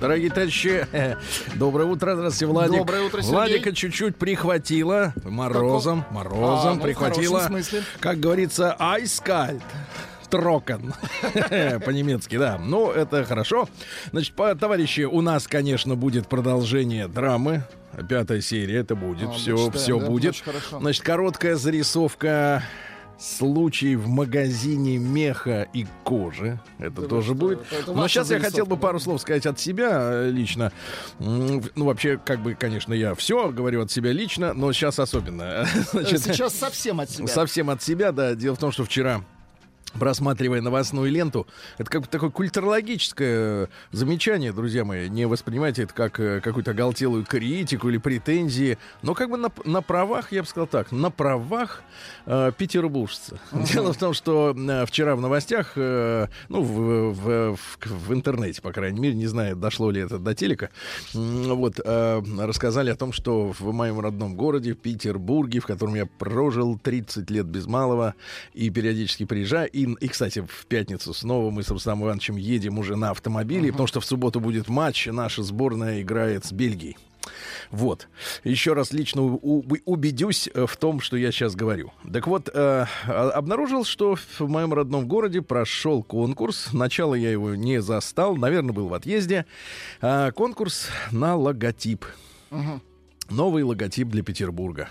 Дорогие товарищи, доброе утро, здравствуйте, Владик. Доброе утро, Сергей. Владика чуть-чуть прихватило морозом, морозом А, ну, прихватило. Как говорится, айскальд. Трокан. По-немецки, да. Ну, это хорошо. Значит, по, товарищи, у нас, конечно, будет продолжение драмы. Пятая серия, это будет. А, все, мечтаем, все да? будет. Значит, короткая зарисовка случай в магазине меха и кожи. Это Да тоже что, будет. это- это Но сейчас я хотел бы пару слов сказать от себя э, лично. Ну, вообще, как бы, конечно, я все говорю от себя лично, но сейчас особенно. Значит, Сейчас совсем от себя. Совсем от себя, да. Дело в том, что вчера просматривая новостную ленту, это как бы такое культурологическое замечание, друзья мои. Не воспринимайте это как э, какую-то оголтелую критику или претензии, но как бы на, на правах, я бы сказал так, на правах э, петербуржца. Дело в том, что э, вчера в новостях, э, ну, в, в- в- в интернете, по крайней мере, не знаю, дошло ли это до телека, м, вот, э, рассказали о том, что в моем родном городе, в Петербурге, в котором я прожил 30 лет без малого и периодически приезжаю, и, и, кстати, в пятницу снова мы с Рустамом Ивановичем едем уже на автомобиле, потому что в субботу будет матч, наша сборная играет с Бельгией. Вот. Еще раз лично у- убедюсь э, в том, что я сейчас говорю. Так вот, э, а- обнаружил, что в моем родном городе прошел конкурс. Начало я его не застал, наверное, был в отъезде. А, конкурс на логотип. Новый логотип для Петербурга.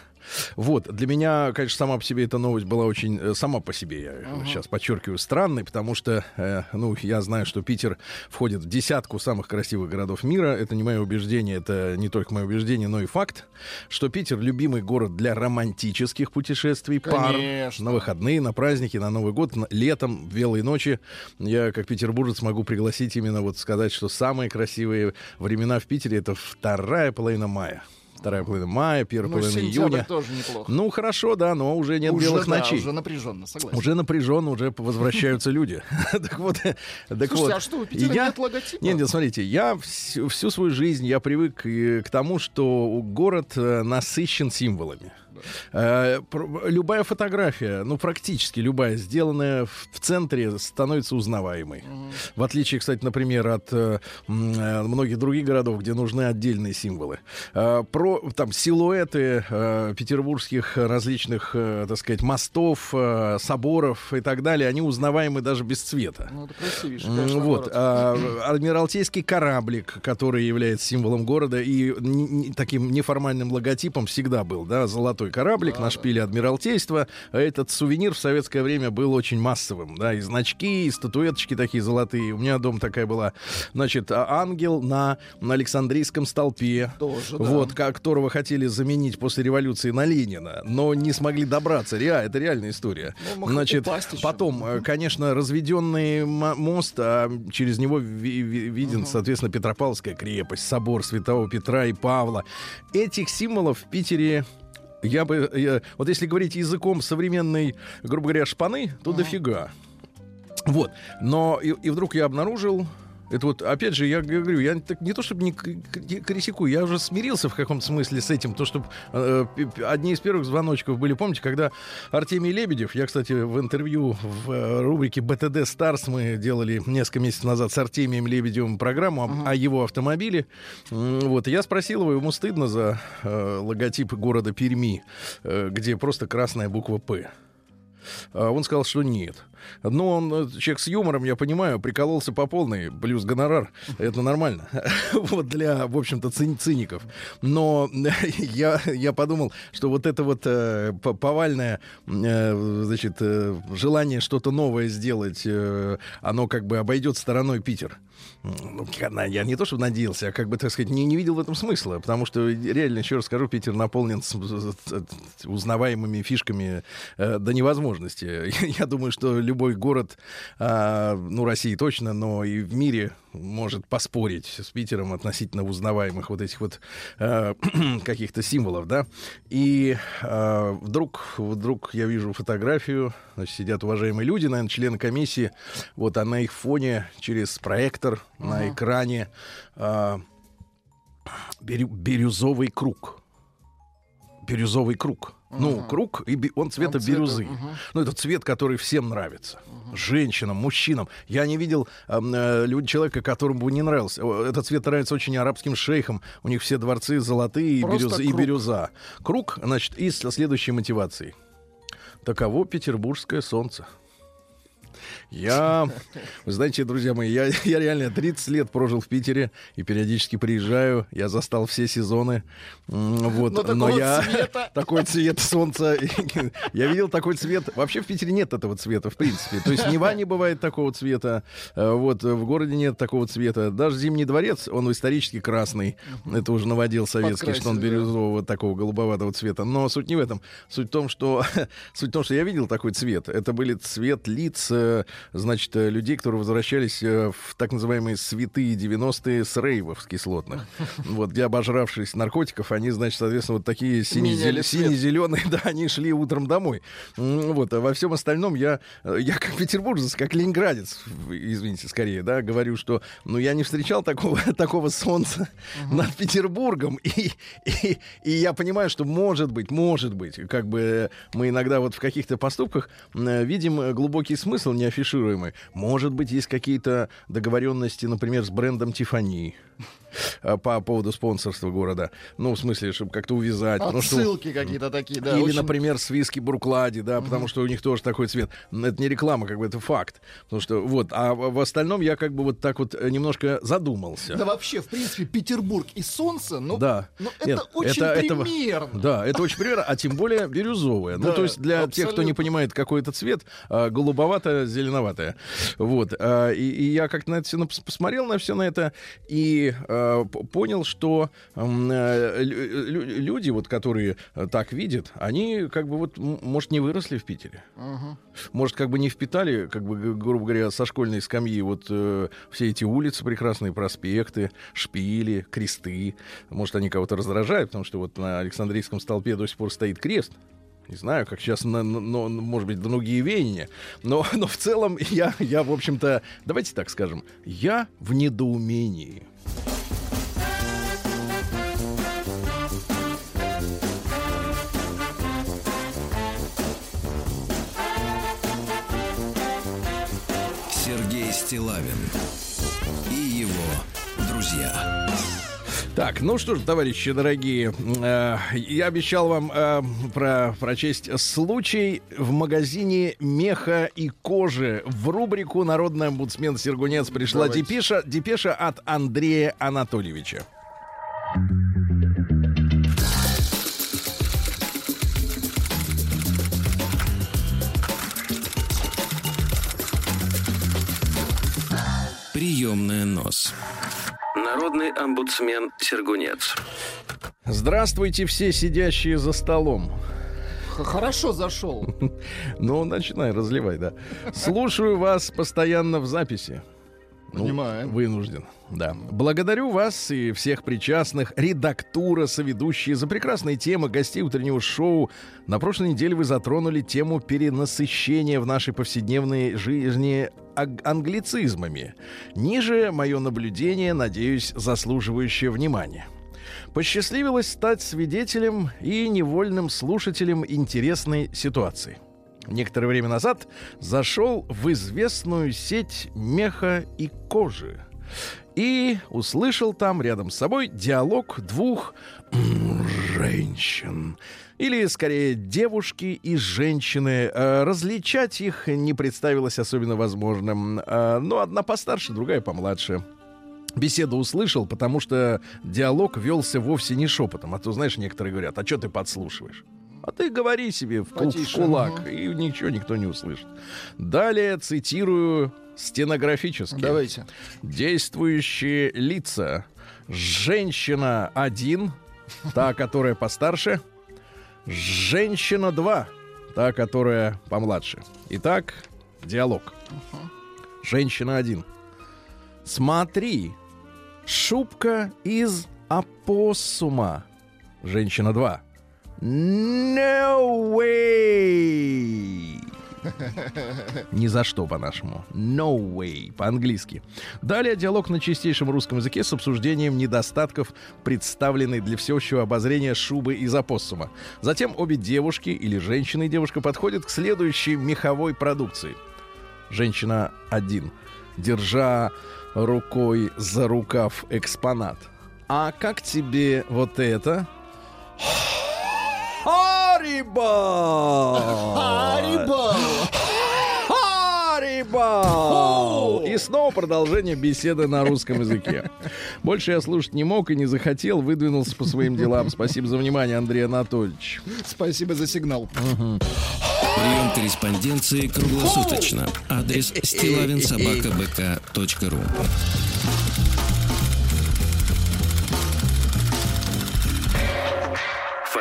Вот, для меня, конечно, сама по себе эта новость была очень, э, сама по себе, я сейчас подчеркиваю, странной, потому что, э, ну, я знаю, что Питер входит в десятку самых красивых городов мира. Это не мое убеждение, это не только мое убеждение, но и факт, что Питер любимый город для романтических путешествий, пар, Конечно. на выходные, на праздники, на Новый год, на- летом, в белые ночи. Я, как петербуржец, могу пригласить именно вот сказать, что самые красивые времена в Питере это вторая половина мая. Вторая половина мая, первая Ну, половина июня. тоже неплохо. Ну, хорошо, да, но уже нет Уже, белых да, ночей. уже напряженно, согласен. Уже напряженно, уже возвращаются люди. Так вот, так вот. а что, у Питера нет логотипа? Нет, нет, смотрите, я всю, свою жизнь я привык к тому, что город э, насыщен символами. Э, Любая фотография, ну практически любая, сделанная в центре, становится узнаваемой. В отличие, кстати, например, от э, э, многих других городов, где нужны отдельные символы. Э, Про там силуэты э, петербургских различных, э, так сказать, мостов, э, соборов и так далее, они узнаваемы даже без цвета. Ну, это красивейший, конечно, Вот, а, адмиралтейский кораблик, который является символом города и таким неформальным логотипом всегда был, да, золотой кораблик на шпиле адмиралтейства. Этот сувенир в советское время был очень массовым, да, и значки, и статуэточки такие золотые. У меня дома такая была, значит, а- ангел на, на Александрийском столпе. Тоже, да. Вот, которого хотели заменить после революции на Ленина, но не смогли добраться. Ре- это реальная история. Ну, Значит, еще. потом, э, конечно, разведенный мо- мост, а через него ви- ви- виден, соответственно, Петропавловская крепость, собор Святого Петра и Павла. Этих символов в Питере я бы, я- вот если говорить языком современной, грубо говоря, шпаны, то дофига. Вот. Но и, и вдруг я обнаружил. Это вот, опять же, я говорю, я так не то чтобы не критикую, я уже смирился в каком-то смысле с этим, то, что э, одни из первых звоночков были, помните, когда Артемий Лебедев, я, кстати, в интервью в э, рубрике БТД Старс мы делали несколько месяцев назад с Артемием Лебедевым программу о, о его автомобиле, вот, и я спросил его, ему стыдно за э, логотип города Перми, э, где просто красная буква «П». А Он сказал, что нет. Но он э, человек с юмором, я понимаю, прикололся по полной, плюс гонорар. Это нормально. Вот для, в общем-то, цин- циников. Но я, я подумал, что вот это вот э, повальное, э, значит, э, желание что-то новое сделать, э, оно как бы обойдет стороной Питер. Ну, я- не то, что надеялся, а как бы, так сказать, не, не видел в этом смысла, потому что реально, еще раз скажу, Питер наполнен с- с- с- узнаваемыми фишками э, до невозможности. Я думаю, что любой город, а, ну, России точно, но и в мире может поспорить с Питером относительно узнаваемых вот этих вот э, каких-то символов, да. И э, вдруг, вдруг я вижу фотографию, значит, сидят уважаемые люди, наверное, члены комиссии, вот, а на их фоне через проектор uh-huh. на экране э, бирюзовый круг. Бирюзовый круг. Ну, круг, и он цвета он бирюзы. Цвета, угу. Ну, это цвет, который всем нравится. Угу. Женщинам, мужчинам. Я не видел э, э, человека, которому бы не нравился. Этот цвет нравится очень арабским шейхам. У них все дворцы золотые и, бирюз, и бирюза. Круг, значит, и следующей мотивацией. Таково петербургское солнце. Я, вы знаете, друзья мои, я, я реально 30 лет прожил в Питере и периодически приезжаю. Я застал все сезоны. Вот, но, но я цвета. такой цвет солнца. Я видел такой цвет. Вообще в Питере нет этого цвета, в принципе. То есть Нева не бывает такого цвета. Э, вот в городе нет такого цвета. Даже Зимний дворец, он исторически красный. Это уже наводил советский, что он бирюзового такого голубоватого цвета. Но суть не в этом. Суть в том, что суть в том, что я видел такой цвет. Это были цвет лиц э, значит, э, людей, которые возвращались э, в так называемые святые 90-е с рейвов с кислотных. Вот, где обожравшись наркотиков, они, значит, соответственно, вот такие сине-зеленые, да, они шли утром домой. Вот, а во всем остальном я, э, я как петербуржец, как ленинградец, извините, скорее, да, говорю, что, ну, я не встречал такого, такого солнца uh-huh. над Петербургом, и, и, и я понимаю, что может быть, может быть, как бы мы иногда вот в каких-то поступках видим глубокий смысл, не афишируем афишируемый. Может быть, есть какие-то договоренности, например, с брендом Тифани. Э, по поводу спонсорства города. Ну, в смысле, чтобы как-то увязать. Отсылки что... какие-то такие, да. Или, очень... например, с виски Бурклади, да, потому что у них тоже такой цвет. Это не реклама, как бы это факт. Потому что вот, а в остальном я как бы вот так вот немножко задумался. Да вообще, в принципе, Петербург и солнце, ну, да. ну это Нет, очень это, примерно. Это, да, это очень примерно, а тем более бирюзовое. Ну, то есть для тех, кто не понимает, какой это цвет, а, голубовато-зеленоватое. Вот. А, и я как-то на это все посмотрел на все на это и а, понял, что э, люди, вот, которые э, так видят, они как бы вот, может, не выросли в Питере. Uh-huh. Может, как бы не впитали, как бы, грубо говоря, со школьной скамьи вот э, все эти улицы прекрасные, проспекты, шпили, кресты. Может, они кого-то раздражают, потому что вот на Александрийском столпе до сих пор стоит крест. Не знаю, как сейчас, но, но, может быть, другие веяния. Но, но в целом я, я, в общем-то, давайте так скажем, я в недоумении. Стилавин и его друзья. Так, ну что ж, товарищи дорогие, э, я обещал вам э, про, прочесть случай в магазине меха и кожи. В рубрику «Народный омбудсмен Сергунец» пришла депеша, депеша от Андрея Анатольевича. Нос. Народный омбудсмен Сергунец. Здравствуйте все сидящие за столом. Хорошо зашел. Ну, начинай, разливай, да. Слушаю вас постоянно в записи. Ну, Понимаем. Вынужден, да. Благодарю вас и всех причастных, редактура, соведущие, за прекрасные темы гостей утреннего шоу. На прошлой неделе вы затронули тему перенасыщения в нашей повседневной жизни англицизмами. Ниже мое наблюдение, надеюсь, заслуживающее внимания. Посчастливилось стать свидетелем и невольным слушателем интересной ситуации – некоторое время назад зашел в известную сеть меха и кожи. И услышал там рядом с собой диалог двух женщин. Или, скорее, девушки и женщины. Э, различать их не представилось особенно возможным. Э, но одна постарше, другая помладше. Беседу услышал, потому что диалог велся вовсе не шепотом. А то, знаешь, некоторые говорят, а что ты подслушиваешь? А ты говори себе в, в кулак, и ничего никто не услышит. Далее цитирую стенографически. Давайте. Действующие лица. Женщина один, та, которая постарше. Женщина два, та, которая помладше. Итак, диалог. Женщина один. Смотри, шубка из опоссума. Женщина 2. No way! Ни за что по-нашему. No way по-английски. Далее диалог на чистейшем русском языке с обсуждением недостатков, представленной для всеобщего обозрения шубы из опоссума. Затем обе девушки или женщина и девушка подходят к следующей меховой продукции. Женщина один, держа рукой за рукав экспонат. А как тебе вот это? Харибо! Харибо! Харибо! И снова продолжение беседы на русском языке. Больше я слушать не мог и не захотел, выдвинулся по своим делам. Спасибо за внимание, Андрей Анатольевич. Спасибо за сигнал. Угу. Прием корреспонденции круглосуточно. Адрес стилавинсобакабк.ру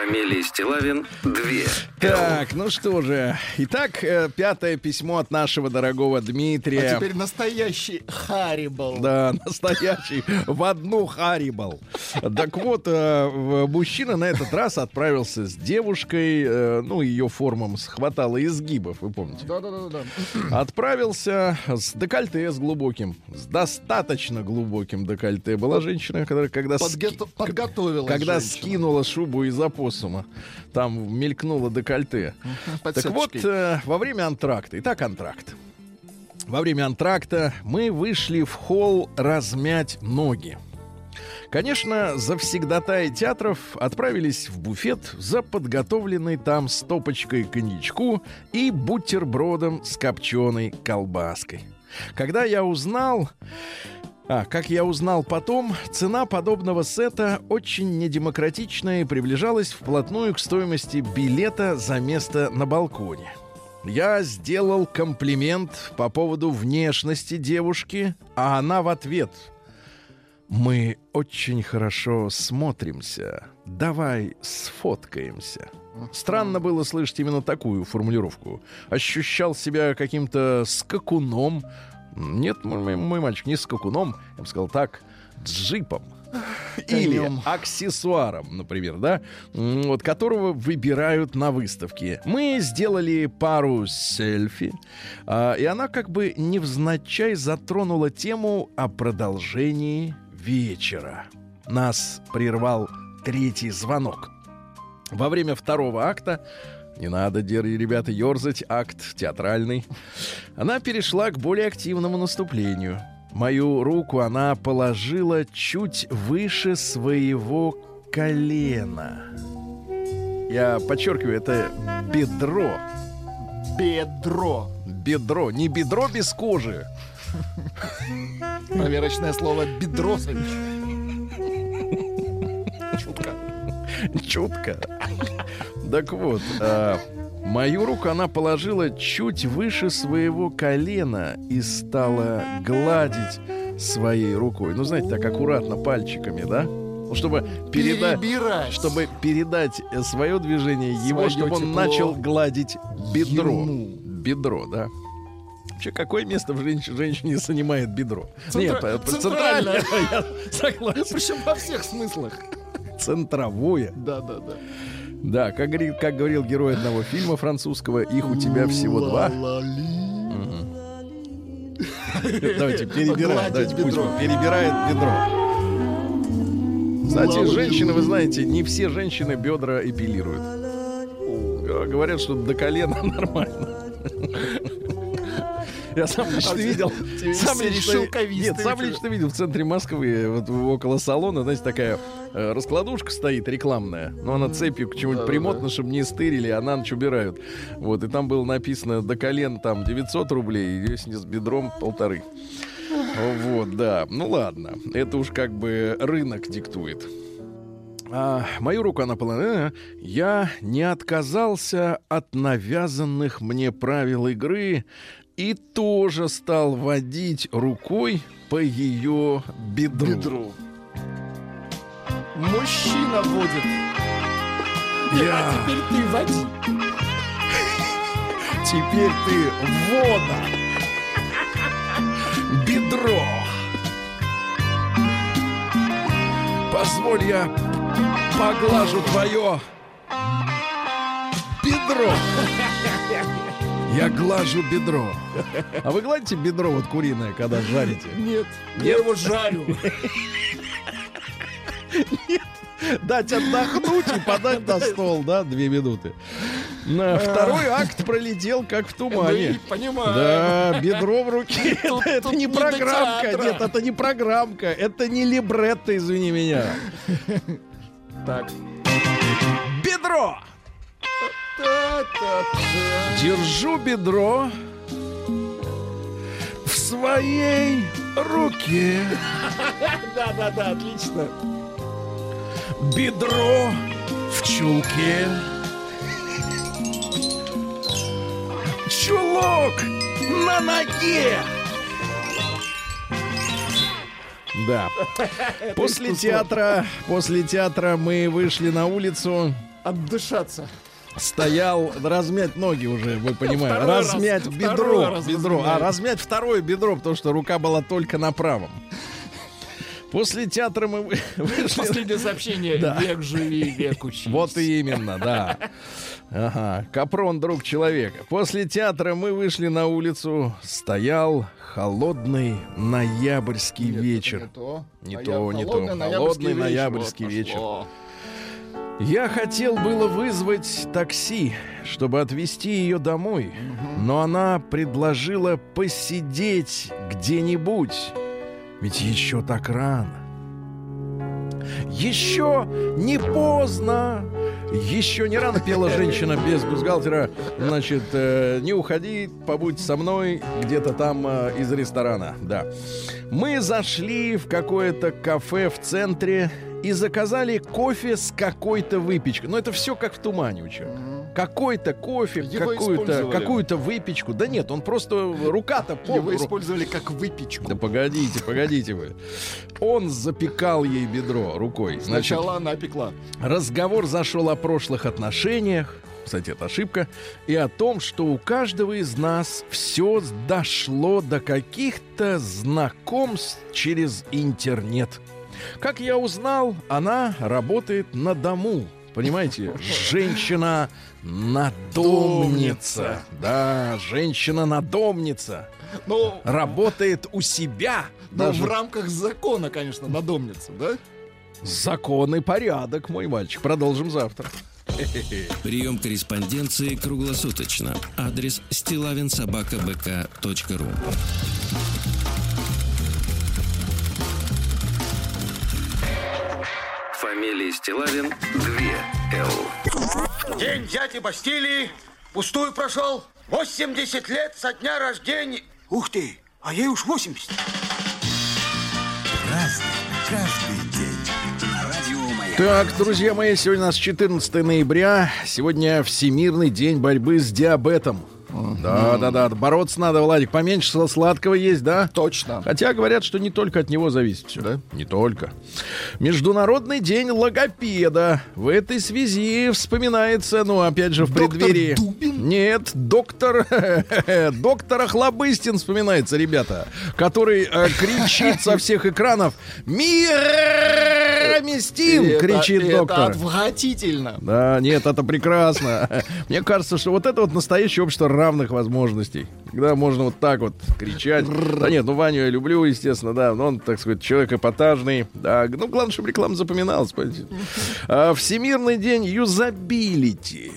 Амелии Стилавин 2. Так, ну что же. Итак, э, пятое письмо от нашего дорогого Дмитрия. А теперь настоящий Харибал. Да, настоящий. В одну Харибал. Так вот, э, мужчина на этот раз отправился с девушкой, э, ну, ее формам схватало изгибов, вы помните? Да-да-да. Отправился с декольте с глубоким, с достаточно глубоким декольте. Была женщина, которая когда... Подготовилась Когда женщина. скинула шубу из опоса опоссума. Там мелькнуло декольте. Так вот, э, во время антракта. Итак, антракт. Во время антракта мы вышли в холл размять ноги. Конечно, завсегдатаи театров отправились в буфет за подготовленной там стопочкой коньячку и бутербродом с копченой колбаской. Когда я узнал, а, как я узнал потом, цена подобного сета очень недемократичная и приближалась вплотную к стоимости билета за место на балконе. Я сделал комплимент по поводу внешности девушки, а она в ответ «Мы очень хорошо смотримся. Давай сфоткаемся». Странно было слышать именно такую формулировку. Ощущал себя каким-то скакуном, нет, мой, мой мальчик, не скакуном, я бы сказал так, джипом. Или аксессуаром, например, да, вот которого выбирают на выставке. Мы сделали пару селфи, а, и она как бы невзначай затронула тему о продолжении вечера. Нас прервал третий звонок. Во время второго акта не надо, ребята, ерзать, акт театральный. Она перешла к более активному наступлению. Мою руку она положила чуть выше своего колена. Я подчеркиваю, это бедро. Бедро. Бедро. Не бедро без кожи. Проверочное слово бедро. Чутко. Чутко. Так вот, а, мою руку она положила чуть выше своего колена и стала гладить своей рукой. Ну, знаете, так аккуратно пальчиками, да? Ну, чтобы передать, чтобы передать свое движение его, чтобы он начал гладить бедро. Ему. Бедро, да. Вообще, какое место в женщине, женщине занимает бедро? Центра... Нет, центральное. Я согласен. Причем во всех смыслах. Центровое. Да, да, да. Да, как, говорит, как говорил герой одного фильма французского, их у тебя всего два. Давайте перебираем. Давайте пусть перебирает бедро. Кстати, женщины, вы знаете, не все женщины бедра эпилируют. Говорят, что до колена нормально. Я сам лично видел. Сам лично, нет, сам лично видел в центре Москвы, вот около салона, знаете, такая э, раскладушка стоит рекламная, но она цепью к чему-нибудь примотана, чтобы не стырили, а на ночь убирают. Вот, и там было написано до колен там 900 рублей, если с бедром полторы. Вот, да. Ну ладно, это уж как бы рынок диктует. А, мою руку она положила. Я не отказался от навязанных мне правил игры и тоже стал водить рукой по ее бедру. бедру. Мужчина водит. Я... А теперь ты води. Теперь ты вода. Бедро. Позволь я поглажу твое бедро. Я глажу бедро. А вы гладите бедро вот куриное, когда жарите? Нет, я его жарю. Дать отдохнуть и подать на стол, да, две минуты. На второй акт пролетел как в тумане. Ну, понимаю. Да, бедро в руке. Тут- это тут не не программка. Нет, это не программка. Это не либретто, извини меня. Так. Бедро! Держу бедро в своей руке. Да, да, да, отлично. Бедро в чулке. Чулок на ноге. Да. После театра, после театра мы вышли на улицу. Отдышаться. Стоял размять ноги уже, вы понимаете. Второй раз, размять второй бедро. раз бедро. А размять второе бедро, потому что рука была только на правом. После театра мы вы- вышли. Последнее сообщение. Да. Век живи, век учись. Вот и именно, да. Ага, Капрон, друг человека. После театра мы вышли на улицу. Стоял холодный ноябрьский Нет, это вечер. Не то, Не А то, не то. холодный Холодный вечер. ноябрьский Вот вечер. Я хотел было вызвать такси, чтобы отвезти ее домой, но она предложила посидеть где-нибудь, ведь еще так рано. Еще не поздно. Еще не рано пела женщина без бюстгальтера. Значит, э, не уходи, побудь со мной где-то там э, из ресторана. Да. Мы зашли в какое-то кафе в центре и заказали кофе с какой-то выпечкой. Но это все как в тумане у человека. Какой-то кофе, Его какую-то, какую-то выпечку. Да нет, он просто рука-то по Его использовали как выпечку. Да погодите, погодите вы. Он запекал ей бедро рукой. Значит, Сначала она пекла. разговор зашел о прошлых отношениях. Кстати, это ошибка. И о том, что у каждого из нас все дошло до каких-то знакомств через интернет. Как я узнал, она работает на дому. Понимаете, женщина надомница. Да, женщина надомница. Ну, Работает у себя. ну, Даже в рамках закона, конечно, надомница, да? закон и порядок, мой мальчик. Продолжим завтра. Прием корреспонденции круглосуточно. Адрес стилавинсобакабк.ру Фамилия Стилавин 2 Л. День дяди Бастилии пустую прошел. 80 лет со дня рождения. Ух ты, а ей уж 80. Так, друзья мои, сегодня у нас 14 ноября. Сегодня Всемирный день борьбы с диабетом. Да, да, да. Бороться надо, Владик. Поменьше сла- сладкого есть, да? Точно. Хотя говорят, что не только от него зависит все. Да? Не только. Международный день логопеда. В этой связи вспоминается, ну, опять же, в Доктор преддверии... Дубин? Нет, доктор... доктор Охлобыстин вспоминается, ребята. Который э, кричит со всех экранов «Мироместин!» Это- кричит это доктор. отвратительно. Да, нет, это прекрасно. Мне кажется, что вот это вот настоящее общество равных возможностей. Когда можно вот так вот кричать. Да нет, ну Ваню я люблю, естественно, да. Но он, так сказать, человек эпатажный. Да, ну, главное, чтобы реклама запоминалась. А, Всемирный день юзабилити.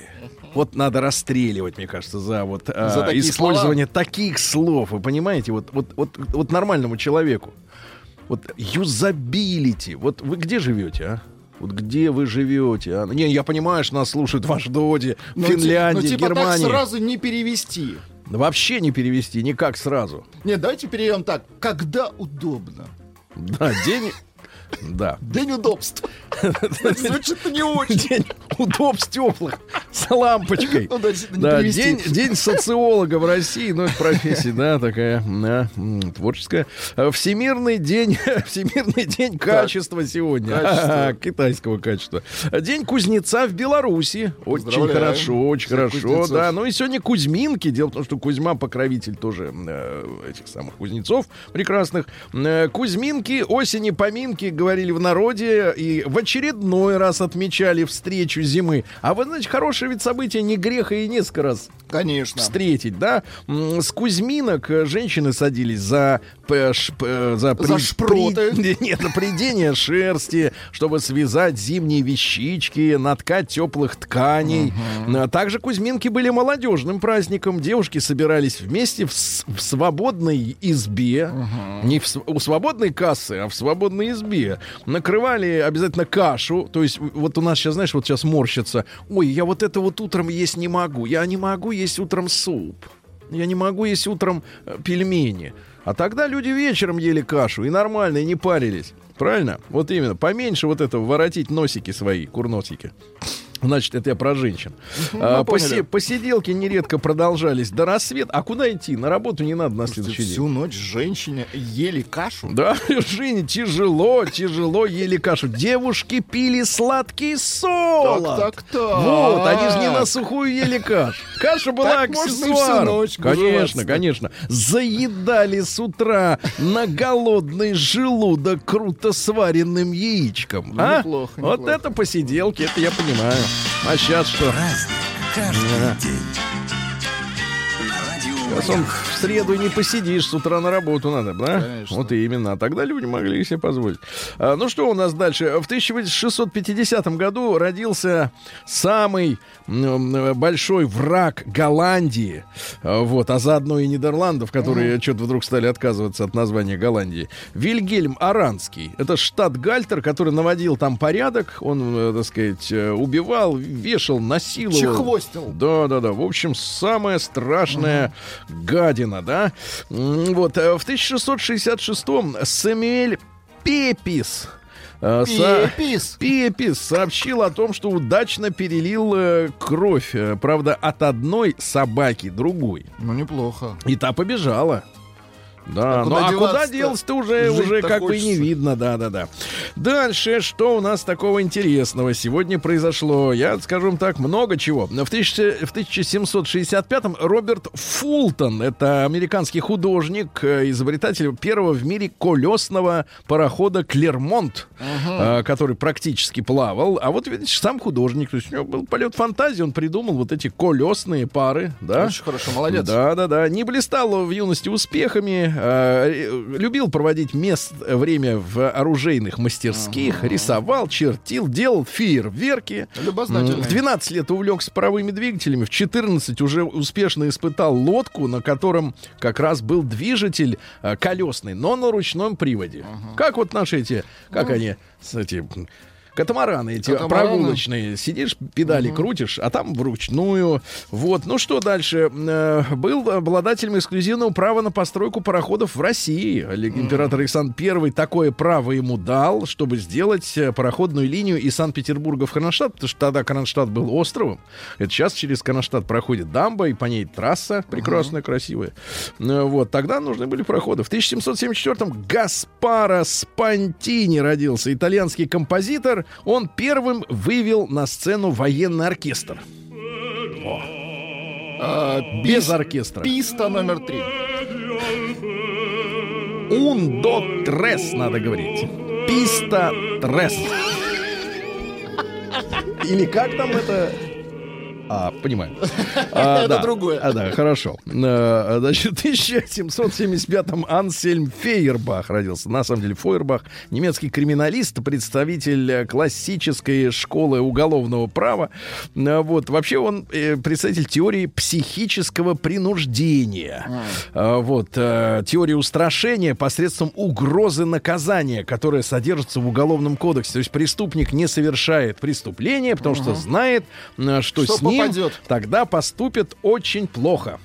Вот надо расстреливать, мне кажется, за вот а, За такие использование таких слов. Вы понимаете, вот, вот, вот, вот нормальному человеку. Вот юзабилити. Вот вы где живете, а? Вот где вы живете? А? Не, я понимаю, что нас слушают в Аждоде, Ну, ти- Финляндии, ну, типа Германии. так сразу не перевести. Вообще не перевести, никак сразу. Нет, давайте перейдем так. Когда удобно. Да, день... Да. День удобств. Звучит не очень. День удобств теплых с лампочкой. Ну, да, Да, день, день социолога в России, ну, это профессия, да, такая, да, творческая. А, Всемирный день, Всемирный день качества сегодня. Качество. А, Китайского качества. День кузнеца в Беларуси. Очень хорошо, очень хорошо, кузнецов. да. Ну и сегодня Кузьминки. Дело в том, что Кузьма покровитель тоже э, этих самых кузнецов прекрасных. Э, Кузьминки, осени, поминки, говорили в народе, и в очередной раз отмечали встречу зимы. А вы знаете, хорошее ведь событие не греха и несколько раз Конечно. встретить, да? С Кузьминок э, женщины садились за, п- ш- п- за, За шпроты. при- нет, на придение шерсти, чтобы связать зимние вещички, наткать теплых тканей. А Также Кузьминки были молодежным праздником. Девушки собирались вместе в, в свободной избе. Не в у свободной кассы, а в свободной избе. Накрывали обязательно кашу. То есть вот у нас сейчас, знаешь, вот сейчас морщится. Ой, я вот это вот утром есть не могу. Я не могу есть утром суп. Я не могу есть утром э, пельмени. А тогда люди вечером ели кашу и нормально, и не парились. Правильно? Вот именно. Поменьше вот этого воротить носики свои, курносики. Значит, это я про женщин. А, посе- посиделки нередко продолжались до рассвета. А куда идти? На работу не надо на следующий день. Всю ночь женщине ели кашу. Да, Женя, тяжело, тяжело ели кашу. Девушки пили сладкий солод. Так, так, так. Вот, они же не на сухую ели кашу. Каша была всю аксессуаром. Конечно, конечно. Заедали с утра на голодный желудок круто сваренным яичком. Ну, а? неплохо, Вот неплохо. это посиделки, это я понимаю. А сейчас что? Каждый день. Сейчас он в среду и не посидишь, с утра на работу надо, да? Конечно. Вот именно. А тогда люди могли себе позволить. А, ну что у нас дальше? В 1650 году родился самый большой враг Голландии. А, Вот, а заодно и Нидерландов, которые что-то вдруг стали отказываться от названия Голландии. Вильгельм Аранский. Это штат Гальтер, который наводил там порядок. Он, э, так сказать, э, убивал, вешал, насиловал. Чехвостил. Да, да, да. В общем, самая страшная гадина, да. Вот э, в 1666-м Самуэль Пепис. э, со- Пепис. Пепис сообщил о том, что удачно перелил э, кровь, правда, от одной собаки другой. Ну, неплохо. И та побежала. Да, А ну а куда делся-то уже, уже как бы и не хочется. видно, да, да, да. Дальше, что у нас такого интересного сегодня произошло? Я скажу вам так, много чего. В, 1000 в 1765-м Роберт Фултон, это американский художник, э, изобретатель первого в мире колесного парохода Клермонт, э, который практически плавал. А вот, видите, сам художник, то есть у него был полет фантазии, он придумал вот эти колесные пары, да? Очень хорошо, молодец. Да, да, да. Не блистал в юности успехами. Э, любил проводить мест, время в оружейных мастерских. Рисовал, чертил, делал фейерверки. В 12 лет увлекся паровыми двигателями. В 14 уже успешно испытал лодку, на котором как раз был движитель э, колесный, но на ручном приводе. Как вот наши эти, как они, с эти... Катамараны эти Катамараны. прогулочные. Сидишь, педали крутишь, а там вручную. Вот. Ну что дальше? Э, Был обладателем эксклюзивного права на постройку пароходов в России. Император Александр I такое право ему дал, чтобы сделать э, пароходную линию из Санкт-Петербурга в Кронштадт, потому что тогда Кронштадт был островом. Это сейчас через Кронштадт проходит дамба, и по ней трасса прекрасная, красивая. Э, Вот. Тогда нужны были пароходы. В 1774-м Гаспаро Спантини родился, итальянский композитор. Он первым вывел на сцену военный оркестр. А, Без пис- оркестра. Писта номер три. Un, до, трес, надо говорить. Писта, трес. Или как там это... А, понимаю. А, Это да. другое. А, да, хорошо. Э, Значит, в 1775-м Ансельм Фейербах родился. На самом деле Фейербах немецкий криминалист, представитель э, классической школы уголовного права. Э, Вот. Вообще он представитель теории психического принуждения. Э, Вот. Теория устрашения посредством угрозы наказания, которая содержится в Уголовном кодексе. То есть преступник не совершает преступление, потому что знает, что, Что с ним попадет. тогда поступят очень плохо.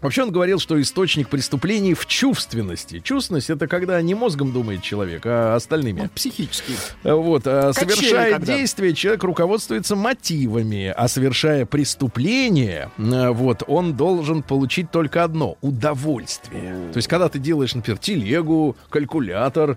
Вообще он говорил, что источник преступлений в чувственности. Чувственность это когда не мозгом думает человек, а остальными. Психический. Вот, а, совершая когда. действие, человек руководствуется мотивами, а совершая преступление, э, вот, он должен получить только одно — удовольствие. То есть, когда ты делаешь, например, телегу, калькулятор,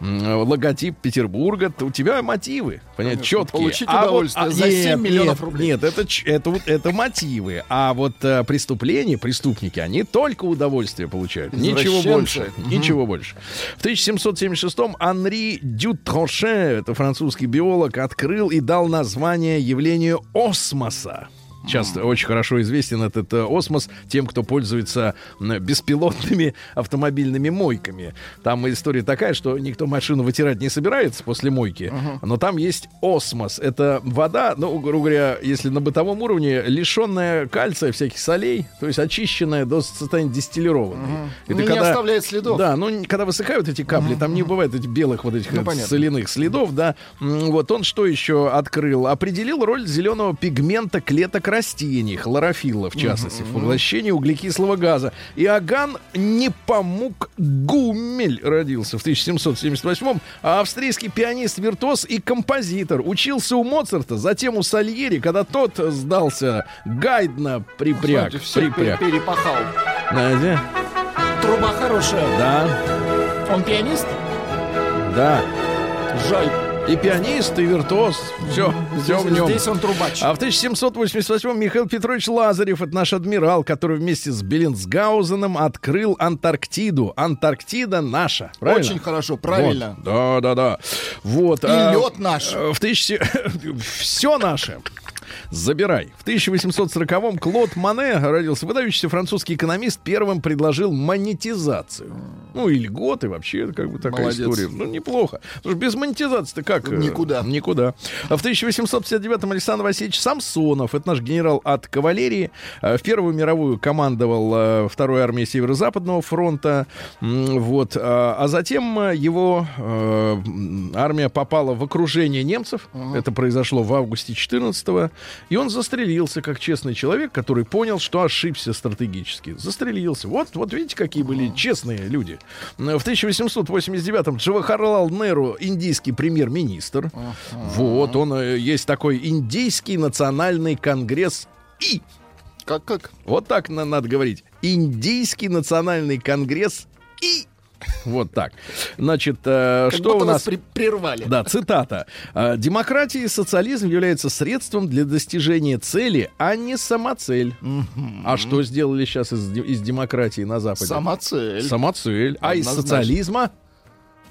э, логотип Петербурга, то у тебя мотивы, понятно, Конечно, четкие. получить А вот- а, за 7 нет, миллионов рублей. Нет, это, это, вот- это мотивы. А вот э, преступление преступники, они только удовольствие получают. Ничего больше. Ничего больше. В 1776-м Анри Дютроше, это французский биолог, открыл и дал название явлению осмоса. Сейчас очень хорошо известен этот э, осмос тем, кто пользуется беспилотными автомобильными мойками. Там история такая, что никто машину вытирать не собирается после мойки, но там есть осмос. Это вода, ну, грубо говоря, если на бытовом уровне, лишенная кальция, всяких солей, то есть очищенная до состояния дистиллированной. Ну, не оставляет следов. Да, ну, когда высыхают эти капли, там не бывает этих белых вот этих Ну, понятно. соляных следов, да. Вот он что еще открыл? Определил роль зеленого пигмента клеток растений, хлорофилла, в частности, в поглощении углекислого газа. Иоганн Непомук Гумель родился в 1778-м, а австрийский пианист, виртуоз и композитор. Учился у Моцарта, затем у Сальери, когда тот сдался, Гайдна припряг. Смотрите, припряг. перепахал. Знаете? Труба хорошая. Да, Он пианист? да. Жаль. И пианист, и виртуоз. Все, все в нем. Здесь он трубач. А в 1788-м Михаил Петрович Лазарев, это наш адмирал, который вместе с Беллинсгаузеном открыл Антарктиду. Антарктида наша. Правильно? Очень хорошо, правильно. Вот. Да, да, да. Вот. И а, лед наш. В тысячи... Все наше. Забирай. В 1840-м Клод Мане родился. Выдающийся французский экономист первым предложил монетизацию. Ну, и льготы вообще, как бы такая Молодец. история. Ну, неплохо. Потому что без монетизации-то как? э, Никуда. Никуда. А В 1859-м Александр Васильевич Самсонов, это наш генерал от кавалерии, э, в Первую мировую командовал э, второй армией Северо-Западного фронта. Вот. а затем его армия попала в окружение немцев. Это произошло в августе 14-го. И он застрелился как честный человек, который понял, что ошибся стратегически. Застрелился. Вот, вот видите, какие были честные люди. В 1889-м Джавахарлал Неру, индийский премьер-министр. Вот, он э, есть такой индийский национальный конгресс И. Как, как? Вот так на- надо говорить. Индийский национальный конгресс И. Вот так. Значит, э, что у нас при- прервали. Да, цитата. «А, Демократия и социализм являются средством для достижения цели, а не самоцель. А что сделали сейчас из, из демократии на Западе? Сама цель. Самоцель. А из социализма?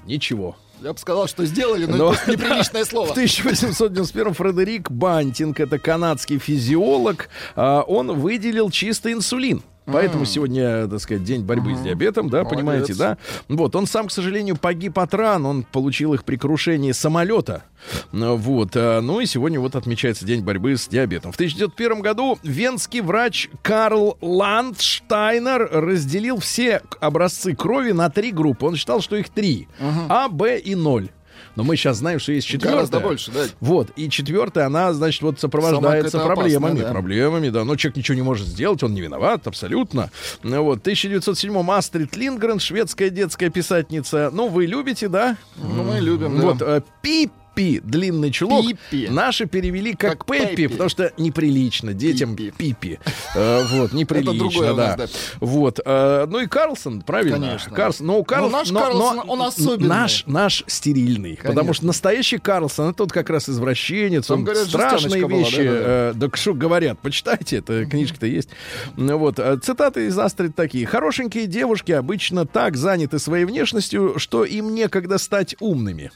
Ничего. Я бы сказал, что сделали, но, Но- это неприличное В слово. 1891 Фредерик Бантинг, это канадский физиолог, а, он выделил чистый инсулин. Поэтому сегодня, так сказать, день борьбы с диабетом, да, Молодец. понимаете, да? Вот, он сам, к сожалению, погиб от ран, он получил их при крушении самолета. Вот, а, ну и сегодня вот отмечается день борьбы с диабетом. В 1901 году венский врач Карл Ландштайнер разделил все образцы крови на три группы. Он считал, что их три. А, Б и ноль. Но мы сейчас знаем, что есть четвертая. Гораздо больше, да. Вот, и четвертая, она, значит, вот сопровождается проблемами. опасная, да. Проблемами, да. Но человек ничего не может сделать, он не виноват, абсолютно. Ну Вот, в 1907-м Астрид Лингрен, шведская детская писательница. Ну, вы любите, да? Ну, мы любим, да. Вот, э, Пиппи, длинный чулок. Пиппи. Наши перевели как, Как Пеппи, Пеппи. потому что неприлично детям Пиппи. Э, вот, неприлично, да. Вот. э, ну и Карлсон, правильно? Конечно. Карлсон. Но у Карлс- наш Карлсон, он особенный. Наш, наш стерильный. Потому что настоящий Карлсон, это вот как раз извращенец. Он страшные вещи. э, да что говорят, почитайте, это книжка-то есть. Ну Вот. Цитаты из Астрид такие. Хорошенькие девушки обычно так заняты своей внешностью, что им некогда стать умными.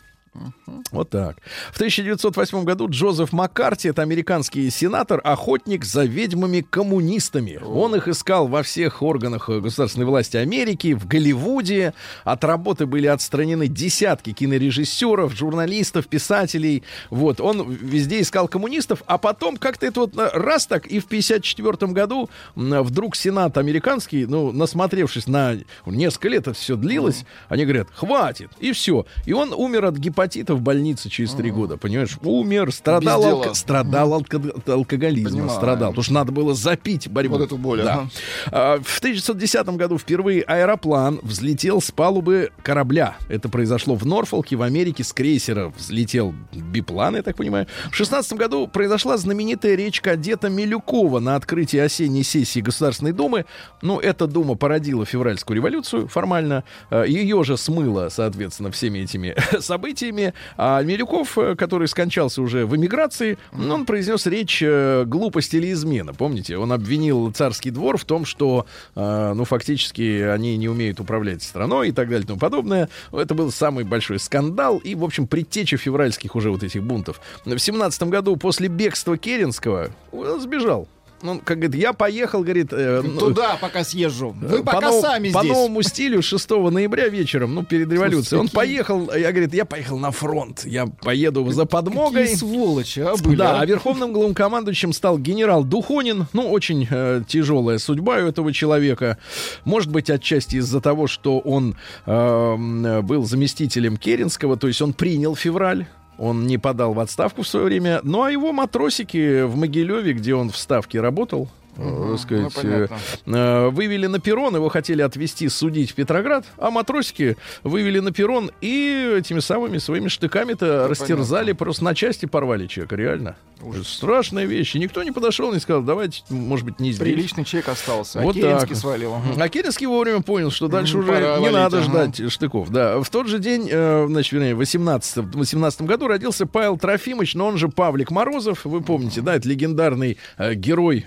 Вот так. В 1908 году Джозеф Маккарти, это американский сенатор, охотник за ведьмами-коммунистами. Он их искал во всех органах э, государственной власти Америки, в Голливуде. От работы были отстранены десятки кинорежиссеров, журналистов, писателей. Вот, он везде искал коммунистов, а потом как-то это вот э, раз так, и в 1954 году м, вдруг Сенат американский, ну, насмотревшись на несколько лет это все длилось, они говорят, хватит, и все. И он умер от гепатита в больнице через три года, понимаешь? Умер, страдал, алко- страдал алко- от алкоголизма, Понимаю. страдал. Потому что надо было запить борьбу. Вот эту боль, Да. ага. А, В 1910 году впервые аэроплан взлетел с палубы корабля. Это произошло в Норфолке, в Америке. С крейсера взлетел биплан, я так понимаю. В 16 году произошла знаменитая речь кадета Милюкова на открытии осенней сессии Государственной Думы. Ну, эта Дума породила февральскую революцию формально. Ее же смыло, соответственно, всеми этими событиями. Регалиями. А Милюков, э, который скончался уже в эмиграции, он произнес речь э, глупость или измена. Помните, он обвинил царский двор в том, что, э, ну, фактически они не умеют управлять страной и так далее и тому подобное. Это был самый большой скандал и, в общем, предтеча февральских уже вот этих бунтов. В семнадцатом году после бегства Керенского сбежал ну, как говорит, я поехал, говорит... Э, ну, Туда пока съезжу. Вы по пока нов- сами по здесь. новому стилю 6 ноября вечером, ну, перед революцией. Он поехал, я, говорит, я поехал на фронт. Я поеду за подмогой. Какие сволочи, а, были, Да, а? а верховным главнокомандующим стал генерал Духонин. Ну, очень э, тяжелая судьба у этого человека. Может быть, отчасти из-за того, что он э, был заместителем Керенского, то есть он принял февраль. Он не подал в отставку в свое время. Ну, а его матросики в Могилеве, где он в Ставке работал, так сказать, ну, понятно. вывели на перрон, его хотели отвезти судить в Петроград, а матросики вывели на перрон и этими самыми своими штыками-то растерзали, просто на части порвали человека, реально. Страшная вещь. И никто не подошел не сказал, давайте, может быть, не здесь. Приличный человек остался. Вот а Керенский так. свалил. А Керенский вовремя понял, что дальше Мгм, уже пора не валить, надо ага. ждать штыков. Да. В тот же день, э, значит, вернее, в 18, 18 году родился Павел Трофимович, но он же Павлик Морозов. Вы помните, да, это легендарный э, герой,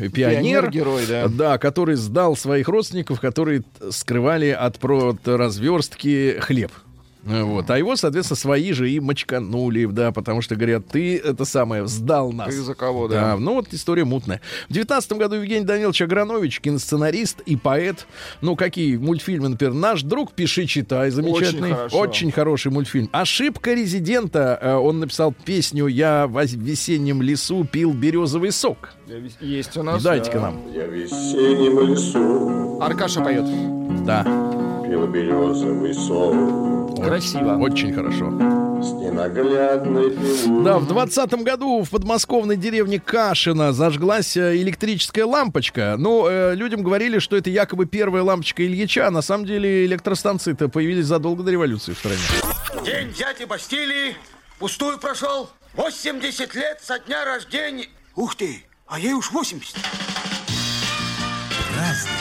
пионер. Пионер-герой, да. Да, который сдал своих родственников, которые скрывали от, от разверстки хлеб. Вот. А его, соответственно, свои же и мочканули, да, потому что говорят, ты это самое, сдал нас. Ты за кого, да? Да, ну вот история мутная. В девятнадцатом году Евгений Данилович Агранович, киносценарист и поэт. Ну, какие мультфильмы, например, «Наш друг, пиши, читай», замечательный. хорошо. Очень хороший мультфильм. «Ошибка резидента». э, Он написал песню «Я в весеннем лесу пил березовый сок». Есть у нас. Дайте-ка да. нам. Я в весеннем лесу Аркаша поет. Да, пил березовый сок Красиво. очень хорошо. с ненаглядной пилой. Да, в двадцатом году в подмосковной деревне Кашино зажглась э, электрическая лампочка. Ну, э, людям говорили, что это якобы первая лампочка Ильича. а На самом деле электростанции-то появились задолго до революции в стране. День дяди Бастилии пустую прошел. 80 лет со дня рождения. Ух ты, а ей уж 80. Разный,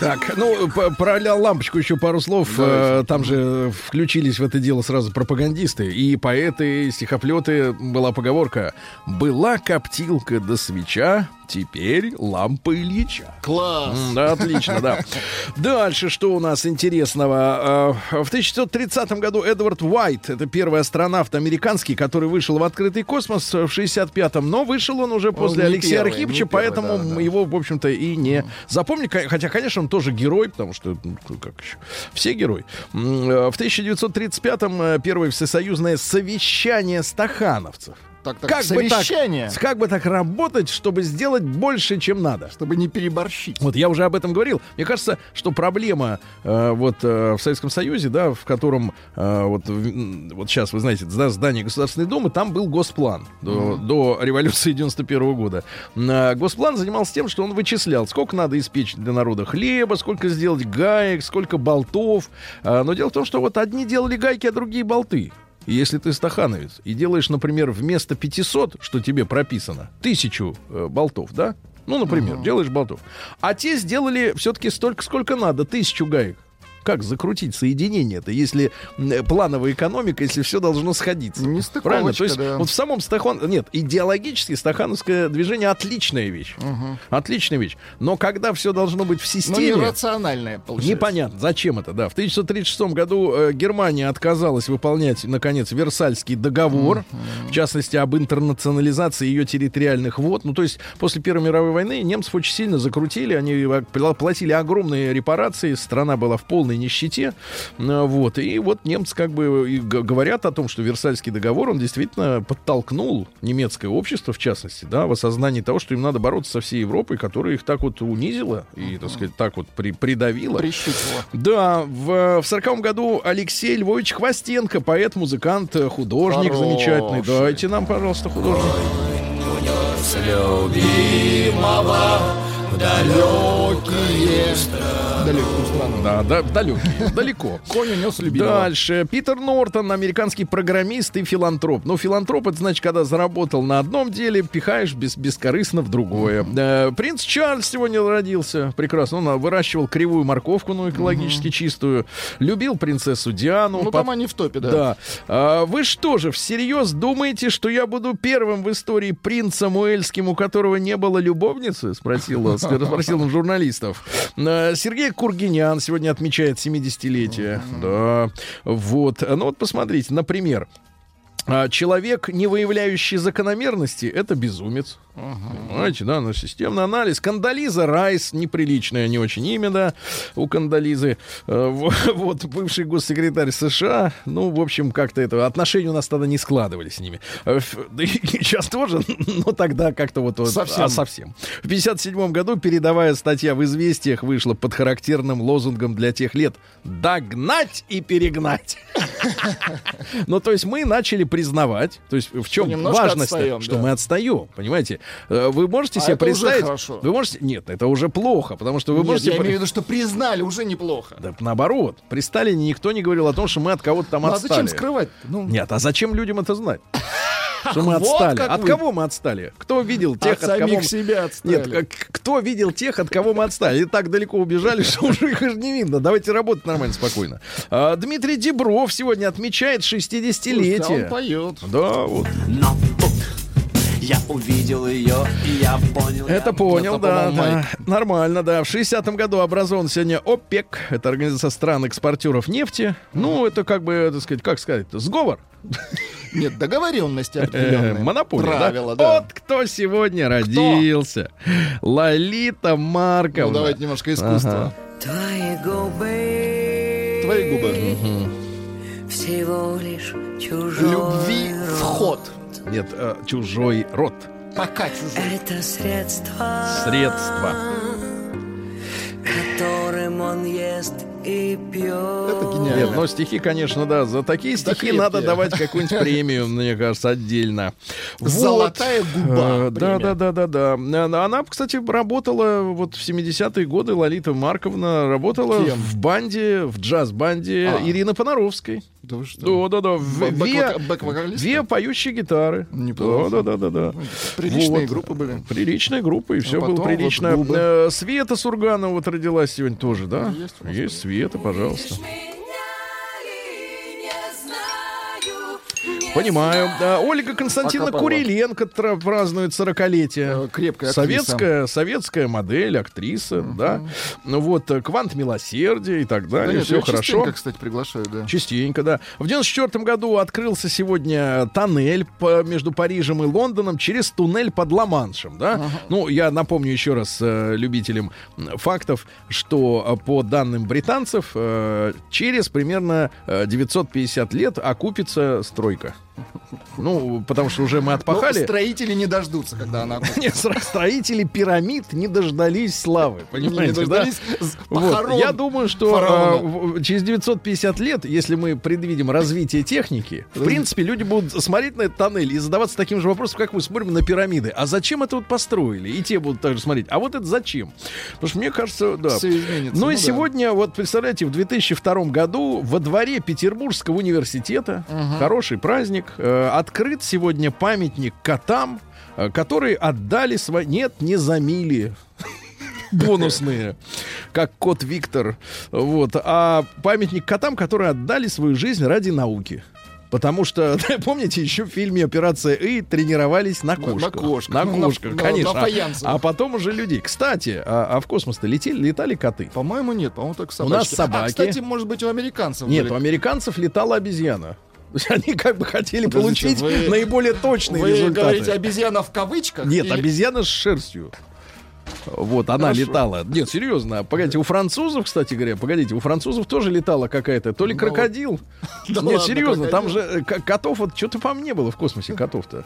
Так, ну, про лампочку еще пару слов. Э, Там же включились в это дело сразу пропагандисты. И поэты, и стихоплеты. Была поговорка. Была коптилка до свеча, теперь лампа Ильича. Класс. Да, отлично, да. Дальше что у нас интересного? Э, В 1930 году Эдвард Уайт, это первый астронавт американский, который вышел в открытый космос в 65-м, но вышел он уже после не Алексея первый, Архиповича, первый, поэтому да, да. его, в общем-то, и не запомнили. Ко- Хотя, конечно, он тоже герой, потому что, ну, как еще, все герои. Э, В 1935-м э, первое всесоюзное совещание стахановцев. Так, так, Как бы, так, совещание, как бы так работать, чтобы сделать больше, чем надо? чтобы не переборщить. Вот я уже об этом говорил. Мне кажется, что проблема э, вот э, в Советском Союзе, да, в котором э, вот, в- вот сейчас, вы знаете, да, здание Государственной Думы, там был госплан до, до революции 91 года. А, госплан занимался тем, что он вычислял, сколько надо испечь для народа хлеба, сколько сделать гаек, сколько болтов. А, но дело в том, что вот одни делали гайки, а другие болты. Если ты стахановец и делаешь, например, вместо 500, что тебе прописано, тысячу э, болтов, да? Ну, например, делаешь болтов. А те сделали все-таки столько, сколько надо, тысячу гаек. Как закрутить соединение-то, если плановая экономика, если все должно сходиться? Нестыковочка, Правильно? То есть да. вот в самом стахан... Нет, идеологически стахановское движение отличная вещь. Отличная вещь. Но когда все должно быть в Но системе... нерациональное получается. Непонятно, зачем это, да. В 1936 году э, Германия отказалась выполнять, наконец, Версальский договор, в частности, об интернационализации ее территориальных вод. Ну, то есть, после Первой мировой войны немцев очень сильно закрутили, они пла- платили огромные репарации, страна была в полной нищете, Э, вот. И вот немцы как бы говорят о том, что Версальский договор, он действительно подтолкнул немецкое общество, в частности, да, в осознании того, что им надо бороться со всей Европой, которая их так вот унизила и, так сказать, так вот при- придавила. Прищучило. Да, в, 40 году Алексей Львович Хвостенко, поэт, музыкант, э, художник Хороший. замечательный. Дайте нам, пожалуйста, художник. любимого Далекие. Далекие страны. Да, да, далекие, далеко. Конь унес любимого. Дальше. Питер Нортон, американский программист и филантроп. Ну, филантроп, это значит, когда заработал на одном деле, пихаешь без, бескорыстно в другое. Э, принц Чарльз сегодня родился. Прекрасно. Он а, выращивал кривую морковку, ну, экологически чистую. Любил принцессу Диану. Ну, там они в топе, да. Да. А, вы что же, всерьез думаете, что я буду первым в истории принцем Уэльским, у которого не было любовницы? Спросил, он- спросил он журналистов. А, Сергей Кургинян сегодня отмечает 70-летие. Да. Вот. Ну вот посмотрите, например. а, Человек, не выявляющий закономерности, это безумец. Понимаете, да, ну, системный анализ. Кандализа Райс, неприличное не очень имя, да, у Кандализы. Э, во- Вот, бывший госсекретарь США, ну, в общем, как-то это, отношения у нас тогда не складывались с ними. Э, ф- Да и сейчас тоже, но тогда как-то вот... Совсем. а, совсем. В 57 году передовая статья в «Известиях» вышла под характерным лозунгом для тех лет «Догнать и перегнать». Ну, то есть мы начали признавать, то есть в чем важность, что мы отстаем, понимаете? Э, Вы можете А себе это уже представить? хорошо. Вы можете? Нет, это уже плохо, потому что вы Нет, можете. я имею в виду, что признали, уже неплохо. Да, наоборот, при Сталине никто не говорил о том, что мы от кого-то там Ну, а отстали. зачем скрывать? Ну, Нет, а зачем людям это знать? Что мы Вот отстали. как От вы. кого мы отстали? Кто видел тех, от от, кого себя отстали. Нет, как- кто видел тех, от кого мы отстали? И так далеко убежали, что уже их не видно. Давайте работать нормально, спокойно. А, Дмитрий Дебров сегодня отмечает Слушайте, а 60-летие. он поет. Да, вот. Я увидел ее, и я понял. Это я- понял, да, да. Нормально, да. В 60-м году образован сегодня ОПЕК. Это Организация стран-экспортеров нефти. Ну, это как бы, так сказать, как сказать, сговор. Нет, договоренности Э, определенные. Монополия, да? Правила, да. Вот кто сегодня родился. Лолита Марковна. Ну, давайте немножко искусства. Твои губы Твои губы. всего лишь чужой Любви рот. вход. Нет, э, чужой род. Пока чужой. Это средство, Средство. которым он ест и пьет. Это Нет, гениально. но стихи, конечно, да. За такие стихи крепкие. надо давать какую-нибудь премию, мне кажется, отдельно. Вот. Золотая губа. Да, да, да, да, да. Она, кстати, работала вот в 70-е годы, Лолита Марковна работала Кем? в банде, в джаз-банде А. Ирины Понаровской. Да вы что? Да, да, да. Две, поющие гитары. Неплохо. Да, да, да, да, да. Приличные Вот. группы были. Приличная группа, и все потом было вот прилично. губы. Э, Света Сурганова вот родилась сегодня тоже, да? Есть Есть Света, пожалуйста. Понимаю. Да, Ольга Константиновна. Куриленко празднует 40-летие. Э, крепкая актриса. Советская, советская модель, актриса, да. Ну вот, э, квант милосердия и так Да далее. нет, Все хорошо. частенько, кстати, приглашаю, да. Частенько, да. В 94 году открылся сегодня тоннель по- между Парижем и Лондоном через туннель под Ла-Маншем, да. Ну, я напомню еще раз э, любителям фактов, что по данным британцев э, через примерно э, 950 лет окупится стройка. Ну, потому что уже мы отпахали. строители не дождутся, когда она Нет, стро- строители пирамид не дождались славы, понимаете, не да? дождались с- Вот. Я думаю, что фараона. а, в- через 950 лет, если мы предвидим развитие техники, в принципе, люди будут смотреть на этот тоннель и задаваться таким же вопросом, как мы смотрим на пирамиды. А зачем это вот построили? И те будут также смотреть. А вот это зачем? Потому что мне кажется, да. Всё изменится. Ну и Ну да. сегодня, вот представляете, в 2002 году во дворе Петербургского университета, хороший праздник, э, открыт сегодня памятник котам, э, которые отдали свои... Нет, не замили бонусные, как кот Виктор. Вот. А памятник котам, которые отдали свою жизнь ради науки. Потому что, помните, еще в фильме «Операция И» тренировались на На- кошках. на кошках. На Ну, на- кошках, на- конечно. на фаянсах. А потом уже людей. Кстати, а, а в кос-то летели, летали коты? По-моему, нет, по-моему, только У нас собачки. собаки. А, кстати, может быть, у американцев Нет, были. у американцев летала обезьяна. То есть Они как бы хотели Подождите, получить вы- наиболее точные Вы результаты. говорите обезьяна в кавычках? Нет, или- обезьяна с шерстью. Вот, она Хорошо. летала. Нет, серьезно. Погодите, у французов, кстати говоря, погодите, у французов тоже летала какая-то, то ли Ну, крокодил. Да Нет, ладно, серьезно, там же э, котов, вот что-то, по-моему, не было в космосе котов-то.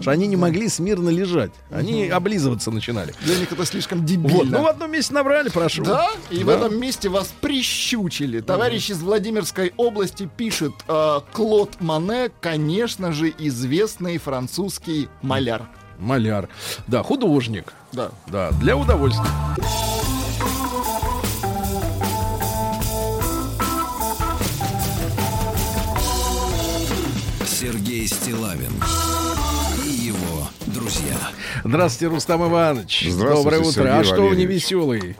Что они не могли смирно лежать. Они облизываться начинали. Для них это слишком Вот, дебильно. ну в одном месте набрали, прошу. Да, и в Да. этом месте вас прищучили. Товарищ из Владимирской области пишет, э, Клод Мане, конечно же, известный французский маляр. Маляр. Да, художник. Да. Да, для удовольствия. Сергей Стилавин друзья. Здравствуйте, Рустам Иванович. Здравствуйте, Доброе утро. Сергей а что вы не веселый?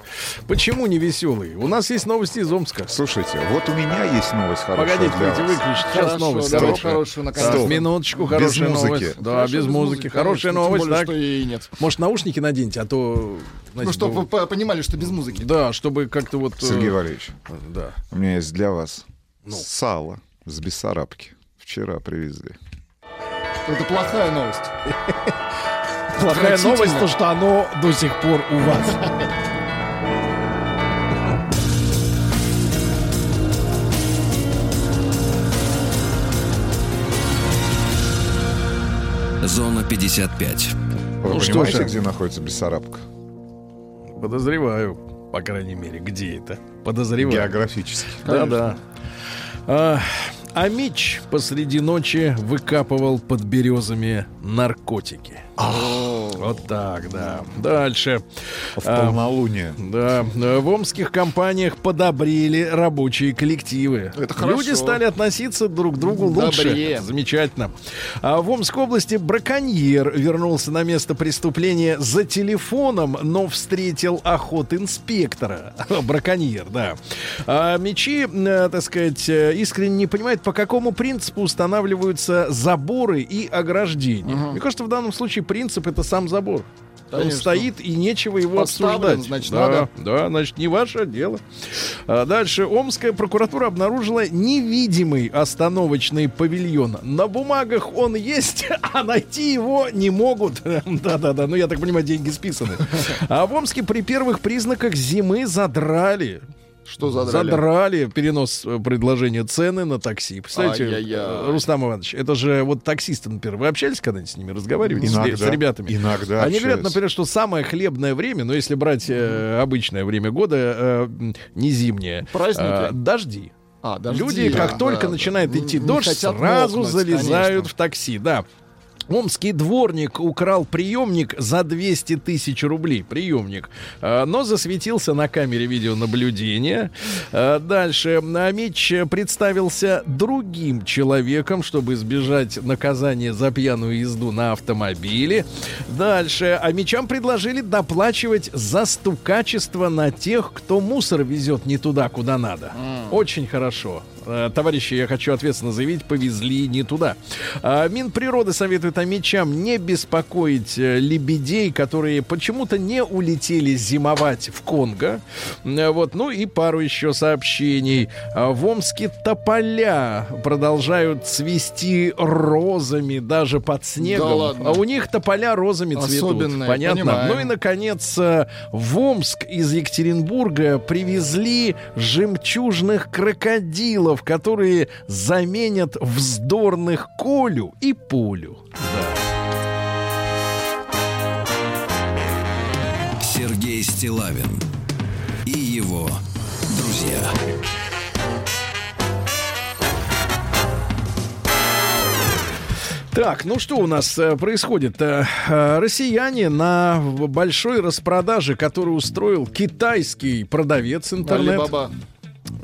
Почему не веселый? У нас есть новости из Омска. Слушайте, вот у меня есть новость хорошая Погодите, для вас. выключить. Сейчас Хорошо, новость. давайте хорошая. хорошую, наконец. Стоп. минуточку, Без хорошая музыки. новость. Да, Хорошо, без музыки. Хорошая конечно, новость, Тем более, так. что и нет. Может, наушники наденьте, а то... Ну, знаете, чтобы ну, вы по- понимали, что без музыки. Да, чтобы как-то вот... э, Сергей Валерьевич, Да. у меня есть для вас Ну. сало с Бессарабки. Вчера привезли. Это плохая новость. Плохая новость, то, что оно до сих пор у вас. Зона 55. Вы Ну что понимаете, же. где находится Бессарабка? Подозреваю, по крайней мере, где это. Подозреваю. Географически. Да, да. А, а Мич посреди ночи выкапывал под березами наркотики. Вот так, да. Дальше. В А, полнолуние. Да, э, в омских компаниях подобрели рабочие коллективы. Это хорошо. Люди стали относиться друг к другу лучше. Добрее. Замечательно. А в Омской области браконьер вернулся на место преступления за телефоном, но встретил охот-инспектора. Браконьер, да. А мечи, э, так сказать, э, искренне не понимают, по какому принципу устанавливаются заборы и ограждения. Мне кажется, в данном случае принцип это сам забор. Он Конечно. стоит и нечего его Поставлен, обсуждать. значит, да, надо. Да, значит, не ваше дело. А дальше. Омская прокуратура обнаружила невидимый остановочный павильон. На бумагах он есть, а найти его не могут. Да-да-да, ну я так понимаю, деньги списаны. А в Омске при первых признаках зимы задрали. Что задрали? Задрали перенос э, предложения цены на такси. Представляете, Ай-яй-яй. э, Рустам Иванович, это же вот таксисты, например, вы общались когда-нибудь с ними, разговаривали с- Иногда. с ребятами? Иногда Они говорят, общаюсь. например, что самое хлебное время, ну, если брать э, обычное время года, э, не зимнее, Праздники. э, дожди. А, дожди. Люди, как Да, только да. начинает Не- идти дождь, сразу мокнуть, залезают конечно. в такси, да. Омский дворник украл приемник за 200 тысяч рублей. Приемник. А, Но засветился на камере видеонаблюдения. А, Дальше. Амич представился другим человеком, чтобы избежать наказания за пьяную езду на автомобиле. Дальше. Амичам предложили доплачивать за стукачество на тех, кто мусор везет не туда, куда надо. Очень хорошо. Э, Товарищи, я хочу ответственно заявить, повезли не туда. А, Минприроды советует амичам не беспокоить э, лебедей, которые почему-то не улетели зимовать в Конго. Э, Вот, ну и пару еще сообщений. А, В Омске тополя продолжают цвести розами даже под снегом. Да ладно? А у них тополя розами цветут. Особенные, Понятно. понимаем. Ну и наконец, в Омск из Екатеринбурга привезли жемчужных крокодилов, которые заменят вздорных Колю и Пулю. Сергей Стилавин и его друзья. Так, ну что у нас э, происходит? Э, э, россияне на большой распродаже, которую устроил китайский продавец интернет. Алибаба.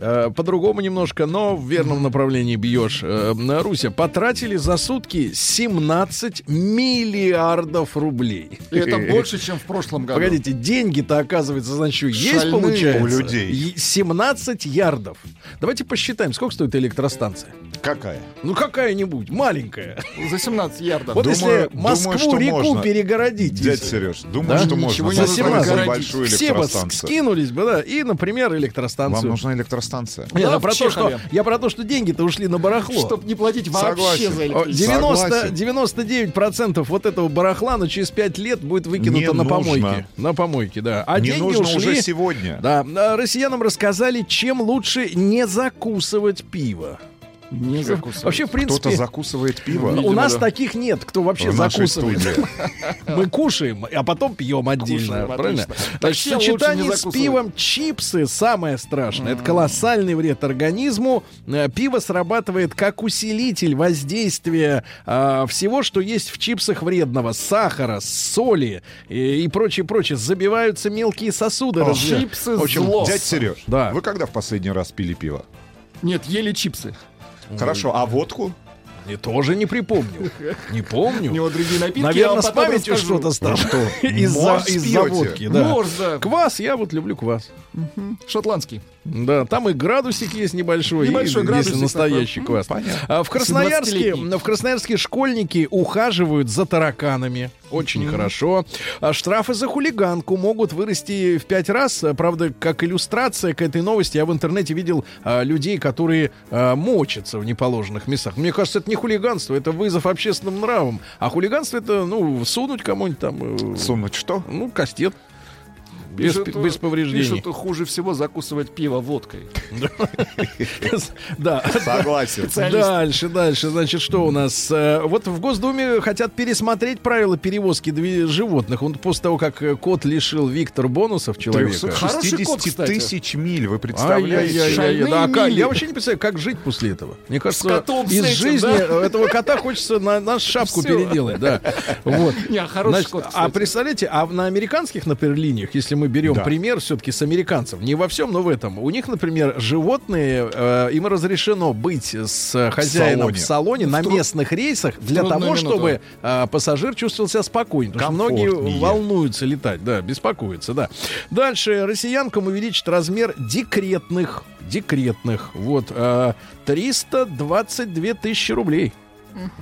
Э, По-другому немножко, но в верном направлении бьешь. Э, Руся потратили за сутки 17 миллиардов рублей. И это больше, чем в прошлом году. Погодите, деньги-то, оказывается, значит, есть, Шальные получается? у людей. И 17 ярдов. Давайте посчитаем, сколько стоит электростанция. Какая? Ну, какая-нибудь, маленькая. За 17 ярдов. Вот Думаю- если думаю, Москву, что реку можно. перегородить. Если- Сереж, думаю, Да? что Ничего можно За надо построить 17 загородить. большую Все бы скинулись бы, да, и, например, электростанцию. Вам нужна электростанция. Нет, Да, я в про то, что, я про то, что деньги-то ушли на барахло. Чтобы не платить вообще Согласен. за электричество. 90, Согласен. 99% вот этого барахла, но через 5 лет будет выкинуто Не на нужно. помойке. На помойке, да. А Не деньги нужно ушли... уже сегодня. Да, а, россиянам рассказали, чем лучше не закусывать пиво. Не закусывать. Вообще, в Кто-то принципе, закусывает пиво. у Видимо, нас да. таких нет, кто вообще в закусывает. Мы кушаем, а потом пьем отдельно. Кушаем, правильно? лучше сочетании не с пивом чипсы самое страшное. Это колоссальный вред организму. Э, Пиво срабатывает как усилитель воздействия а, всего, что есть в чипсах вредного. Сахара, соли и, и прочее, прочее. Забиваются мелкие сосуды. О, Чипсы В общем, зло. Дядь Сереж, Да. вы когда в последний раз пили пиво? Нет, ели чипсы. Хорошо, а водку? И тоже не припомню. Не помню. У него другие напитки, Наверное, с памятью что-то стало. что, Из-за пьете? водки, да. Морс, да. Квас, я вот люблю квас. Шотландский. Да, там и градусик есть небольшой, Небольшой и, градусик если настоящий такой. квас. Понятно. А в Красноярске, 17-летний. в Красноярске школьники ухаживают за тараканами. Очень хорошо. А штрафы за хулиганку могут вырасти в пять раз. Правда, как иллюстрация к этой новости, я в интернете видел а, людей, которые а, мочатся в неположенных местах. Мне кажется, это не хулиганство, это вызов общественным нравам. А хулиганство это, ну, сунуть кому-нибудь там, э, Сунуть что? ну, кастет. Без, Пишут, без повреждений. Пишут, хуже всего закусывать пиво водкой. Да. Согласен. Дальше, дальше, значит, что у нас? Э, Вот в Госдуме хотят пересмотреть правила перевозки животных. Вот после того, как кот лишил Виктор бонусов человека. Хороший кот, 360 кстати. тысяч миль, вы представляете? Я вообще не представляю, как жить после этого. Мне кажется, из жизни этого кота хочется на, шапку переделать, да. Вот. Не, а хороший Значит, кот, а представляете, а на американских, например, линиях, если мы берем Да. пример все-таки с американцев, не во всем, но в этом, у них, например, животные, э, им разрешено быть с хозяином в салоне, салоне. на тру- местных рейсах для того, минуту. чтобы э, пассажир чувствовал себя спокойно. Потому что многие волнуются летать, да, беспокоятся, да. Дальше россиянкам увеличат размер декретных, декретных, вот, э, 322 тысячи рублей.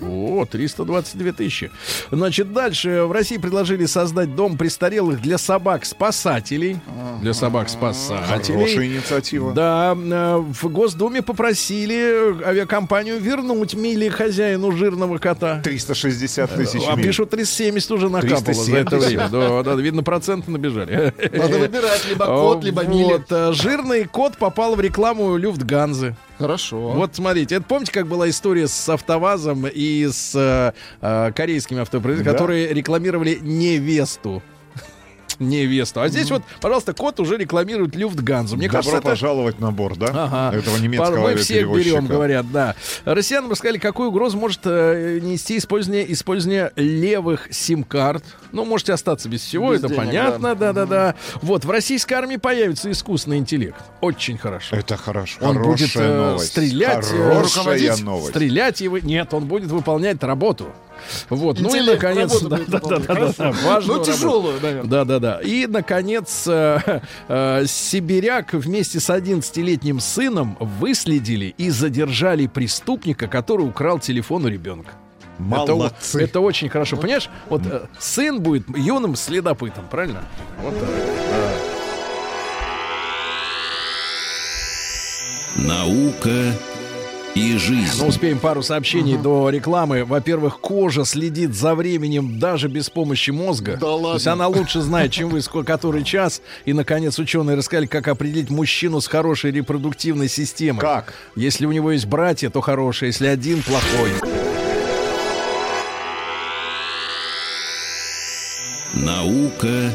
О, 322 тысячи. Значит, дальше в России предложили создать дом престарелых для собак-спасателей. Для собак-спасателей. Хорошая инициатива. Да, э, в Госдуме попросили авиакомпанию вернуть мили хозяину жирного кота. 360 тысяч А пишут 370 уже накапало за это 370. время. Да, да, видно, проценты набежали. Надо выбирать либо кот, либо мили. Вот, э, жирный кот попал в рекламу Люфтганзы. Хорошо. Вот смотрите, это помните, как была история с АвтоВАЗом и с э, э, корейскими автопроизводителями, Да. которые рекламировали невесту. Невесту. А здесь вот, пожалуйста, кот уже рекламирует Люфтганзу. Мне Добро кажется, это пожаловать на борт, да? Ага. Этого немецкого Мы всех берем, говорят, да. Россиянам рассказали, какую угрозу может э, нести использование, использование левых сим-карт. Ну, можете остаться без всего, Без это денег, понятно, да-да-да. Вот, в российской армии появится искусственный интеллект. Очень хорошо. Это хорошо. Он Хорошая будет э, новость. стрелять, э, Хорошая руководить, новость. стрелять его. Нет, он будет выполнять работу. Вот, ну и наконец, работу да, да, да, да, да, важную Ну, работу. тяжелую, наверное. Да, да, да. И, наконец, э, э, сибиряк вместе с 11-летним сыном выследили и задержали преступника, который украл телефон у ребенка. Это, Молодцы. это очень хорошо. Понимаешь, вот э, сын будет юным следопытом, правильно? Вот так. Наука и жизнь. Ну, успеем пару сообщений до рекламы. Во-первых, кожа следит за временем даже без помощи мозга. Да То есть ладно? она лучше знает, чем вы, сколько, который час. И, наконец, ученые рассказали, как определить мужчину с хорошей репродуктивной системой. Как? Если у него есть братья, то хороший, если один, плохой. Наука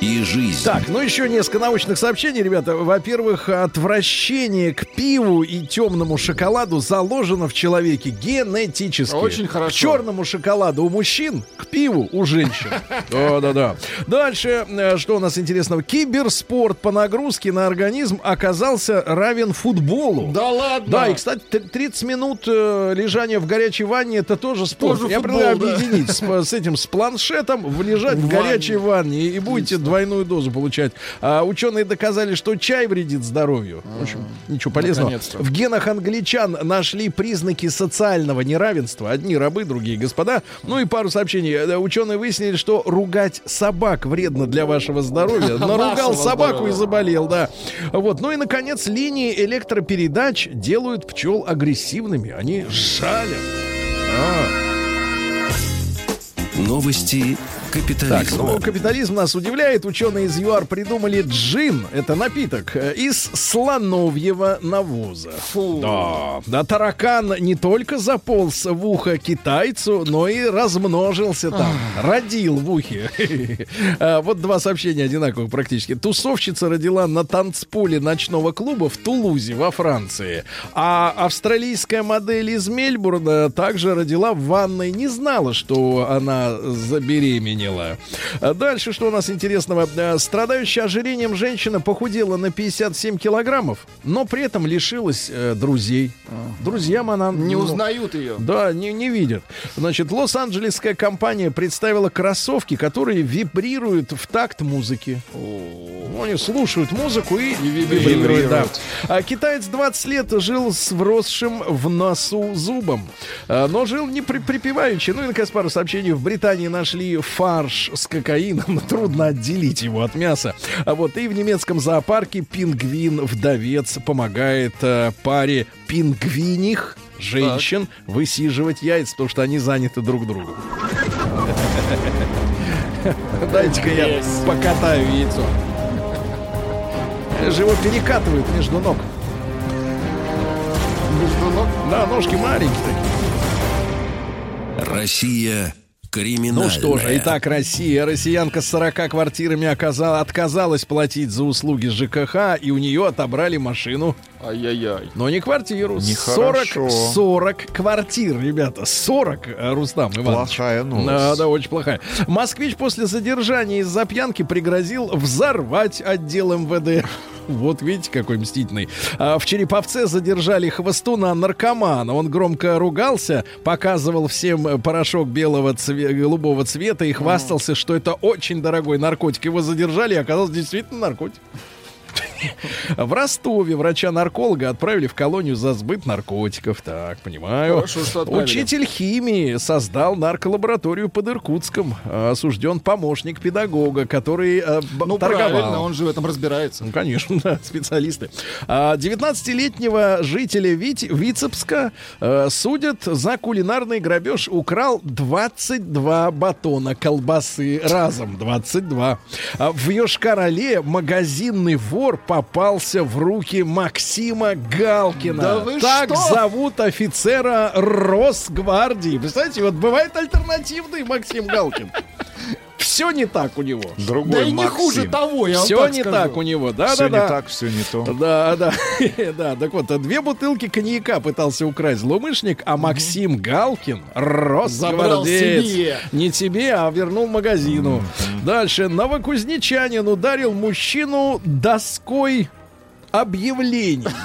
и жизнь. Так, ну еще несколько научных сообщений, ребята. Во-первых, отвращение к пиву и темному шоколаду заложено в человеке генетически. Очень хорошо. К черному шоколаду у мужчин, к пиву у женщин. Да-да-да. Дальше, э, что у нас интересного? Киберспорт по нагрузке на организм оказался равен футболу. Да ладно? Да, и, кстати, т- 30 минут э, лежания в горячей ванне это тоже спорт. Тоже Я предлагаю объединить с, этим, с планшетом, в лежать в, горячей ванне. ванне и будете двойную дозу получать. А, ученые доказали, что чай вредит здоровью. В общем, ничего полезного. В генах англичан нашли признаки социального неравенства. Одни рабы, другие господа. Ну и пару сообщений. Э, Ученые выяснили, что ругать собак вредно для вашего здоровья. Наругал собаку и заболел, да. Вот. Ну и, наконец, линии электропередач делают пчел агрессивными. Они жалят. А. Новости Так, капитализма. ну, капитализм нас удивляет. Ученые из ЮАР придумали джин, это напиток, э, из слоновьего навоза. Да. да, таракан не только заполз в ухо китайцу, но и размножился там, родил в ухе. А, Вот два сообщения одинаковых практически. Тусовщица родила на танцполе ночного клуба в Тулузе во Франции. А австралийская модель из Мельбурна также родила в ванной. Не знала, что она забеременела. А Дальше, что у нас интересного? А, Страдающая ожирением женщина похудела на 57 килограммов, но при этом лишилась э, друзей. Друзьям она... Не ну, узнают ее. да, не, не видят. Значит, лос-анджелесская компания представила кроссовки, которые вибрируют в такт музыки. Они слушают музыку и, вибрируют. да. А китаец 20 лет жил с вросшим в носу зубом. А, Но жил не при, припеваючи. Ну и, наконец, пару сообщений. В Британии нашли фарш с кокаином. Трудно отделить его от мяса. А вот и в немецком зоопарке пингвин-вдовец помогает э, паре пингвиних женщин высиживать яйца, потому что они заняты друг другом. Дайте-ка я покатаю яйцо. Же его перекатывают между ног. Между ног. Да, ножки маленькие такие. Россия криминальная. Ну что же, итак, Россия. Россиянка с 40 квартирами оказала, отказалась платить за услуги ЖКХ, и у нее отобрали машину. Ай-яй-яй. Но не квартиру. 40, Нехорошо. 40 квартир, ребята. 40, э, Рустам Иванович. Плохая новость. Да, да, очень плохая. Москвич после задержания из-за пьянки пригрозил взорвать отдел МВД. Вот видите, какой мстительный. А, в Череповце задержали хвостуна наркомана. Он громко ругался, показывал всем порошок белого цве- голубого цвета и хвастался, что это очень дорогой наркотик. Его задержали, и оказалось действительно наркотик. В Ростове врача-нарколога отправили в колонию за сбыт наркотиков. Так, понимаю. Хорошо, что отправили. Учитель химии создал нарколабораторию под Иркутском. А, Осужден помощник педагога, который э, Ну, торговал. правильно, он же в этом разбирается. Ну, конечно, да, специалисты. А, 19-летнего жителя Вит- Вицебска э, судят за кулинарный грабеж. Украл 22 батона колбасы разом. 22. А в Йошкар-Оле магазинный вор попался в руки Максима Галкина. Да вы так что? зовут офицера Росгвардии. Представляете, вот бывает альтернативный Максим Галкин. Все не так у него. Другой Да и не Максим. хуже того, я Все так не скажу. так у него, да, Все да, да. не так, все не то. Да, да, да. Так вот, две бутылки коньяка пытался украсть злоумышленник, а Максим Галкин, Забрал росгвардеец, себе. не тебе, а вернул магазину. Дальше. Новокузнечанин ударил мужчину доской объявлений.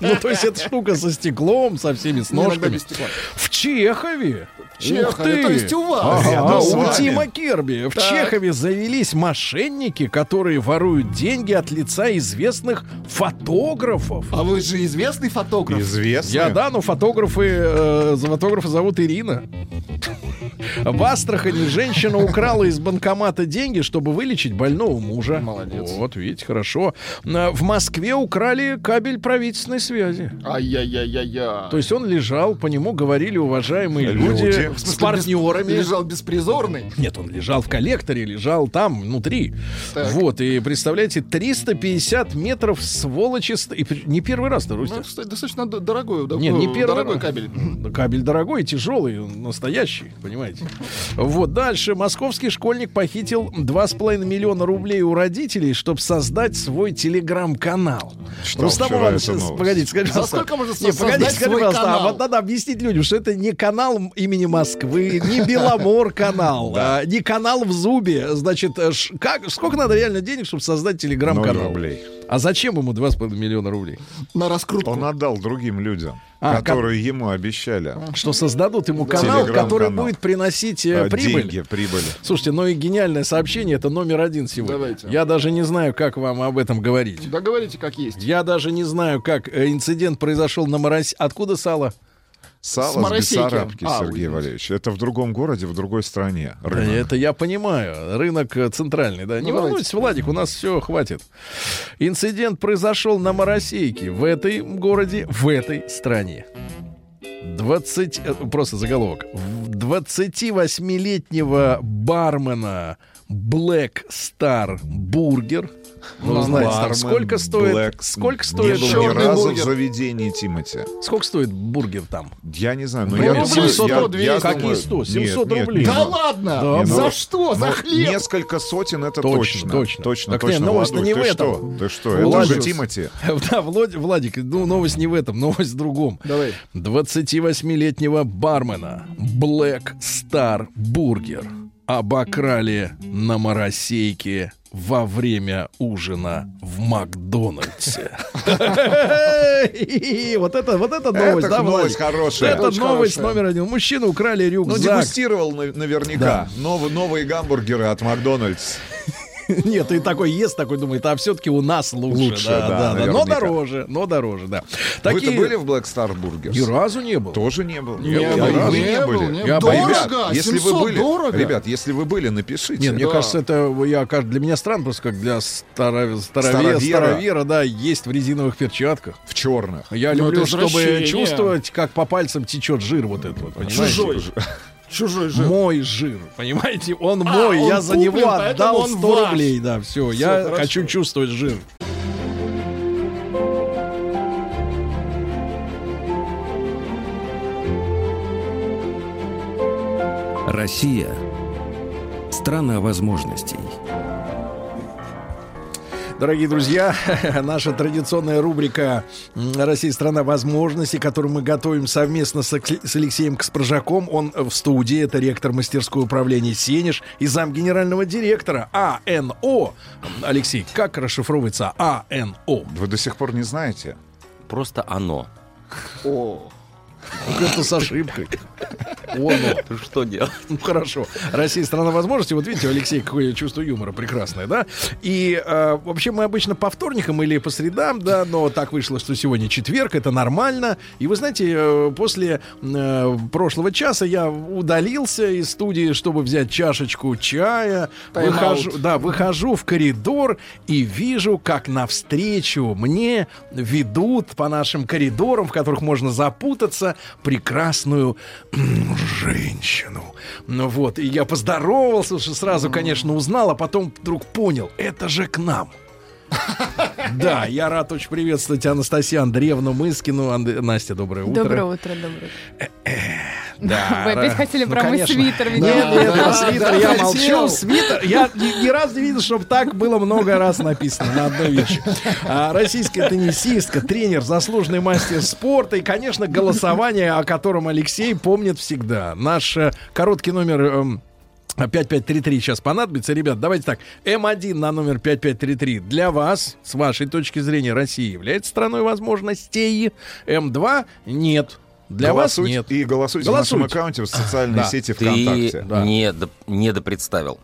Ну, то есть, эта штука со стеклом, со всеми с Иногда ножками. В Чехове. Чехове, Ух ты. то есть у вас. Ага, у. Тима Керби. В Так. Чехове завелись мошенники, которые воруют деньги от лица известных фотографов. А вы же известный фотограф. Известно. Я, да, но фотографы, э, за фотографа зовут Ирина. В Астрахани женщина украла из банкомата деньги, чтобы вылечить больного мужа. Молодец. Вот, видите, хорошо. В Москве украли кабель правительственной связи. Ай-яй-яй-яй-яй. То есть он лежал, по нему говорили уважаемые люди, Люди. В с смысле, партнерами. Лежал беспризорный. Нет, он лежал в коллекторе, лежал там, внутри. Так. Вот, и представляете, 350 метров сволочи... И не первый раз-то, Рустик. Ну, кстати, достаточно дорогой, да, Нет, не э, первый дорогой раз. кабель. Да, Кабель дорогой, тяжелый, настоящий, понимаете. Вот дальше. Московский школьник похитил 2,5 миллиона рублей у родителей, чтобы создать свой телеграм-канал. Читал Рустам Иванович, погодите, скажите, За сколько можно Не, создать погодите, скажите, свой пожалуйста, а вот надо объяснить людям, что это не канал имени Москвы, не Беломор канал, а, не канал в Зубе. Значит, э, ш- как, сколько надо реально денег, чтобы создать телеграм-канал? рублей. А зачем ему 2,5 миллиона рублей? На раскрутку. Он отдал другим людям, А, которые ему обещали. Что создадут ему канал, который будет приносить э, А, прибыль. Деньги, прибыли. Слушайте, ну и гениальное сообщение, это номер один сегодня. Давайте. Я даже не знаю, как вам об этом говорить. Да говорите, как есть. Я даже не знаю, как э, инцидент произошел на Мороз. Откуда сало? Сало С с. Бессарабки, А, Сергей ой, Валерьевич. Это в другом городе, в другой стране. Рынок. Это я понимаю. Рынок э, центральный, да. Не Ну, давайте. волнуйтесь, Владик, у нас все хватит. Инцидент произошел на Моросейке. В этой городе, в этой стране. 20, э, просто заголовок. В 28-летнего бармена Black Star Burger. Ну, вы знаете, Бармен сколько стоит? Black- Сколько Не стоит? был ни разу бургер. в заведении Тимати. Сколько стоит бургер там? Я не знаю, но Ну, я рублей думаю, 100, я- я 200. Какие думаю- 100? 700 Нет, нет, рублей. нет, Да ну, ладно? Да, За ну, что? За ну, хлеб? Несколько сотен это Точно, точно. точно. Так точно. нет, новость-то Владусь, не ты в что? этом. Ты что? Это же Тимати. Да, Влад- Владик, ну новость не в этом, новость в другом. Давай. 28-летнего бармена Black Star Burger обокрали на моросейке во время ужина в Макдональдсе. Вот это, вот это новость, да, новость хорошая. Это новость номер один. Мужчину украли Ну, рюкзак. дегустировал на- наверняка. Нов- новые гамбургеры от Макдональдс. Нет, и такой ест, такой думает, а все-таки у нас лучше. Лучше, да, да, да, да. Но дороже, но дороже, да. Вы-то были в Black Star Burgers? Ни разу не был. Тоже не был. Не Я- был, я- не вы не был, были. не. Дорого, Ребят, если вы 700 были, дорого. ребят, если вы были, напишите. Нет, мне Да. кажется, это я, кажется, для меня странно, просто как для старо- старове- Старовера. старовера, да, есть в резиновых перчатках. в черных. Я Ну, люблю, чтобы чувствовать, как по пальцам течет жир вот этот вот? Чужой. Чужой жир. Мой жир, понимаете? Он мой, он я за куплен, него отдал он 100 ваш. рублей, да, все, я хорошо. хочу чувствовать жир. Россия – страна возможностей. Дорогие друзья, наша традиционная рубрика «Россия – страна возможностей», которую мы готовим совместно с Алексеем Каспаржаком. Он в студии, это ректор мастерского управления «Сенеж» и зам генерального директора АНО. Алексей, как расшифровывается АНО? Вы до сих пор не знаете? Просто оно. О, Это с ошибкой. ОНО. Что делать? Ну хорошо. Россия страна возможностей. Вот видите, у Алексея какое чувство юмора прекрасное, да? И э, вообще мы обычно по вторникам или по средам, да, но так вышло, что сегодня четверг, это нормально. И вы знаете, э, после э, прошлого часа я удалился из студии, чтобы взять чашечку чая. Выхожу, да, выхожу в коридор и вижу, как навстречу мне ведут по нашим коридорам, в которых можно запутаться, прекрасную женщину. Ну вот, и я поздоровался, что сразу, конечно, узнал, а потом вдруг понял, это же к нам. Да, я рад очень приветствовать Анастасию Андреевну Мыскину. Анд- Настя, доброе утро. Доброе утро, доброе утро. Да, Вы опять хотели ну, про мой свитер. Нет, нет, Да, про свитер да, я молчу. Свитер, я ни, ни разу не видел, чтобы так было много раз написано на одной вещи. А, российская теннисистка, тренер, заслуженный мастер спорта и, конечно, голосование, о котором Алексей помнит всегда. Наш э, короткий номер... эм, 5533 сейчас понадобится. Ребят, давайте так. М1 на номер 5533 для вас, с вашей точки зрения, Россия является страной возможностей. М2 нет. Для вас Голосуйте- нет. И голосуйте, в Голосуйте. нашем аккаунте в социальной Да. сети Ты ВКонтакте. Да. недо- недопредставил.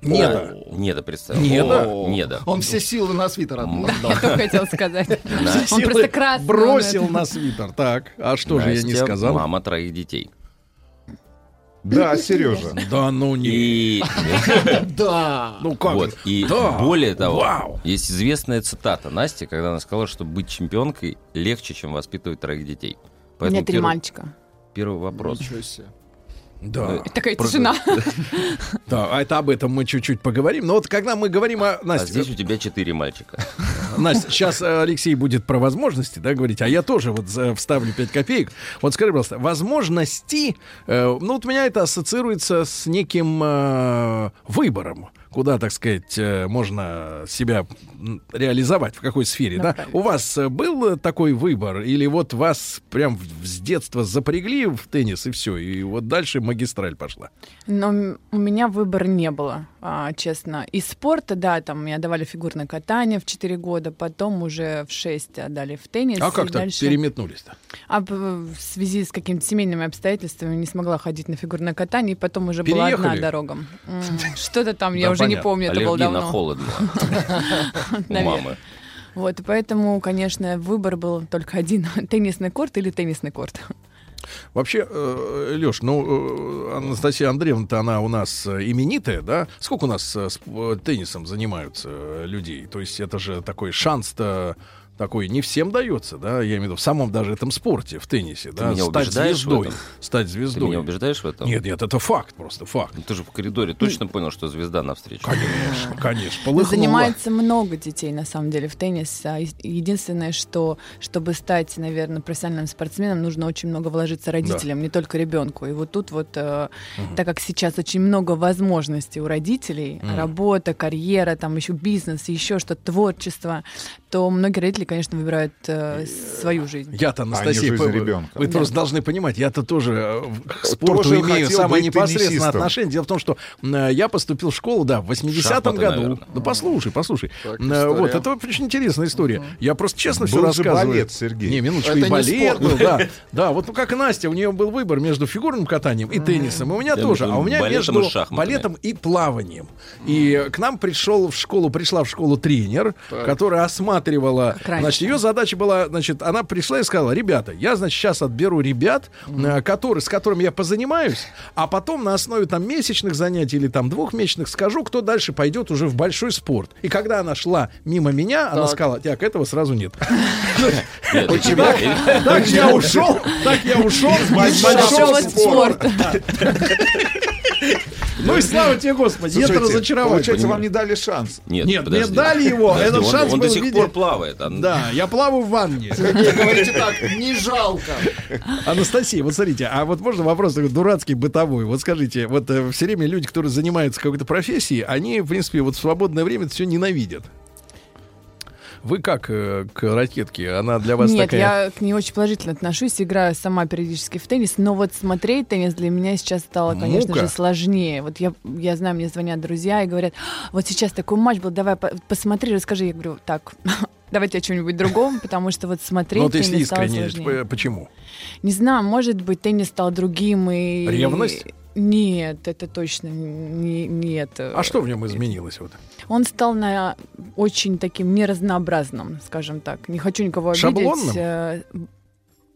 Нет. О, Недопредставил. Недо? О, Недо. он все силы на свитер отдал. Я только хотел сказать. Он просто красный. бросил на свитер. Так, а что же я не сказал? Мама троих детей. Да, Сережа. Да ну не. Да. Ну как? вот и более того, есть известная цитата Насти, когда она сказала, что быть чемпионкой легче, чем воспитывать троих детей. У меня три мальчика. первый вопрос. Ничего себе. Да, Такая Просто- тишина. да, а это об этом мы чуть-чуть поговорим. Но вот когда мы говорим о А Насте, здесь у тебя четыре мальчика. Настя, сейчас Алексей будет про возможности, да, говорить, а я тоже вот вставлю 5 копеек. Вот скажи, пожалуйста, возможности, э, ну вот у меня это ассоциируется с неким э, выбором, куда, так сказать, э, можно себя реализовать, в какой сфере, да? У вас был такой выбор, или вот вас прям с детства запрягли в теннис и все, и вот дальше магистраль пошла? Но у меня выбора не было, а, честно. Из спорта, да, там меня давали фигурное катание в 4 года, потом уже в 6 отдали в теннис. А как так дальше- переметнулись-то? А в связи с какими-то семейными обстоятельствами не смогла ходить на фигурное катание, и потом уже была одна Переехали? дорога. Что-то там, я уже не помню, это было Аллергия на давно. холод у мамы. Вот, поэтому, конечно, выбор был только один. Теннисный корт или теннисный корт. Вообще, Леш, ну, э, Анастасия Андреевна-то она у нас э, именитая, да? Сколько у нас э, э, теннисом занимаются э, людей? То есть это же такой шанс-то, такой не всем дается, да, я имею в виду в самом даже этом спорте, в теннисе, да, меня стать убеждаешь в звездой, этом? стать Ты звездой. меня убеждаешь в этом? Нет, нет, это факт, просто факт. Ну, Ты же в коридоре точно понял, что звезда навстречу. Конечно, конечно, Ну, полыхнуло. Занимается много детей, на самом деле, в теннис. А Единственное, что, чтобы стать, наверное, профессиональным спортсменом, нужно очень много вложиться родителям, не только ребенку. И вот тут вот, э, так как сейчас очень много возможностей у родителей, работа, карьера, там еще бизнес, еще что-то, творчество, то многие родители, конечно, выбирают э, свою жизнь. Я-то, Анастасия, жизнь вы- ребенка. вы Да. просто должны понимать, я-то тоже э, к спорту Тоже имею самое непосредственное теннисистом. отношение. Дело в том, что э, я поступил в школу, да, в 80-м Шахматы, году. наверное. Ну, послушай, послушай. Так, Э, история. вот, это очень интересная история. Я просто честно все Был же рассказываю. балет, Сергей. Не, минуточку, Это и балет был, да. Да, вот ну, как и Настя, у нее был выбор между фигурным катанием и теннисом. И у меня Я тоже. А у меня между и балетом и плаванием. И к нам пришел в школу, пришла в школу тренер, которая осматривала. Раньше. Значит, ее задача была, значит, она пришла и сказала, ребята, я, значит, сейчас отберу ребят, э, которые, с которыми я позанимаюсь, а потом на основе там месячных занятий или там двухмесячных скажу, кто дальше пойдет уже в большой спорт. И когда она шла мимо меня, она Так. сказала, так, этого сразу нет. Почему? Так я ушел, так я ушел с большого спорта. Ну и слава тебе, Господи, это разочарование. Получается, вам не дали шанс. Нет, Нет, мне дали его, этот шанс он был до сих пор плавает. а- Да, я плаваю в ванне. Говорите так, не жалко. Анастасия, вот смотрите, а вот можно вопрос такой дурацкий, бытовой. Вот скажите, вот все время люди, которые занимаются какой-то профессией, они, в принципе, вот в свободное время все ненавидят. Вы как э, к ракетке? Она для вас Нет, такая... я к ней очень положительно отношусь, играю сама периодически в теннис, но вот смотреть теннис для меня сейчас стало, конечно Мука. же, сложнее. Вот я, я знаю, мне звонят друзья и говорят, «А, вот сейчас такой матч был, давай по- посмотри, расскажи. Я говорю, так, давайте о чем-нибудь другом, потому что вот смотреть Ну вот если искренне, сложнее. почему? Не знаю, может быть, теннис стал другим и... Ревность? Нет, это точно не, не это. А что в нем изменилось? Вот? Он стал на очень таким неразнообразным, скажем так. Не хочу никого обидеть. Шаблонным? э,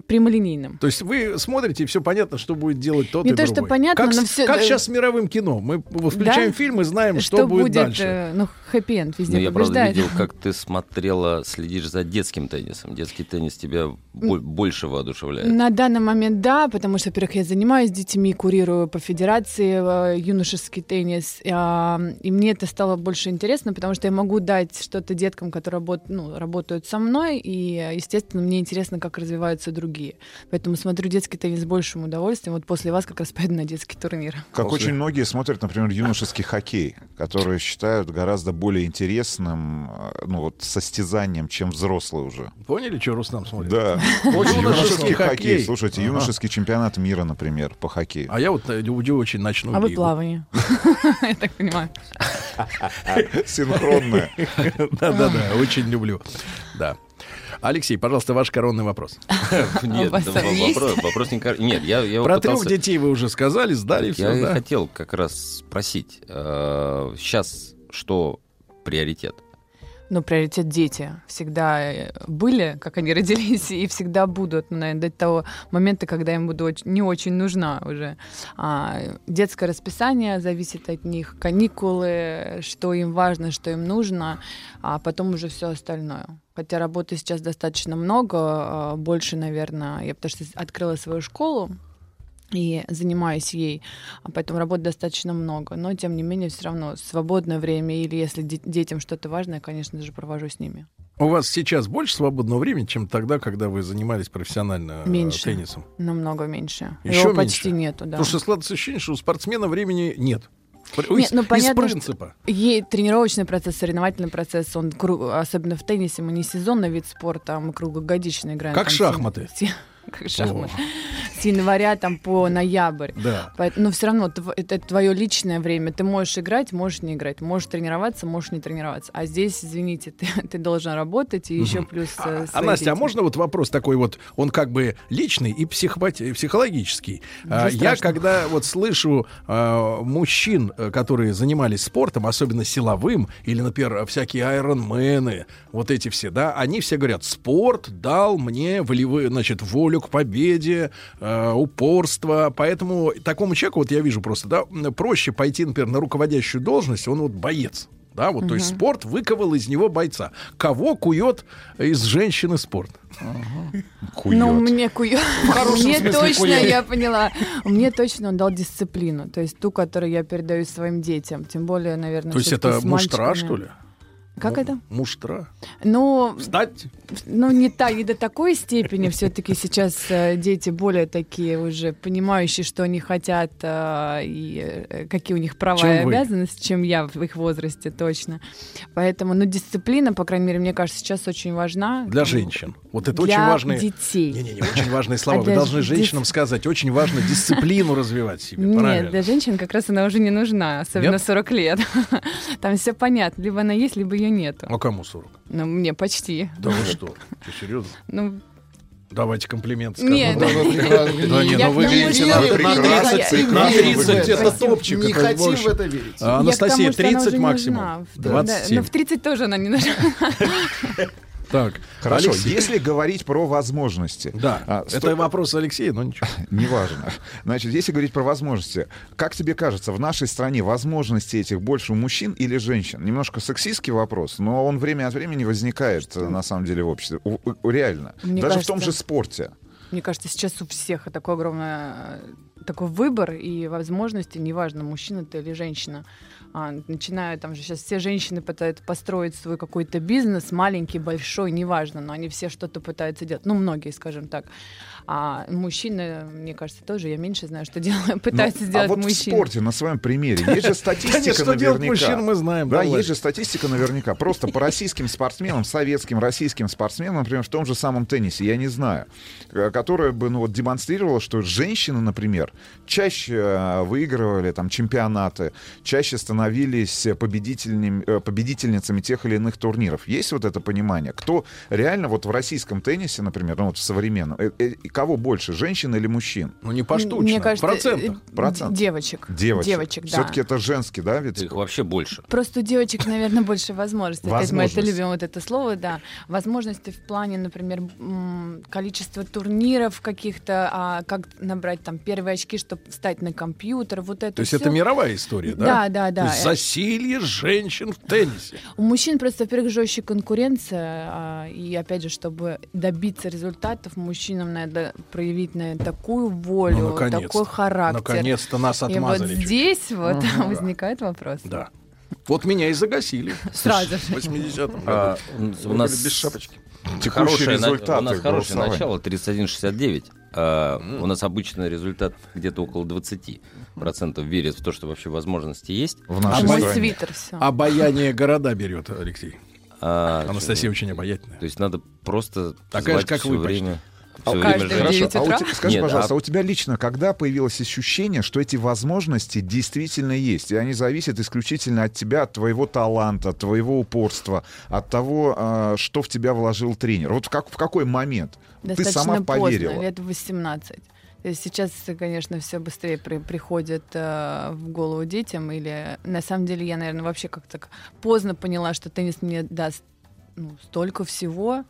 прямолинейным. То есть вы смотрите, и все понятно, что будет делать тот Не и то, что другой. понятно, как, но всё- как э, сейчас с мировым кино? Мы включаем Да? фильм и знаем, что, будет, дальше. э, ну, хэппи-энд везде Ну, я, правда, побеждает. видел, как ты смотрела, следишь за детским теннисом. Детский теннис тебя бо- больше воодушевляет. На данный момент да, потому что, во-первых, я занимаюсь детьми, курирую по федерации э, юношеский теннис, а, и мне это стало больше интересно, потому что я могу дать что-то деткам, которые работ- ну, работают со мной, и, естественно, мне интересно, как развиваются другие. Поэтому смотрю детский теннис с большим удовольствием. Вот после вас как раз пойду на детский турнир. Как После- очень многие смотрят, например, юношеский хоккей, который считают гораздо более интересным, э, ну вот, состязанием, чем взрослый уже. Поняли, что Рустам смотрит? Да. Юношеский Юношеский хоккей. хоккей. Слушайте, Ага. юношеский чемпионат мира, например, по хоккею. А я вот э, очень ночную А вы плавание. Я так понимаю. Синхронная. Да-да-да, очень люблю. Да. Алексей, пожалуйста, ваш коронный вопрос. Нет, вопрос, вопрос не... кор- Нет, я, я Про пытался- трех детей вы уже сказали, сдали Я все, и да? хотел как раз спросить. Сейчас что приоритет? Но приоритет дети всегда э, были, как они родились, и всегда будут, ну, наверное, до того момента, когда им буду оч- не очень нужна уже. А, детское расписание зависит от них, каникулы, что им важно, что им нужно, а потом уже все остальное. Хотя работы сейчас достаточно много, а, больше, наверное, я потому что открыла свою школу, и занимаюсь ей, а поэтому работы достаточно много. Но, тем не менее, все равно свободное время или если де- детям что-то важное, конечно же, провожу с ними. У вас сейчас больше свободного времени, чем тогда, когда вы занимались профессионально э, Меньше. теннисом? Намного меньше. Еще Его меньше? почти нету, да. Потому что складывается ощущение, что у спортсмена времени нет. Нет, ну, из понятно, принципа. Ей тренировочный процесс, соревновательный процесс, он кру- особенно в теннисе, мы не сезонный вид спорта, а мы круглогодично играем. Как шахматы. с- Как шахматы. С января там по ноябрь. Да. Но все равно это твое личное время. Ты можешь играть, можешь не играть. Можешь тренироваться, можешь не тренироваться. А здесь, извините, ты, ты должен работать и еще плюс... э, А, Настя, а можно вот вопрос такой вот, он как бы личный и психопати- психологический. А, Я когда вот слышу а, мужчин, э, которые занимались спортом, особенно силовым, или, например, всякие айронмены, вот эти все, да, они все говорят, спорт дал мне волевые, значит, волю к победе, э, упорство, поэтому такому человеку, вот я вижу просто, да, проще пойти, например, на руководящую должность, он вот боец, Да, вот, то есть спорт выковал из него бойца. Кого кует из женщины спорт? Кует. Ну, мне хорошем Мне точно, кует. я поняла. Мне точно он дал дисциплину. То есть ту, которую я передаю своим детям. Тем более, наверное, То есть это муштра, что ли? Как это? Муштра. Ну, Встать? ну не, та, не до такой степени. Все-таки сейчас э, дети более такие уже понимающие, что они хотят э, и э, какие у них права Чем и вы. обязанности, чем я в их возрасте точно. Поэтому, ну, дисциплина, по крайней мере, мне кажется, сейчас очень важна. Для Ну, женщин. Вот это Для очень важные... детей. Не-не-не, очень важные слова. А Вы должны дис- женщинам сказать, очень важно дисциплину развивать себе. Нет, правильно? для женщин как раз она уже не нужна, особенно Нет? 40 лет. Там все понятно, либо она есть, либо ее нету. А кому 40? Ну, мне почти. Да вы что? Что, серьезно? Ну, Давайте комплимент скажем. Нет. Да, вы не, ну вы на я- прекрасно, я- прекрасно я- выглядите. 30 это топчик. Не хотим в это верить. А, Анастасия, тому, что она 30 уже не максимум. нужна. В- 27. да, ну, в 30 тоже она не нужна. Так, Хорошо, Алексей. если говорить про возможности. Да, а, это сто- вопрос Алексея, но ничего. Неважно. Значит, если говорить про возможности, как тебе кажется, в нашей стране возможности этих больше у мужчин или женщин? Немножко сексистский вопрос, но он время от времени возникает, э, на самом деле, в обществе. У- у- реально. Мне Даже в кажется- том же спорте. Мне кажется, сейчас у всех такой огромный э, такой выбор и возможности, неважно, мужчина ты или женщина. А, начиная там же сейчас все женщины пытаются построить свой какой-то бизнес, маленький, большой, неважно, но они все что-то пытаются делать. Ну, многие, скажем так. А мужчины, мне кажется, тоже, я меньше знаю, что делаю, пытаются Ну, сделать а вот в мужчины. спорте, на своем примере, есть же статистика нет, что делать наверняка. мужчин, мы знаем. Да, давай. есть же статистика наверняка. Просто по российским спортсменам, советским, российским спортсменам, например, в том же самом теннисе, я не знаю, э, которая бы ну, вот, демонстрировала, что женщины, например, чаще э, выигрывали там, чемпионаты, чаще становились победительными, э, победительницами тех или иных турниров. Есть вот это понимание? Кто реально вот в российском теннисе, например, ну вот в современном, кого больше, женщин или мужчин? Ну не поштучно, Мне кажется, процентно. э, Процент. девочек. Девочек. Девочек, да. Все-таки это женский, да, вид Их вообще больше. Просто у девочек, наверное, больше возможностей. Опять мы это любим, вот это слово, да. Возможности в плане, например, количества турниров каких-то, а как набрать там первые очки, чтобы встать на компьютер, вот это То есть всё. это мировая история, да? Да, да, да. То есть засилье женщин в теннисе. У мужчин просто, во-первых, жестче конкуренция, а, и опять же, чтобы добиться результатов, мужчинам надо проявить, наверное, такую волю, Ну, наконец-то. такой характер. Наконец-то нас и вот отмазали. чуть-чуть. здесь вот возникает вопрос. Да. Вот меня и загасили. Сразу же. В 80-м А, году. у нас без шапочки. На- результаты у нас хорошее начало 31-69. А, У нас обычно результат где-то около 20% верят в то, что вообще возможности есть. В А нашей мой стране. свитер все. Обаяние города берет, Алексей. А, Анастасия очень обаятельная. То есть надо просто Такая звать же, как вы время. А у- время день. Хорошо, 9 а у утра? тебя- скажи, Нет, пожалуйста, а- а у тебя лично когда появилось ощущение, что эти возможности действительно есть, и они зависят исключительно от тебя, от твоего таланта, от твоего упорства, от того, а, что в тебя вложил тренер? Вот в, как, в какой момент ты Достаточно сама поздно, поверила? лет в 18. То есть сейчас, конечно, все быстрее при- приходит э, в голову детям. Или на самом деле я, наверное, вообще как-то так поздно поняла, что теннис мне даст ну, столько всего.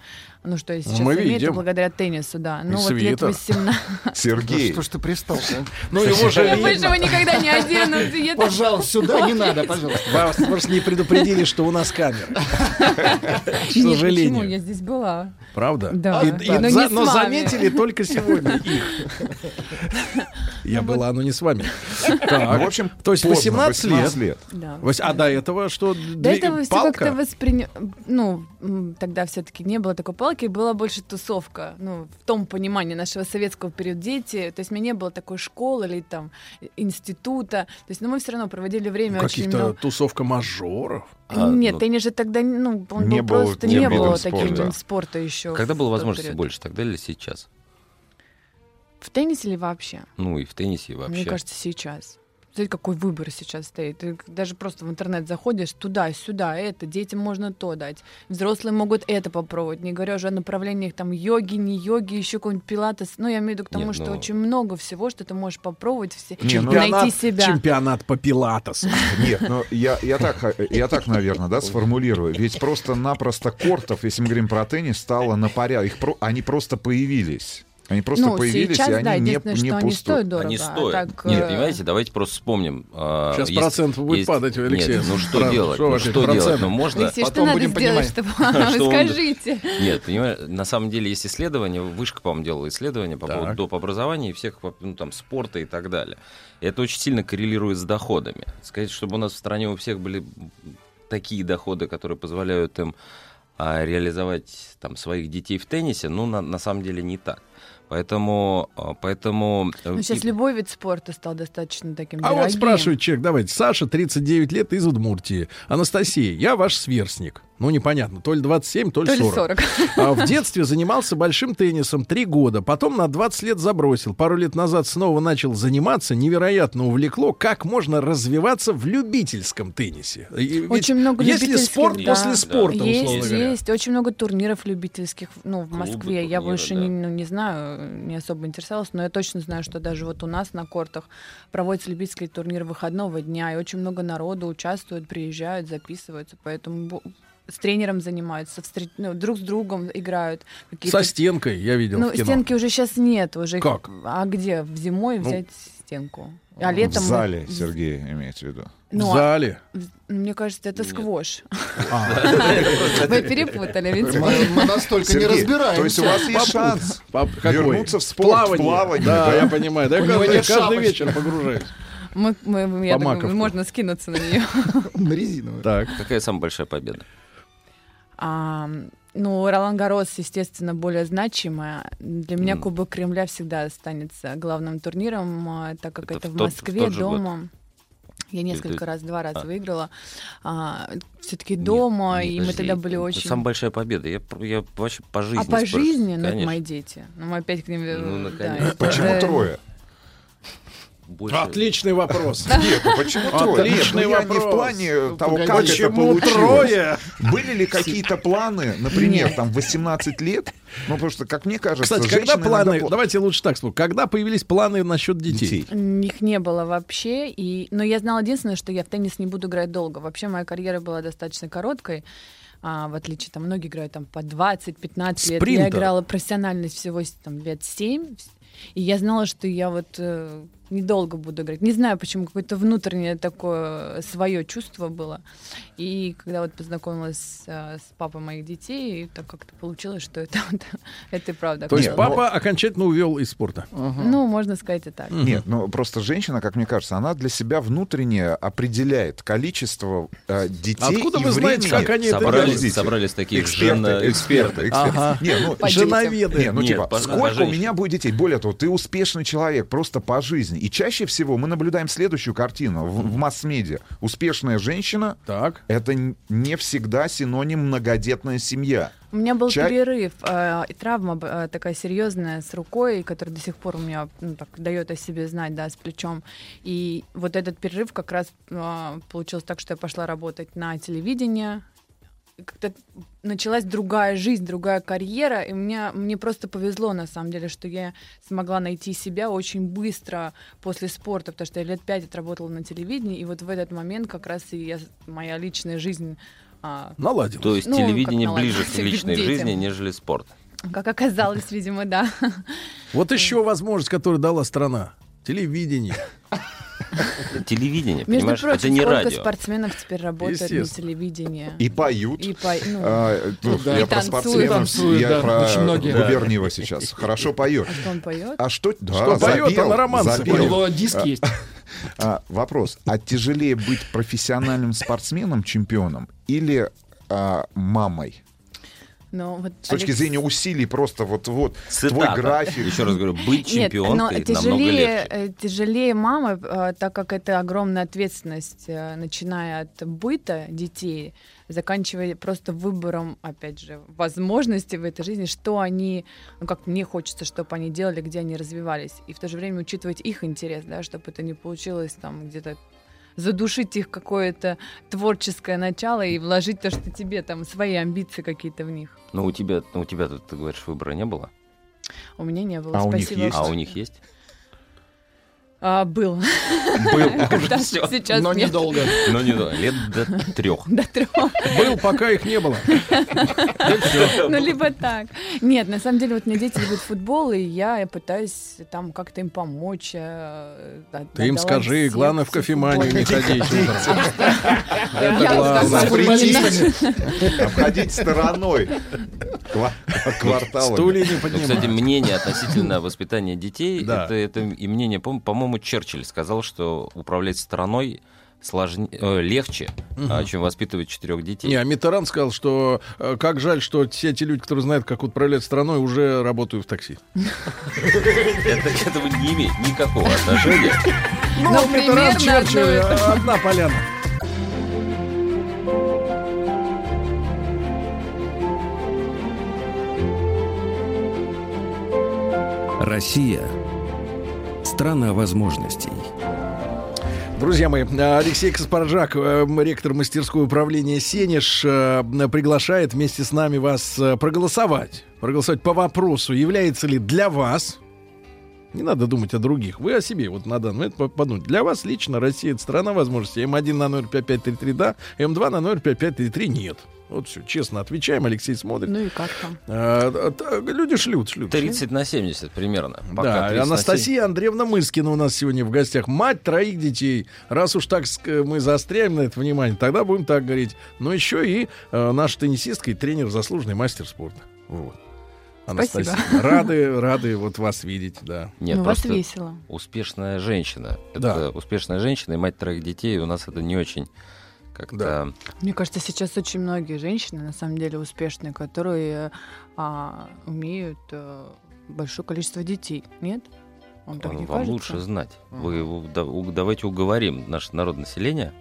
Ну, что я сейчас Мы имею, видим. это благодаря теннису, да. Ну, И вот лет свитер. 18. Сергей, Что ж ты пристал-то? Ну его же Я больше его никогда не одену. Пожалуйста, сюда не надо, пожалуйста. Вас просто не предупредили, что у нас камеры. К Нет, почему? сожалению. Я здесь была. Правда? Да. И Но заметили только сегодня их. Я была, но не с вами. ну, в общем, то есть поздно, 18 лет. 18 лет. Да. Вось- А до этого что? До этого все как-то восприня... Ну, тогда все-таки не было такой палки, была больше тусовка. Ну, в том понимании нашего советского периода дети. То есть у меня не было такой школы или там института. То есть, но мы все равно проводили время очень Каких-то много. тусовка мажоров. А, Нет, ну, теннис же тогда, ну, он Не был был просто таким не видом было таким спорта. видом спорта еще. Когда было возможности период. больше, тогда или сейчас? В теннисе или вообще? Ну и в теннисе и вообще. Мне кажется, сейчас. Смотри, какой выбор сейчас стоит. Ты даже просто в интернет заходишь туда, сюда, это, детям можно то дать. Взрослые могут это попробовать. Не говоря уже о направлениях там йоги, не йоги, еще какой-нибудь пилатес. Ну, я имею в виду к тому, Нет, что ну- очень много всего, что ты можешь попробовать, все, Не, ну- найти себя. чемпионат по пилатесу. Нет, ну я, я так, я так, наверное, да, сформулирую. Ведь просто-напросто кортов, если мы говорим про теннис, стало на порядок. Их про- они просто появились. Они просто ну, появились, сейчас, и они да, не, не что они стоят дорого. Они а стоят. так, Нет, э, понимаете, давайте просто вспомним. а, Сейчас есть- процент будет есть- падать у Алексея. Нет, ну что Правда, делать? что Ну что делать? Ну можно... Алексей, что Потом надо будем сделать, понимать. чтобы... Что скажите. Нет, понимаешь, на самом деле есть исследования, Вышка, по-моему, делала исследования по поводу доп. образования и всех, ну, там, спорта и так далее. Это очень сильно коррелирует с доходами. Сказать, чтобы у нас в стране у всех были такие доходы, которые позволяют им а, реализовать там своих детей в теннисе, ну, на, на самом деле не так. Поэтому, а, поэтому... э, Ну, сейчас и- любой вид спорта стал достаточно таким А вот спрашивает человек, давайте, Саша, 39 лет, из Удмуртии. Анастасия, я ваш сверстник. Ну, непонятно, то ли 27, то ли То ли 40. 40. А в детстве занимался большим теннисом три года, потом на 20 лет забросил. Пару лет назад снова начал заниматься, невероятно увлекло. Как можно развиваться в любительском теннисе? Ведь Очень много Есть ли любительских, спорт да. после спорта, условно Есть, говоря? есть. Очень много турниров любительских, ну, в Клубы, Москве. я турниры, больше да. не, ну, не знаю, не особо интересовалась, но я точно знаю, что даже вот у нас на кортах проводятся любительские турниры выходного дня, и очень много народу участвует, приезжают, записываются, поэтому с тренером занимаются, встр- ну, друг с другом играют. Какие-то... Со стенкой, я видел Ну, в кино. стенки уже сейчас нет. Уже... Как? А где? В зимой Ну, взять стенку? А летом... В мы- зале, Сергей, имеете в виду. Ну, в зале. в- Мне кажется, это сквош. А. Вы перепутали, видите? Мы, мы настолько не разбираемся. то есть у вас есть шанс вернуться в спорт, плавание. Да, я понимаю. Да, я каждый, вечер погружаюсь. Мы, мы- я думаю, можно скинуться на нее. На резиновую. Так. Какая самая большая победа? А, ну, Ролан Гарос, естественно, более значимая. Для меня М. Кубок Кремля всегда останется главным турниром, а, так как Это это, в в тот- в Москве, тот же год? дома. Я несколько ты- раз, два раза А. выиграла. все-таки дома, Нет, и мы подожди, тогда были это очень... Самая большая победа. Я, я вообще по жизни а по спрашиваю. жизни, ну, это Конечно. мои дети. Ну, мы опять к ним... э, Ну, да, наконец. это- Почему это- трое? Больше- Отличный вопрос. Нет, ну почему трое? Отличный ну я не в вопрос. плане того, как это Почему получилось. трое? Были ли какие-то планы, например, там, 18 лет? Ну, потому что, как мне кажется, Кстати, когда планы... Давайте лучше так скажу. Когда появились планы насчет детей? Их не было вообще. И... Но я знала единственное, что я в теннис не буду играть долго. Вообще моя карьера была достаточно короткой. А, в отличие, там, многие играют там по 20-15 лет. Я играла профессионально всего там, лет 7. И я знала, что я вот э, недолго буду играть. Не знаю, почему, какое-то внутреннее такое свое чувство было. И когда вот познакомилась э, с папой моих детей, так как-то получилось, что это, вот- это и правда. То есть Нет, папа окончательно увел из спорта. Ну, можно сказать и так. Нет, ну просто женщина, как мне кажется, она для себя внутренне определяет количество э, детей Откуда и вы знаете, времени. как они это собрались, Подождите. собрались такие Эксперты, жена- эксперты, эксперты. Ага. Не, ну, Женоведы. Не, ну Нет, типа, по- по сколько у меня будет детей? Более того, ты успешный человек просто по жизни. И чаще всего мы наблюдаем следующую картину в, в масс-медиа. Успешная женщина Так. — это не всегда синоним многодетная семья. У меня был Ча- перерыв, э, и травма э, такая серьезная с рукой, которая до сих пор у меня ну, так, дает о себе знать, да, с плечом. И вот этот перерыв как раз э, получилось так, что я пошла работать на телевидение. Как-то началась другая жизнь, другая карьера, и мне, мне просто повезло, на самом деле, что я смогла найти себя очень быстро после спорта, потому что я лет пять отработала на телевидении, и вот в этот момент как раз и я, моя личная жизнь а, Наладил. То есть Ну, телевидение ближе к личной жизни, нежели спорт. как оказалось, видимо, да. Вот еще возможность, которую дала страна. Телевидение. Телевидение, Между понимаешь, прочим, это не сколько радио. спортсменов теперь работают на телевидении. И поют. И по- ну, А, ну, да. я И про танцуют. спортсменов, Танцуют, я да, про очень многие. Губерниева сейчас. Хорошо поет. а что он поет? А что? Да, Что поет, запел, она романсы запел. У него диск есть. А, вопрос. А тяжелее быть профессиональным спортсменом, чемпионом или а, мамой? Ну, вот С точки Алекс- зрения усилий просто вот-вот твой Цитата. график. Еще раз говорю, быть Нет, но чемпионкой намного тяжелее, легче. э, тяжелее мамы, э, так как это огромная ответственность, э, начиная от быта детей, заканчивая просто выбором, опять же, возможностей в этой жизни, что они, ну как мне хочется, чтобы они делали, где они развивались, и в то же время учитывать их интерес, да, чтобы это не получилось там где-то задушить их какое-то творческое начало и вложить то, что тебе там свои амбиции какие-то в них. Но у тебя, ну, у тебя, тут, ты говоришь, выбора не было. У меня не было. А у них Спасибо. есть? А у них есть? А, был. Был. Когда сейчас Но нет. недолго. Ну, не знаю, лет до трех. До трех. Был, пока их не было. Ну, либо так. Нет, на самом деле, вот у меня дети любят футбол, и я пытаюсь там как-то им помочь. э, Ты им скажи, главное в кофеманию не ходить. Это вот так главное. обходить стороной ква- кварталы. Стулья не Ну, кстати, мнение относительно воспитания детей, это, это и мнение, по- по-моему, Черчилль сказал, что управлять страной сложнее, э, легче, а, чем воспитывать четырех детей. Не, а Миттеран сказал, что э, как жаль, что все те люди, которые знают, как управлять страной, уже работают в такси. Это к этому не имеет никакого отношения. Ну, Миттеран, примерно Черчилль, э, одна поляна. Россия – страна возможностей. Друзья мои, Алексей Каспаржак, э, ректор мастерской управления «Сенеж», э, приглашает вместе с нами вас э, проголосовать. Проголосовать по вопросу, является ли для вас, не надо думать о других, вы о себе, вот на данный момент по- подумать. Для вас лично Россия — это страна возможностей. М1 на 05533 да, М2 на 05533 нет. Вот все, честно отвечаем, Алексей смотрит. Ну и как там? Э, люди шлют, шлют. 30 на 70 примерно. Пока Да, 30 на Анастасия Андреевна Мыскина у нас сегодня в гостях. Мать троих детей. Раз уж так мы заостряем на это внимание, тогда будем так говорить. Но еще и э, наша теннисистка и тренер, заслуженный мастер спорта. Вот. Анастасия. Спасибо. Рады, рады вот вас видеть, да. Нет, ну, у вас просто весело. успешная женщина. Да. Это успешная женщина и мать троих детей. У нас это не очень как-то... Мне кажется, сейчас очень многие женщины, на самом деле, успешные, которые а, умеют а, большое количество детей. Нет? Вам так не вам кажется? лучше знать. Вы, вы- да- у- давайте уговорим наше народное население,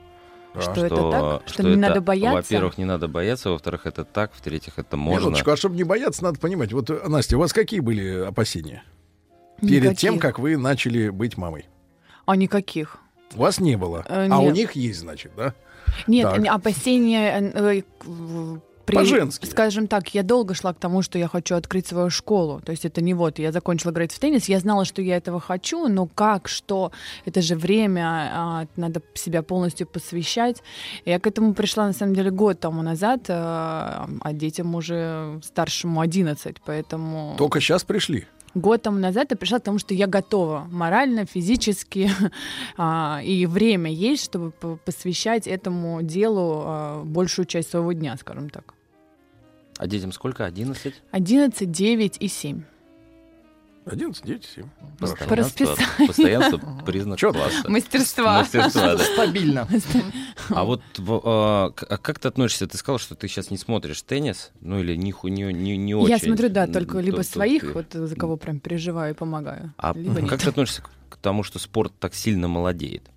Что это так? Что не это, надо бояться? Во-первых, не надо бояться, во-вторых, это так, в-третьих, это можно. Минуточку, а чтобы не бояться, надо понимать. Вот, э, Настя, у вас какие были опасения перед тем, Никаких. как вы начали быть мамой? А никаких. У вас не было, Э, а у нет. них есть, значит, да? Нет, Так. не- опасения... э, э, при- По-женски. Скажем так, я долго шла к тому, что я хочу открыть свою школу. То есть это не вот, я закончила играть в теннис, я знала, что я этого хочу, но как, что, это же время, а, надо себя полностью посвящать. Я к этому пришла, на самом деле, год тому назад, а а детям уже старшему 11, поэтому... Только сейчас пришли. Год тому назад я пришла к тому, что я готова морально, физически, а, и время есть, чтобы посвящать этому делу а, большую часть своего дня, скажем так. А детям сколько? 11? 11, 9 и 7. 11, 9, 7. Хорошо. По расписанию. Постоянство признак класса. Мастерства. Мастерства, да. Стабильно. А вот а, а как ты относишься? Ты сказал, что ты сейчас не смотришь теннис, ну или не, не, не, не очень. Я смотрю, да, только либо Тут- своих, ты- вот за кого прям переживаю и помогаю. А либо как нет. ты относишься к тому, что спорт так сильно молодеет?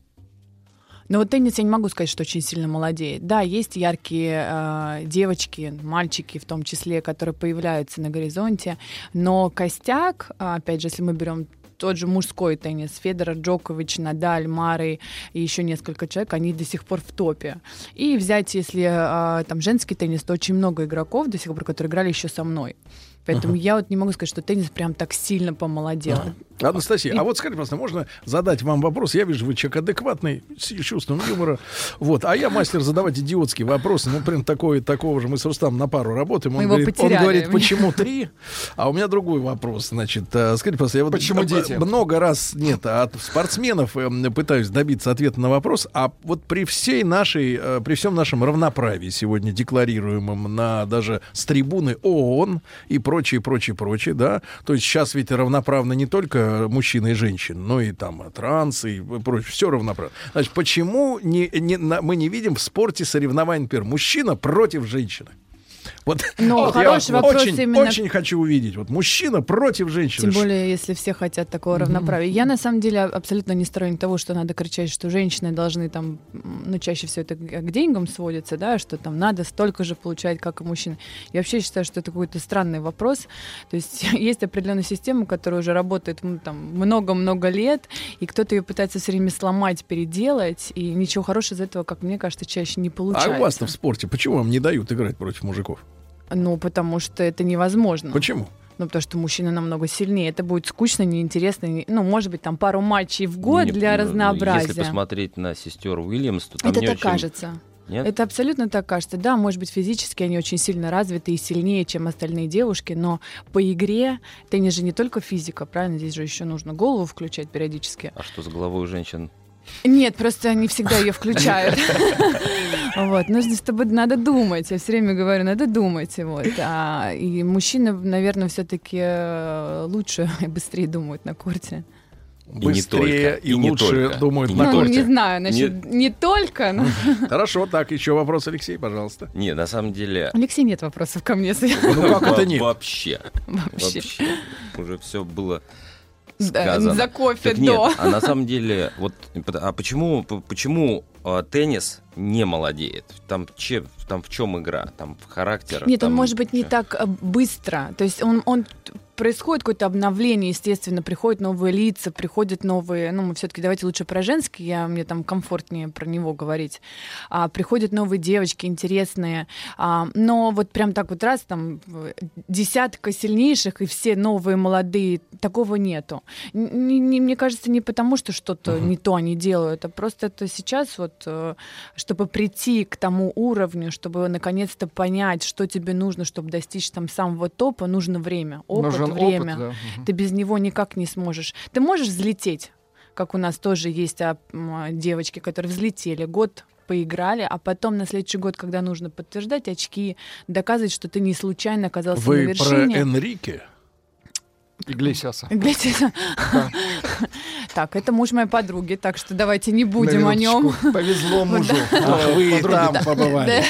Но вот теннис я не могу сказать, что очень сильно молодеет. Да, есть яркие э, девочки, мальчики в том числе, которые появляются на горизонте, но костяк, а, опять же, если мы берем тот же мужской теннис, Федоров, Джокович, Надаль, Мары и еще несколько человек, они до сих пор в топе. И взять, если а, там женский теннис, то очень много игроков до сих пор, которые играли еще со мной. Поэтому я вот не могу сказать, что теннис прям так сильно помолодел. Анастасия, а вот скажите, просто можно задать вам вопрос? Я вижу, вы человек адекватный, с чувством юмора. Вот, а я мастер задавать идиотские вопросы. Ну, прям такой, такого же. Мы с Рустам на пару работаем. Он, Мы его говорит, он потеряли. говорит, почему три? А у меня другой вопрос. Значит, э, скажите, просто я вот Почему дети? много раз, нет, от спортсменов э, пытаюсь добиться ответа на вопрос. А вот при всей нашей, э, при всем нашем равноправии сегодня декларируемом на даже с трибуны ООН и прочее, прочее, прочее, да, то есть сейчас ведь равноправно не только мужчины и женщины, но и там э, трансы и прочее, все равноправно. Значит, почему не, не, на- мы не видим в спорте соревнований, например, мужчина против женщины? Вот, Ну, вот я хороший вот вопрос очень, именно- очень хочу увидеть. Вот мужчина против женщины. Тем более, если все хотят такого равноправия. Я на самом деле абсолютно не сторонник того, что надо кричать, что женщины должны там, ну, чаще всего это к деньгам сводится, да, что там надо столько же получать, как и мужчины. Я вообще считаю, что это какой-то странный вопрос. То есть есть определенная система, которая уже работает м, там много-много лет, и кто-то ее пытается все время сломать, переделать, и ничего хорошего из этого, как мне кажется, чаще не получается. А у вас-то в спорте почему вам не дают играть против мужиков? Ну, потому что это невозможно. Почему? Ну, потому что мужчина намного сильнее. Это будет скучно, неинтересно. не- Ну, может быть, там пару матчей в год Не- для ну, разнообразия. Если посмотреть на сестер Уильямс, то там Это не так очень- кажется. Нет? Это абсолютно так кажется. Да, может быть, физически они очень сильно развиты и сильнее, чем остальные девушки, но по игре теннис же не только физика, правильно? Здесь же еще нужно голову включать периодически. А что с головой у женщин? Нет, просто они всегда ее включают. Вот, нужно с тобой, надо думать. Я все время говорю, надо думать. Вот. А, и мужчины, наверное, все-таки лучше и быстрее думают на корте. не Быстрее только, и, и не лучше только, думают и на не ну, корте. не знаю, насчет не, только. но- Хорошо, так, еще вопрос, Алексей, пожалуйста. Не, на самом деле... Алексей, нет вопросов ко мне. Ну как это нет? Вообще. Вообще. Уже все было сказано. За кофе Так нет, до. а на самом деле, вот, а почему, почему теннис не молодеет? Там, че, там в чем игра? Там в характере? Нет, он там может быть не так э, быстро. То есть он, он происходит какое-то обновление, естественно, приходят новые лица, приходят новые, ну, мы все-таки давайте лучше про женский, я, мне там комфортнее про него говорить. А, приходят новые девочки интересные, а, но вот прям так вот раз там десятка сильнейших и все новые молодые, такого нету. Н- не- не- мне кажется, не потому, что что-то не то они делают, а просто это сейчас вот, э, чтобы прийти к тому уровню, чтобы наконец-то понять, что тебе нужно, чтобы достичь там самого топа, нужно время, опыт, Нужен время. опыт, да. Ты без него никак не сможешь. Ты можешь взлететь, как у нас тоже есть а, девочки, которые взлетели, год поиграли, а потом на следующий год, когда нужно подтверждать очки, доказывать, что ты не случайно оказался на Вы про вершине. Энрике? Иглесиаса. Глядите. Так, это муж моей подруги, так что давайте не будем о нем. Повезло мужу. Вы там побывали.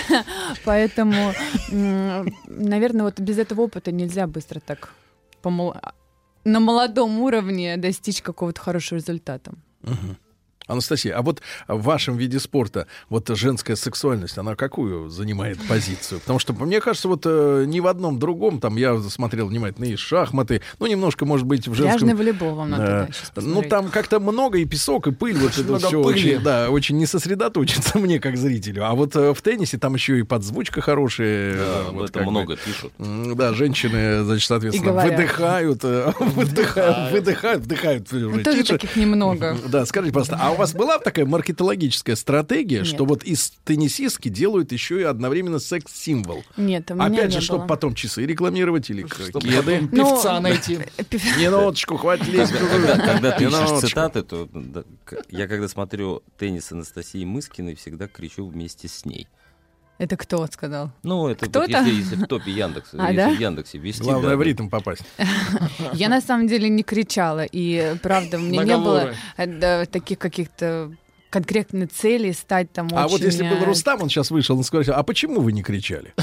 Поэтому, наверное, вот без этого опыта нельзя быстро так на молодом уровне достичь какого-то хорошего результата. Анастасия, а вот в вашем виде спорта вот женская сексуальность, она какую занимает позицию? Потому что, мне кажется, вот э, ни в одном другом, там я смотрел внимательно и шахматы, ну, немножко, может быть, в женском... Пляжный волейбол вам надо Э, да, щас ну, там как-то много и песок, и пыль, вот это все очень, да, очень не сосредоточится мне как зрителю. А вот э, в теннисе там еще и подзвучка хорошая. Да, э, вот бы. много пишут. Да, женщины, значит, соответственно, говорят. выдыхают, э, выдыхают, выдыхают, вдыхают Ну, тоже таких немного. Да, скажите, пожалуйста, а вас была такая маркетологическая стратегия, Нет. что вот из теннисистки делают еще и одновременно секс-символ? Нет, у меня Опять не же, чтобы потом часы рекламировать или Чтобы кеды. потом Ну, певца найти. Минуточку, хватит лезть. Когда, ты ищешь цитаты, то я когда смотрю теннис Анастасии Мыскиной, всегда кричу вместе с ней. Это кто сказал? Ну, это вот если, если в топе Яндекса, А, если да? в Яндексе вести. Главное да, в ритм попасть. Я на самом деле не кричала, и правда, у меня не было э, таких каких-то конкретных целей стать там А вот если очень, был э, Рустам, он сейчас вышел, он сказал, а почему вы не кричали?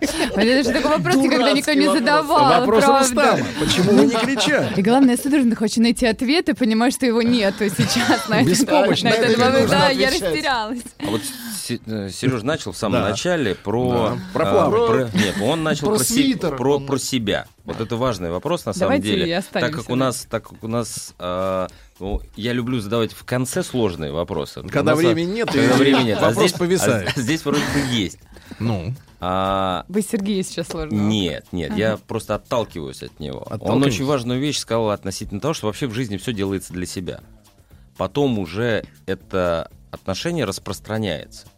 Это же такой вопрос никогда никто не задавал, Вопрос правда. Рустама. Почему вы не кричали? И главное, судорожно хочу найти ответ и понимаю, что его нету сейчас на Беспомощно. Да, я растерялась. А вот Сереж начал в самом начале про... Да. Про а, плавание. Нет, он начал Про себя. Вот это важный вопрос на самом деле. Так как у на нас, так как у нас, а, ну, я люблю задавать в конце сложные вопросы. Когда нас, времени нет, когда и времени нет. А вопрос здесь, повисает. а здесь вроде бы есть. Ну, А, Вы Сергея сейчас сложно. Нет, нет, я просто отталкиваюсь от него. Он очень важную вещь сказал относительно того, что вообще в жизни все делается для себя. Потом уже это отношение распространяется.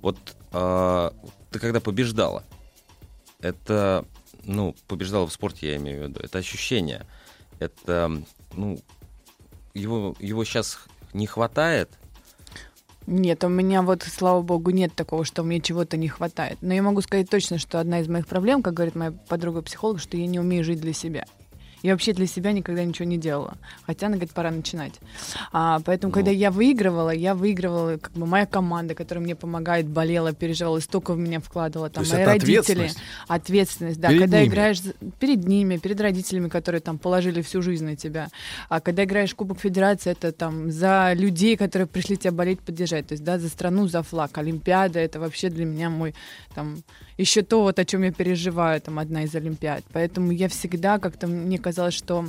Вот а, ты когда побеждала, это, ну, побеждала в спорте, я имею в виду, это ощущение, это, ну, его, его сейчас не хватает, Нет, у меня вот, слава богу, нет такого, что мне чего-то не хватает. Но я могу сказать точно, что одна из моих проблем, как говорит моя подруга-психолог, что я не умею жить для себя. Я вообще для себя никогда ничего не делала. Хотя она говорит, пора начинать. А, поэтому, когда я выигрывала, я выигрывала, как бы моя команда, которая мне помогает, болела, переживала, столько в меня вкладывала. Там, мои родители. ответственность? Ответственность, да. Перед когда ними? играешь перед ними, перед родителями, которые там положили всю жизнь на тебя. А когда играешь в Кубок Федерации, это там за людей, которые пришли тебя болеть, поддержать. То есть, да, за страну, за флаг. Олимпиада это вообще для меня мой там еще то, вот о чем я переживаю, там одна из Олимпиад. Поэтому я всегда как-то мне казалось, что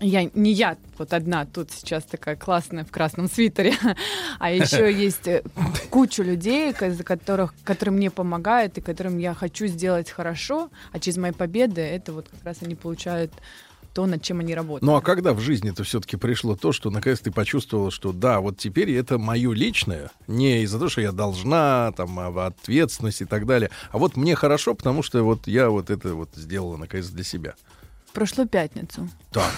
я не я вот одна тут сейчас такая классная в красном свитере, а еще есть э, кучу людей, за которых, которые мне помогают и которым я хочу сделать хорошо, а через мои победы это вот как раз они получают то, над чем они работают. Ну а когда в жизни-то все-таки пришло то, что наконец ты почувствовала, что да, вот теперь это мое личное, не из-за того, что я должна, там, а, ответственность и так далее, а вот мне хорошо, потому что вот я вот это вот сделала наконец для себя. Прошлую пятницу. Так,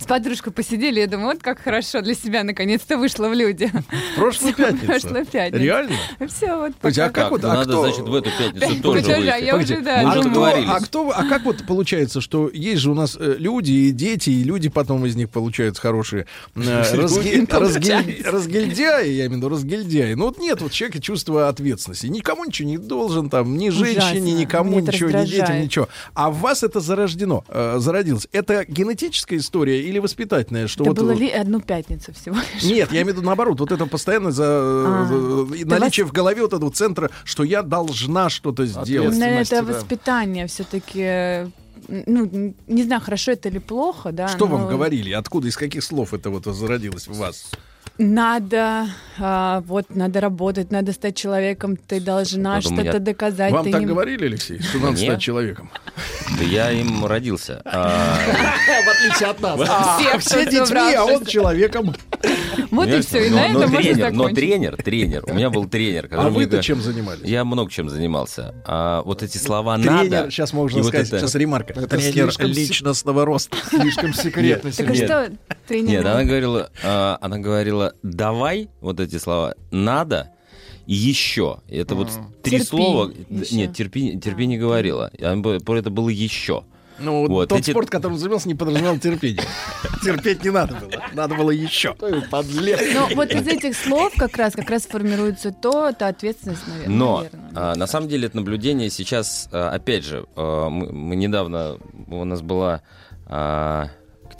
С подружкой посидели, я думаю, вот как хорошо для себя наконец-то вышла в люди. прошлую пятницу. Прошлую пятницу. Реально? Все, вот Погоди, а пока. как вот, а надо, кто- значит, в эту пятницу тоже а выйти. я уже, да, Мы а, же думаю. кто, договорились. а, кто, а как вот получается, что есть же у нас э, люди и дети, и люди потом из них получаются хорошие э, разги- разгиль- разгильдяи, я имею в виду разгильдяи. Ну вот нет вот человека чувства ответственности. Никому ничего не должен, там, ни женщине, никому ничего, ни детям, ничего. А в вас это зарождено, э, зародилось. Это генетическая история или воспитательная? Что Это вот, было э, ли одну пятницу всего лишь. Нет, я имею в виду наоборот, вот это постоянно за, А. наличие в голове вот этого центра, что я должна что-то сделать. Наверное, это да. воспитание все-таки. Ну, н- не знаю, хорошо это или плохо, да. Что вам но говорили? Откуда, из каких слов это вот зародилось в вас? Надо, а, вот, надо работать, надо стать человеком, ты должна у меня- что-то доказать. Вам так не- говорили, Алексей, что надо Мне? стать человеком? Да я им родился. А, В отличие от нас. Все, кто детьми, а он человеком. Вот и все, и но- на этом можно тренер, Но закончить. тренер, тренер. У меня был тренер. А вы-то чем занимались? Я много чем занимался. А вот эти слова Тренер, «надо». сейчас можно сказать, сейчас ремарка. Тренер личностного роста. Слишком секретно. Так а что тренер? Нет, она говорила, а, она говорила, давай, вот эти слова, надо и еще. Это вот три Терпи слова. еще. Нет, терпи, терпи не говорила. Бы- Это было еще. Ну, Вот, тот эти- спорт, которым занимался, не подразумевал терпение. Терпеть не надо было. Надо было еще. Подлец. Но вот из этих слов как раз как раз формируется то, та ответственность, наверное. Но наверное. а, на самом деле это наблюдение сейчас, а, опять же, а, мы, мы недавно, у нас была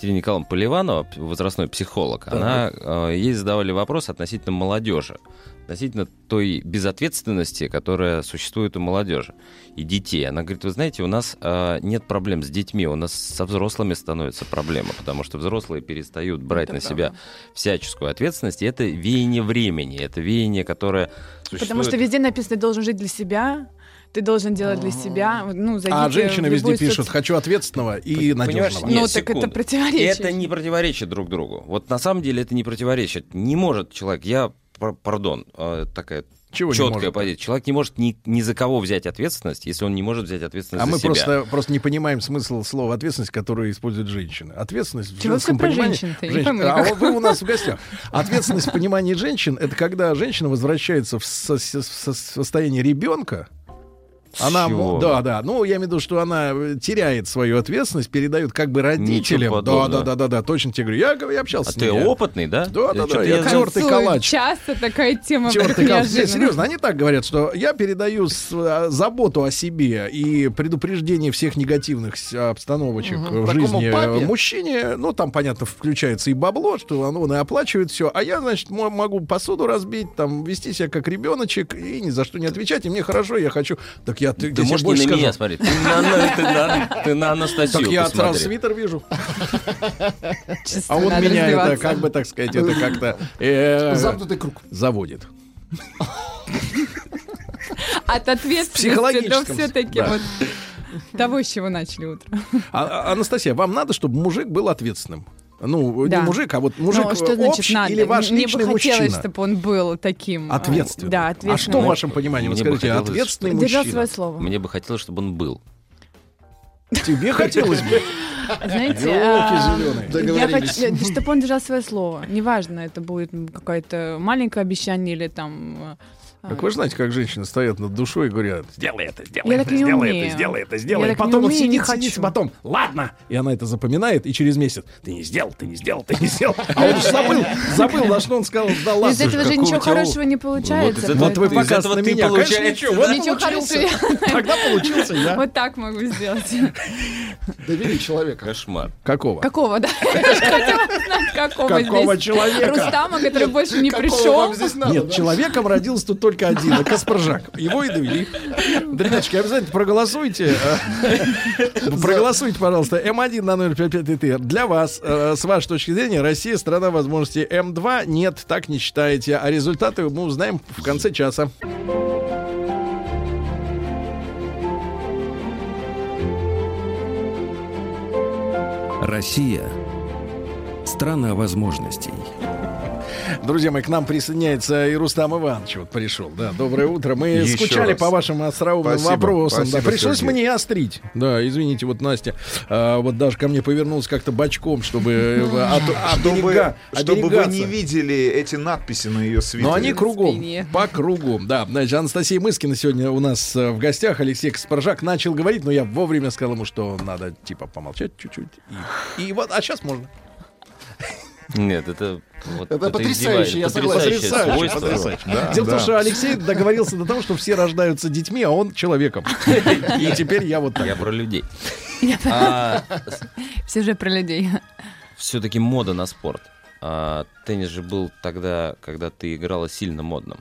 Катерина Николаевна Поливанова, возрастной психолог, она, а, ей задавали вопрос относительно молодежи, относительно той безответственности, которая существует у молодежи и детей. Она говорит, вы знаете, у нас а, нет проблем с детьми, у нас со взрослыми становится проблема, потому что взрослые перестают брать на себя всяческую ответственность, и это веяние времени, это веяние, которое существует... Потому что везде написано, должен жить для себя, ты должен делать для себя. Ну, А женщины в везде любой пишут, соц- хочу ответственного и надежного. Ну, Нет, так это секунду. противоречие. Это не противоречит друг другу. Вот на самом деле это не противоречит. Не может человек, я, пар- пардон, э, такая Чего четкая позиция. Человек не может ни, ни за кого взять ответственность, если он не может взять ответственность А за мы себя. просто, просто не понимаем смысл слова ответственность, которую используют женщины. Ответственность в Чего женском всё про понимании... Женщин- пойму а вы у нас в гостях. Ответственность в понимании женщин — это когда женщина возвращается в, со- со- со- состояние ребенка, она, чего? да, да, ну я имею в виду, что она э, теряет свою ответственность, передает как бы родителям. Да, да, да, да, да, точно тебе говорю. Я, говорю, я общался А с ты ними. опытный, да? Да, да, да, я Танцуют. калач. Часто такая тема вдруг калач. Серьезно, они так говорят, что я передаю с- а, заботу о себе и предупреждение всех негативных обстановочек в жизни э, папе? мужчине. Ну, там, понятно, включается и бабло, что он, он и оплачивает все. А я, значит, мо- могу посуду разбить, там, вести себя как ребеночек и ни за что не отвечать. И мне хорошо, я хочу. Так я, ты, Ты можешь не больше на скажу. меня смотреть. Ты на, ты на- ты на Анастасию Так я сразу посмотри. свитер вижу. А он надо меня это, развиваться. как бы так сказать, это как-то э, Замкнутый круг. заводит. От ответственности до психологическом, все-таки да. вот того, с чего начали утро. А, а, Анастасия, вам надо, чтобы мужик был ответственным? Ну, Да. не мужик, а вот мужик Ну, что э, значит общий надо? или ваш Мне личный бы хотелось, мужчина? чтобы он был таким. э, Ответственным. Да, А что в ответственным. вашем понимании? Вы скажите, ответственный Держал мужчина. свое слово. Мне бы хотелось, чтобы он был. Тебе хотелось бы? Знаете, а, я хочу, чтобы он держал свое слово. Неважно, это будет какое-то маленькое обещание или там... Так вы же знаете, как женщины стоят над душой и говорят, сделай это, сделай Я это, сделай умею. это, сделай это, Я сделай. не потом он умею, не сидит, сидит, потом, ладно. И она это запоминает, и через месяц, ты не сделал, ты не сделал, ты не сделал. А он же забыл, забыл, на что он сказал, да ладно. Из этого же ничего хорошего не получается. Вот вы показываете на меня. Конечно, ничего. Вот хорошего. Тогда получился я. Вот так могу сделать. Довели человека. Кошмар. Какого? Какого, да? Я какого человека? Рустама, который больше не пришел. Нет, человеком родился тут только один, Каспаржак. Его и довели. Ребяточки, обязательно проголосуйте. э, Проголосуйте, пожалуйста. М1 на 055 Для вас, э, с вашей точки зрения, Россия страна возможностей. М2 нет, так не считаете. А результаты мы узнаем в конце часа. Россия – страна возможностей. Друзья мои, к нам присоединяется и Рустам Иванович. Вот пришел. Да, доброе утро. Мы Еще скучали раз. по вашим остроумным Спасибо, вопросам. да. спасибо, Пришлось Сергей. мне острить. Да, извините, вот Настя а, вот даже ко мне повернулась как-то бочком, чтобы э, от- Чтобы, чтобы вы не видели эти надписи на ее свитере. Но они кругом, по кругу. Да, значит, Анастасия Мыскина сегодня у нас э, в гостях. Алексей Каспаржак начал говорить, но я вовремя сказал ему, что надо, типа, помолчать чуть-чуть. И, и вот, а сейчас можно. Нет, это... Вот, Это потрясающе, я согласен. Потрясающе, свойство. потрясающе. Да, Дело в том, да. что Алексей договорился до того, что все рождаются детьми, а он человеком. И теперь я вот так. Я про людей. А Все же про людей. все-таки мода на спорт. А, теннис же был тогда, когда ты играла сильно модным.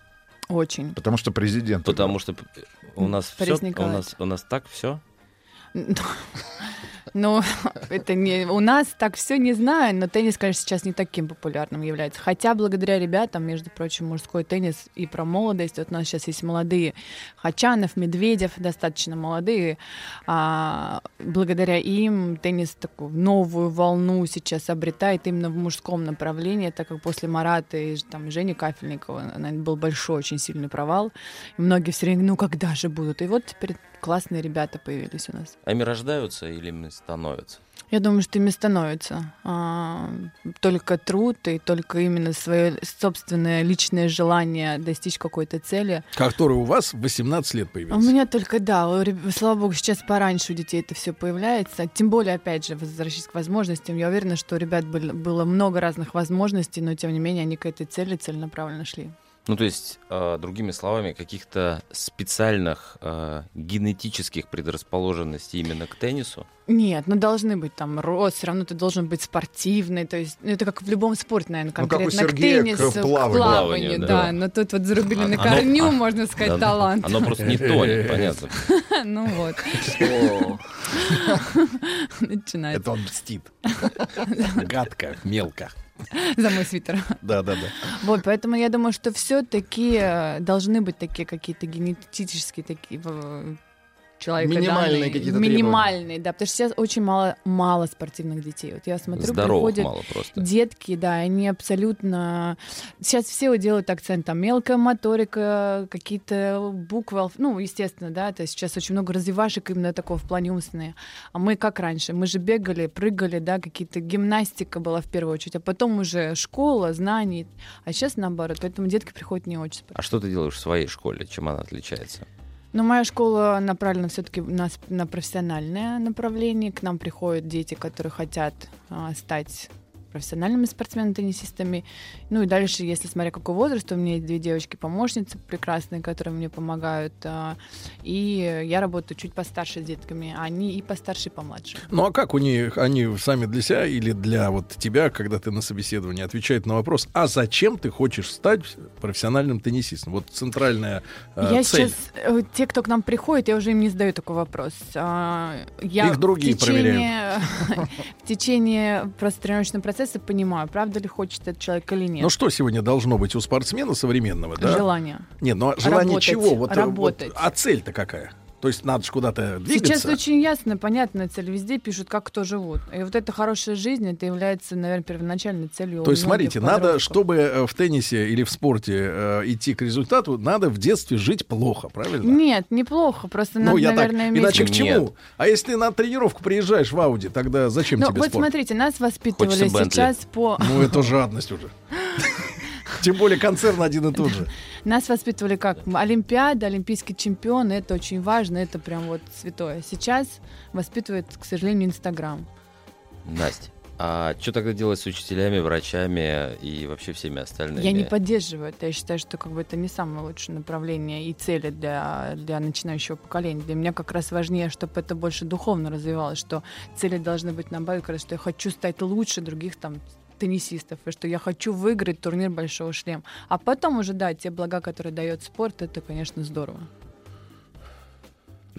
Очень. Потому что президент. Потому что у нас все, у нас, у нас так все. Ну, это не... У нас так все не знаю, но теннис, конечно, сейчас не таким популярным является. Хотя благодаря ребятам, между прочим, мужской теннис и про молодость. Вот у нас сейчас есть молодые Хачанов, Медведев, достаточно молодые. А, благодаря им теннис такую новую волну сейчас обретает именно в мужском направлении, так как после Марата и там, Жени Кафельникова наверное, был большой, очень сильный провал. И многие все время, ну когда же будут? И вот теперь классные ребята появились у нас. Ами рождаются или ими становятся? Я думаю, что ими становится. А, только труд и только именно свое собственное личное желание достичь какой-то цели. Который у вас в 18 лет А У появился. меня только, да, слава богу, сейчас пораньше у детей это все появляется. Тем более, опять же, возвращаясь к возможностям, я уверена, что у ребят были- было много разных возможностей, но тем не менее они к этой цели целенаправленно шли. Ну, то есть, э, другими словами, каких-то специальных э, генетических предрасположенностей именно к теннису. Нет, ну должны быть там рост, все равно ты должен быть спортивный, то есть ну, это как в любом спорте, наверное, Ну, как у конкретно к Сергея к теннису, к плаванию. плаванию, Да. да. Но тут вот зарубили на Оно- корню, а, можно сказать, Да, талант. Оно просто не тонет, понятно. Ну вот, начинается Это он мстит. Гадко, мелко. за мой свитер. Да, да, да. Вот, поэтому я думаю, что все-таки должны быть такие какие-то генетические такие э, человека Минимальные данные, какие-то минимальные, да, потому что сейчас очень мало мало спортивных детей. Вот я смотрю, Здоровых приходят мало просто. Детки, да, они абсолютно... Сейчас все делают акцент, там, мелкая моторика, какие-то буквы, ну, естественно, да, то есть сейчас очень много развивашек именно такого в плане умственные. А мы как раньше? Мы же бегали, прыгали, да, какие-то гимнастика была в первую очередь, а потом уже школа, знаний. А сейчас наоборот, поэтому детки приходят не очень спортивные. А что ты делаешь в своей школе? Чем она отличается? Но моя школа направлена все-таки на, на профессиональное направление. К нам приходят дети, которые хотят а, стать профессиональными спортсменами-теннисистами. Ну и дальше, если смотря какой возраст, у меня есть две девочки-помощницы прекрасные, которые мне помогают. а, И я работаю чуть постарше с детками, а они и постарше, и помладше. Ну а как у них, они сами для себя или для вот тебя, когда ты на собеседовании отвечают на вопрос, а зачем ты хочешь стать профессиональным теннисистом? Вот центральная э, я цель. сейчас, э, те, кто к нам приходит, я уже им не задаю такой вопрос. А, Я Их другие в течение, в течение просто тренировочного процесса понимаю, правда ли хочет этот человек или нет. Ну что сегодня должно быть у спортсмена современного, да? Желание. Нет, но желание Работать, чего? Вот, э, работать. вот, а цель-то какая? То есть надо же куда-то двигаться. Сейчас очень ясно, понятная цель. Везде пишут, как кто живут. И вот эта хорошая жизнь, это является, наверное, первоначальной целью. То есть, смотрите, надо, подростков. чтобы э, в теннисе или в спорте э, идти к результату, надо в детстве жить плохо, правильно? Нет, неплохо. Просто Ну, надо, я так, наверное, иметь... иначе к Нет. чему? А если на тренировку приезжаешь в Ауди, тогда зачем Ну, тебе вот спорт? смотрите, нас воспитывали Хочется Бентли. сейчас по... Ну, это жадность уже. Тем более концерн один и тот же. Нас воспитывали как Олимпиада, олимпийский чемпион, это очень важно, это прям вот святое. Сейчас воспитывает, к сожалению, Инстаграм. Настя, а что тогда делать с учителями, врачами и вообще всеми остальными? Я не поддерживаю это. Я считаю, что как бы это не самое лучшее направление и цели для, для начинающего поколения. Для меня как раз важнее, чтобы это больше духовно развивалось, что цели должны быть наоборот, как раз, что я хочу стать лучше других там теннисистов, и что я хочу выиграть турнир Большого шлем. А потом уже, да, те блага, которые дает спорт, это, конечно, здорово.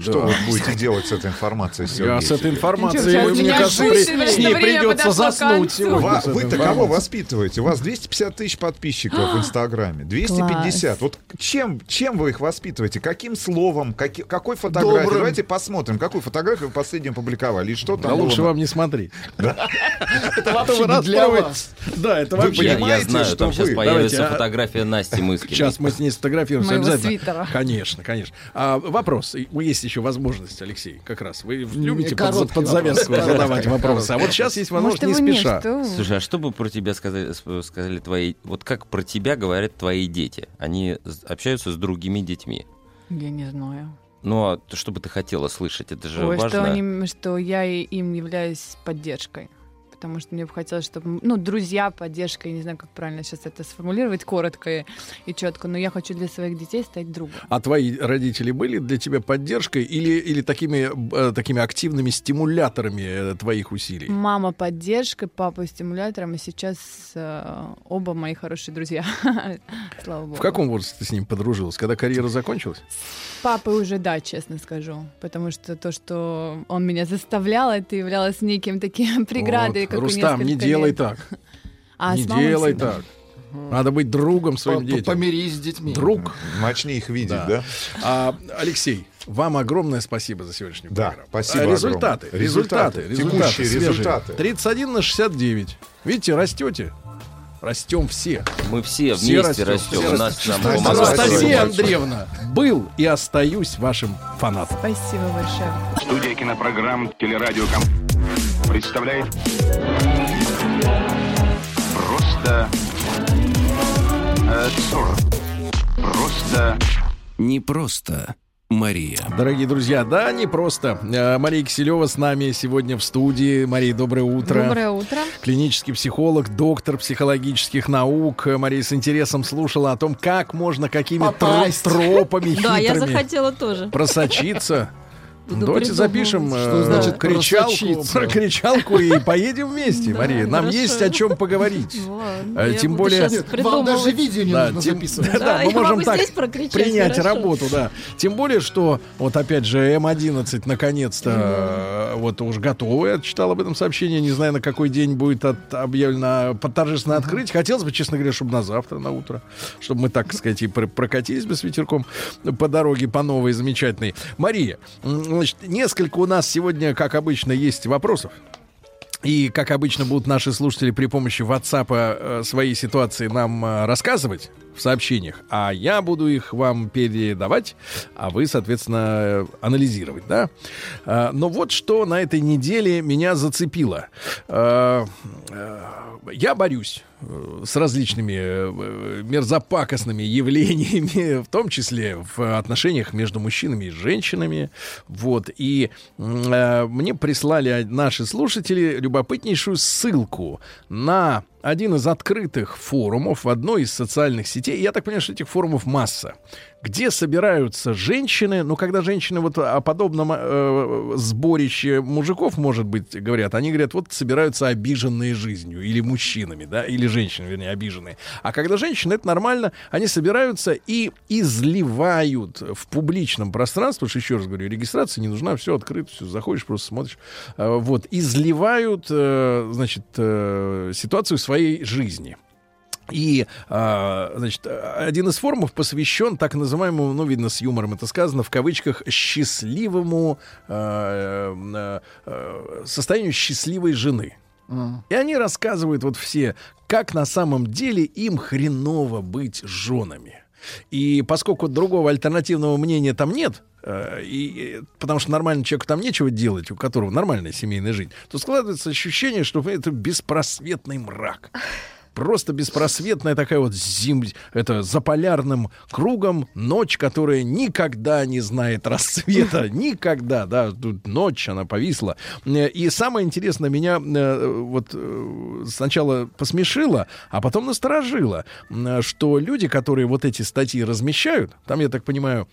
Что вы будете делать с этой информацией, Сергей? Я с этой информацией, мне кажется, с ней придется заснуть сегодня. Вы-то кого воспитываете? У вас 250 тысяч подписчиков в Инстаграме. 250. Вот чем, чем вы их воспитываете? Каким словом? Какой фотографией? Добрым. Давайте посмотрим, какую фотографию вы последнюю публиковали. И что Да там было лучше вам не смотреть. Это вообще Вы не для вас. Да, это Вы вообще... Я, знаю, что там сейчас вы- появится Давайте, фотография Насти Мыскиной. Сейчас мы с ней сфотографируемся обязательно. Конечно, конечно. А, вопрос. Есть еще возможность, Алексей, как раз. Вы любите под, под вопрос. завязку задавать вопросы. А вот сейчас есть возможность не нет, спеша. вы. Слушай, а что бы про тебя сказали, сказали твои... Вот как про тебя говорят твои дети? Они общаются с другими детьми. Я не знаю. Ну, а что бы ты хотела слышать? Это же Ой, важно. что, они, что я им являюсь поддержкой. Потому что мне бы хотелось, чтобы, ну, друзья, поддержка, я не знаю, как правильно сейчас это сформулировать, коротко и, и четко, но я хочу для своих детей стать другом. А твои родители были для тебя поддержкой или, или такими, э, такими активными стимуляторами э, твоих усилий? Мама поддержкой, папа стимулятором, и сейчас э, оба мои хорошие друзья. Слава богу. В каком возрасте ты с ним подружилась? Когда карьера закончилась? Папой уже да, честно скажу. Потому что то, что он меня заставлял, это являлось неким таким преградой. Как Рустам, не делай лет. так. А не делай всегда. так. Надо быть другом своим по- детям. Помирись с детьми. Друг. Начни их видеть, Да. да? А, Алексей, вам огромное спасибо за сегодняшнюю Да, программу. спасибо А, результаты, огромное. результаты, Результаты, результаты, текущие свежие. результаты. 31 на 69. Видите, растете. Растем все. Мы все, Все вместе растем, растем. нас нам. Анастасия. Андреевна, был и остаюсь вашим фанатом. Спасибо большое. Студия кинопрограмм «Телерадиоком» представляет Просто... э, Сорок. Просто... Не просто Мария. Дорогие друзья, да, не просто. Э, Мария Киселева с нами сегодня в студии. Мария, доброе утро. Доброе утро. Клинический психолог, доктор психологических наук. Э, Мария с интересом слушала о том, как можно какими тро- тропами Да, я хитрыми захотела тоже. просочиться. Буду Давайте запишем э, Что значит кричалку, про кричалку и поедем вместе, Мария. Нам есть о чем поговорить. Э, я тем более- вам даже видео не нужно записывать. да, мы можем так принять работу, да. Тем более, что вот опять же М11 наконец-то э, вот уж готовы. Я читал об этом сообщение. Не знаю, на какой день будет объявлено торжественное открытие. Хотелось бы, честно говоря, чтобы на завтра, на утро, чтобы мы, так сказать, и пр- прокатились бы с ветерком по дороге, по новой, замечательной. Мария, значит, несколько у нас сегодня, как обычно, есть вопросов. И, как обычно, будут наши слушатели при помощи WhatsApp э, свои ситуации нам э, рассказывать в сообщениях, а я буду их вам передавать, а вы, соответственно, анализировать, да? Э, но вот что на этой неделе меня зацепило. Э, э, я борюсь э, с различными э, мерзопакостными явлениями, в том числе в отношениях между мужчинами и женщинами. Вот. И мне прислали наши слушатели любопытнейшую ссылку на один из открытых форумов в одной из социальных сетей. Я так понимаю, что этих форумов масса. Где собираются женщины, ну, когда женщины вот о подобном э, сборище мужиков, может быть, говорят, они говорят, вот собираются обиженные жизнью, или мужчинами, да, или женщины, вернее, обиженные. А когда женщины, это нормально, они собираются и изливают в публичном пространстве, потому что, еще раз говорю, регистрация не нужна, все открыто, все, заходишь, просто смотришь, э, вот, изливают, э, значит, э, ситуацию своей жизни. И, а, значит, один из форумов посвящен так называемому, ну, видно, с юмором это сказано, в кавычках, счастливому а, э, состоянию счастливой жены. А. И они рассказывают вот все, как на самом деле им хреново быть женами. И поскольку другого альтернативного мнения там нет, э, и, и- потому что нормальному человеку там нечего делать, у которого нормальная семейная жизнь, то складывается ощущение, что это беспросветный мрак. Просто беспросветная такая вот зим... Это за полярным кругом ночь, которая никогда не знает рассвета. Никогда, да. Тут ночь, она повисла. Э, И самое интересное, меня э, вот э, сначала посмешило, а потом насторожило, что люди, которые вот эти статьи размещают, там, я так понимаю,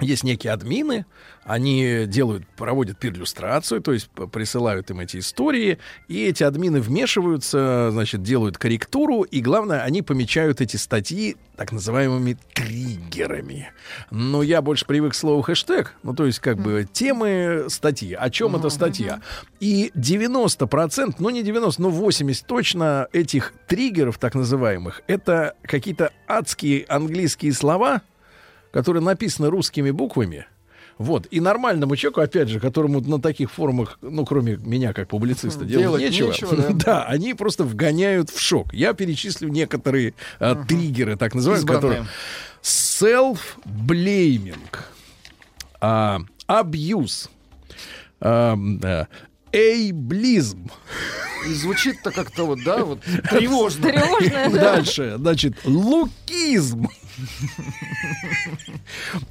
есть некие админы, они делают, проводят перлюстрацию, то есть присылают им эти истории, и эти админы вмешиваются, значит, делают корректуру, и главное, они помечают эти статьи так называемыми триггерами. Но я больше привык к слову хэштег, ну, то есть как бы темы статьи, о чем эта статья. И 90%, ну не 90, но 80 точно этих триггеров, так называемых, это какие-то адские английские слова, которые написаны русскими буквами. Вот. И нормальному человеку, опять же, которому на таких форумах, ну, кроме меня, как публициста, делать, Делать нечего, нечего, да. да, они просто вгоняют в шок. Я перечислю некоторые а, триггеры, так называемые, которые... Self-blaming. а, Abuse. а, Ableism. И звучит-то как-то вот, да, вот тревожно. Тревожная, да. Дальше, значит, лукизм.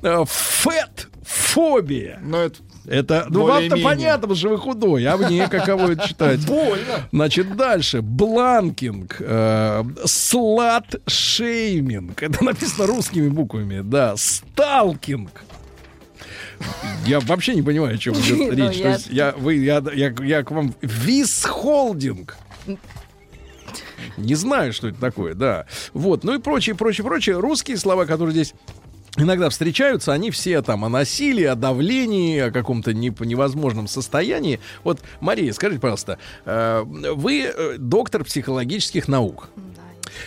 А, Фэт-фобия. Но это Это, ну вам-то понятно, потому что вы худой, а мне каково это читать? больно. Значит, дальше. Бланкинг. э, Слат-шейминг. Это написано русскими буквами, да. Сталкинг. Я вообще не понимаю, о чем идет Ну, речь. То есть я, вы, я, я, я к вам... Висхолдинг. Не знаю, что это такое, да. Вот, ну и прочее, прочее, прочее. Русские слова, которые здесь иногда встречаются, они все там о насилии, о давлении, о каком-то невозможном состоянии. Вот, Мария, скажите, пожалуйста, э, вы э, доктор психологических наук.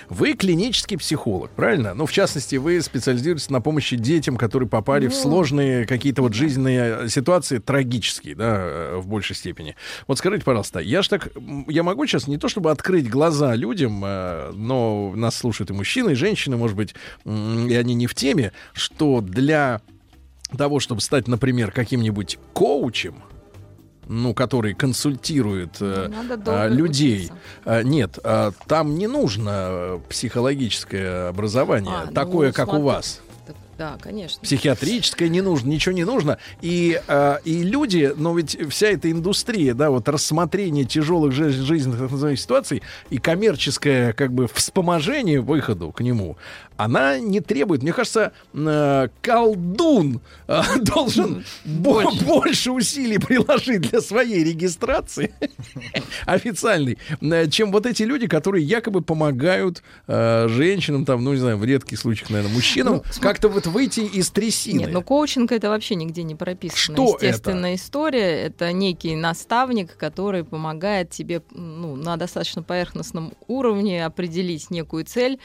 Вы клинический психолог, правильно? Ну, в частности, вы специализируетесь на помощи детям, которые попали в Ну, сложные какие-то вот жизненные ситуации, трагические, да, э, в большей степени. Вот скажите, пожалуйста, я ж так, я могу сейчас не то чтобы открыть глаза людям, э, но нас слушают и мужчины, и женщины, может быть, и они не в теме, что для того, чтобы стать, например, каким-нибудь коучем, ну, который консультирует э, Ну, Надо а, людей. учиться. А, Нет, а, там не нужно э, психологическое образование, А, ну, такое, как у смотри. вас. Так, Да, конечно. Психиатрическое не нужно, ничего не нужно. И, а, и люди, но ведь вся эта индустрия, да, вот рассмотрение тяжелых жи- жизненных ситуаций и коммерческое как бы вспоможение выходу к нему, она не требует. Мне кажется, э, колдун э, должен бо- Больше. больше усилий приложить для своей регистрации официальной, э, чем вот эти люди, которые якобы помогают женщинам, там, ну не знаю, в редких случаях, наверное, мужчинам, Ну, как-то вот выйти из трясины. Нет, ну коучинг это вообще нигде не прописано. Что Естественная история это некий наставник, который помогает тебе ну, на достаточно поверхностном уровне определить некую цель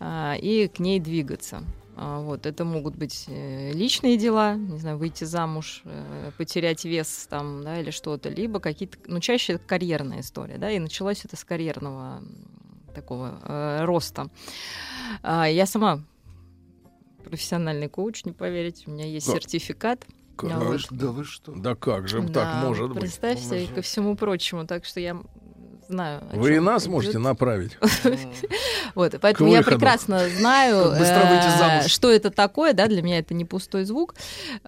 а, и к ней двигаться. А, Вот, это могут быть э, личные дела, не знаю, выйти замуж, э, потерять вес там, да, или что-то, либо какие-то, ну, чаще это карьерная история, да, и началось это с карьерного такого э, роста. А, Я сама профессиональный коуч, не поверите, у меня есть Как? сертификат. Как? А, вот. Да вы что? Да как же Да, так может быть? Представьте, ко всему прочему, так что я знаю. Вы и нас можете направить. Вот, поэтому я прекрасно знаю, э, что это такое, да, для меня это не пустой звук,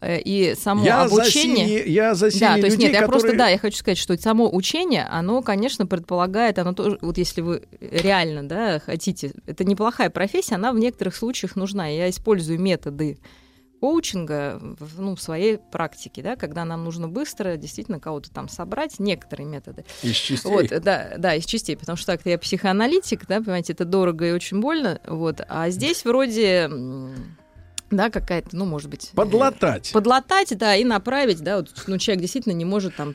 э, и само обучение. я за Да, то есть нет, я просто, да, я хочу сказать, что само учение, оно, конечно, предполагает, оно тоже, вот если вы реально, да, хотите, это неплохая профессия, она в некоторых случаях нужна. Я использую методы коучинга в, ну, в своей практике, да, когда нам нужно быстро действительно кого-то там собрать, некоторые методы. Из частей. Вот, да, да, из частей, потому что так я психоаналитик, да, понимаете, это дорого и очень больно, вот, а здесь вроде, да, какая-то, ну, может быть... э, Подлатать. Подлатать, да, и направить, да, вот, ну, человек действительно не может там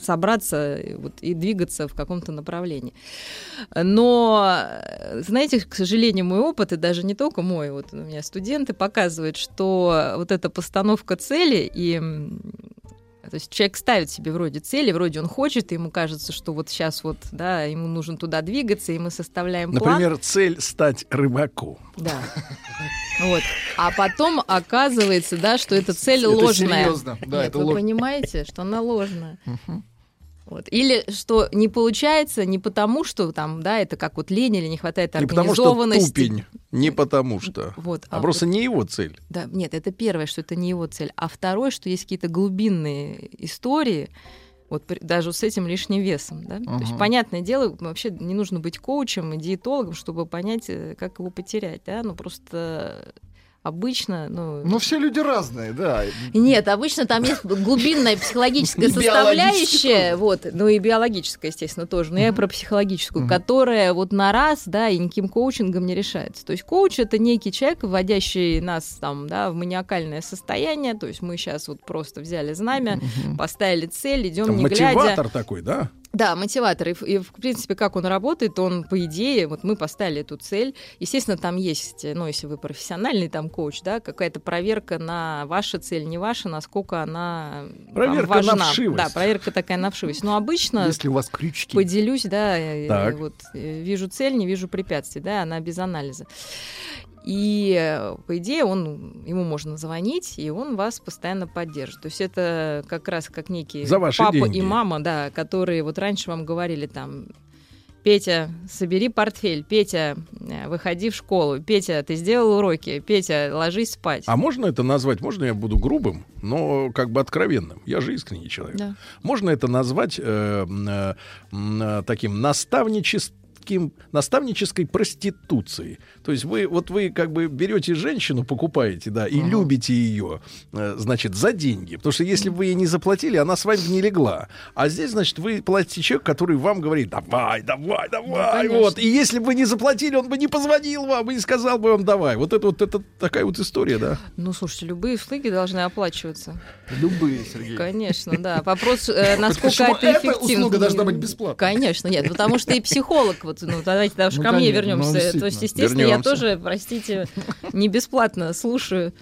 собраться и вот, и двигаться в каком-то направлении. Но, э, знаете, к сожалению, мой опыт, и даже не только мой, вот у меня студенты показывают, что вот эта постановка цели и то есть человек ставит себе вроде цели, вроде он хочет, и ему кажется, что вот сейчас вот, да, ему нужно туда двигаться, и мы составляем план. Например, цель стать рыбаком. Да. Вот. А потом оказывается, да, что эта цель Это ложная. серьезно. Да, Нет, это вы лож- понимаете, что она ложная. Вот. Или что не получается не потому, что там, да, это как вот лень или не хватает Не потому что организованности. тупень, не потому что. Вот, А а просто не его цель. Да, нет, это первое, что это не его цель. А второе, что есть какие-то глубинные истории, вот даже с этим лишним весом, да. То есть, понятное дело, вообще не нужно быть коучем и диетологом, чтобы понять, э, как его потерять, да. Ну просто обычно, ну... Но все люди разные, да. Нет, обычно там есть глубинная психологическая составляющая, вот, ну и биологическая, естественно, тоже, но я про психологическую, которая вот на раз, да, и никаким коучингом не решается. То есть коуч — это некий человек, вводящий нас там, да, в маниакальное состояние, то есть мы сейчас вот просто взяли знамя, поставили цель, идем не глядя. мотиватор такой, да? Да, мотиватор. И, в- и, в принципе, как он работает, он, по идее, вот мы поставили эту цель. Естественно, там есть, ну, если вы профессиональный там коуч, да, какая-то проверка на ваша цель, не ваша, насколько она Проверка на важна. вшивость. Да, проверка такая на вшивость. Но обычно Если у вас крючки. поделюсь, да, э, Так. вот э, вижу цель, не вижу препятствий, да, она без анализа. И, э, по идее, он, ему можно звонить, и он вас постоянно поддержит. То есть это как раз как некие За ваши папа деньги. и мама, да, которые вот раньше вам говорили там, Петя, собери портфель, Петя, э, выходи в школу, Петя, ты сделал уроки, Петя, ложись спать. А можно это назвать, можно я буду грубым, но как бы откровенным? Я же искренний человек. Да. Можно это назвать э, э, м, э, наставническим наставнической проституцией. То есть вы вот вы как бы берете женщину, покупаете, да, и любите ее, э, значит, за деньги. Потому что если бы вы ей не заплатили, она с вами не легла. А здесь, значит, вы платите человеку, который вам говорит, давай, давай, давай, конечно. вот. И если бы вы не заплатили, он бы не позвонил вам и не сказал бы вам, давай. Вот это вот это такая вот история, да. Ну, слушайте, любые услуги должны оплачиваться. Любые, Сергей. Конечно, да. Вопрос, э, насколько это эффективно. услуга должна быть бесплатной? Конечно, нет, потому что и психолог, вот, ну, давайте даже Ну, ко мне конечно, ну, вернемся. То есть, естественно, я Вернемся. тоже, простите, не бесплатно слушаю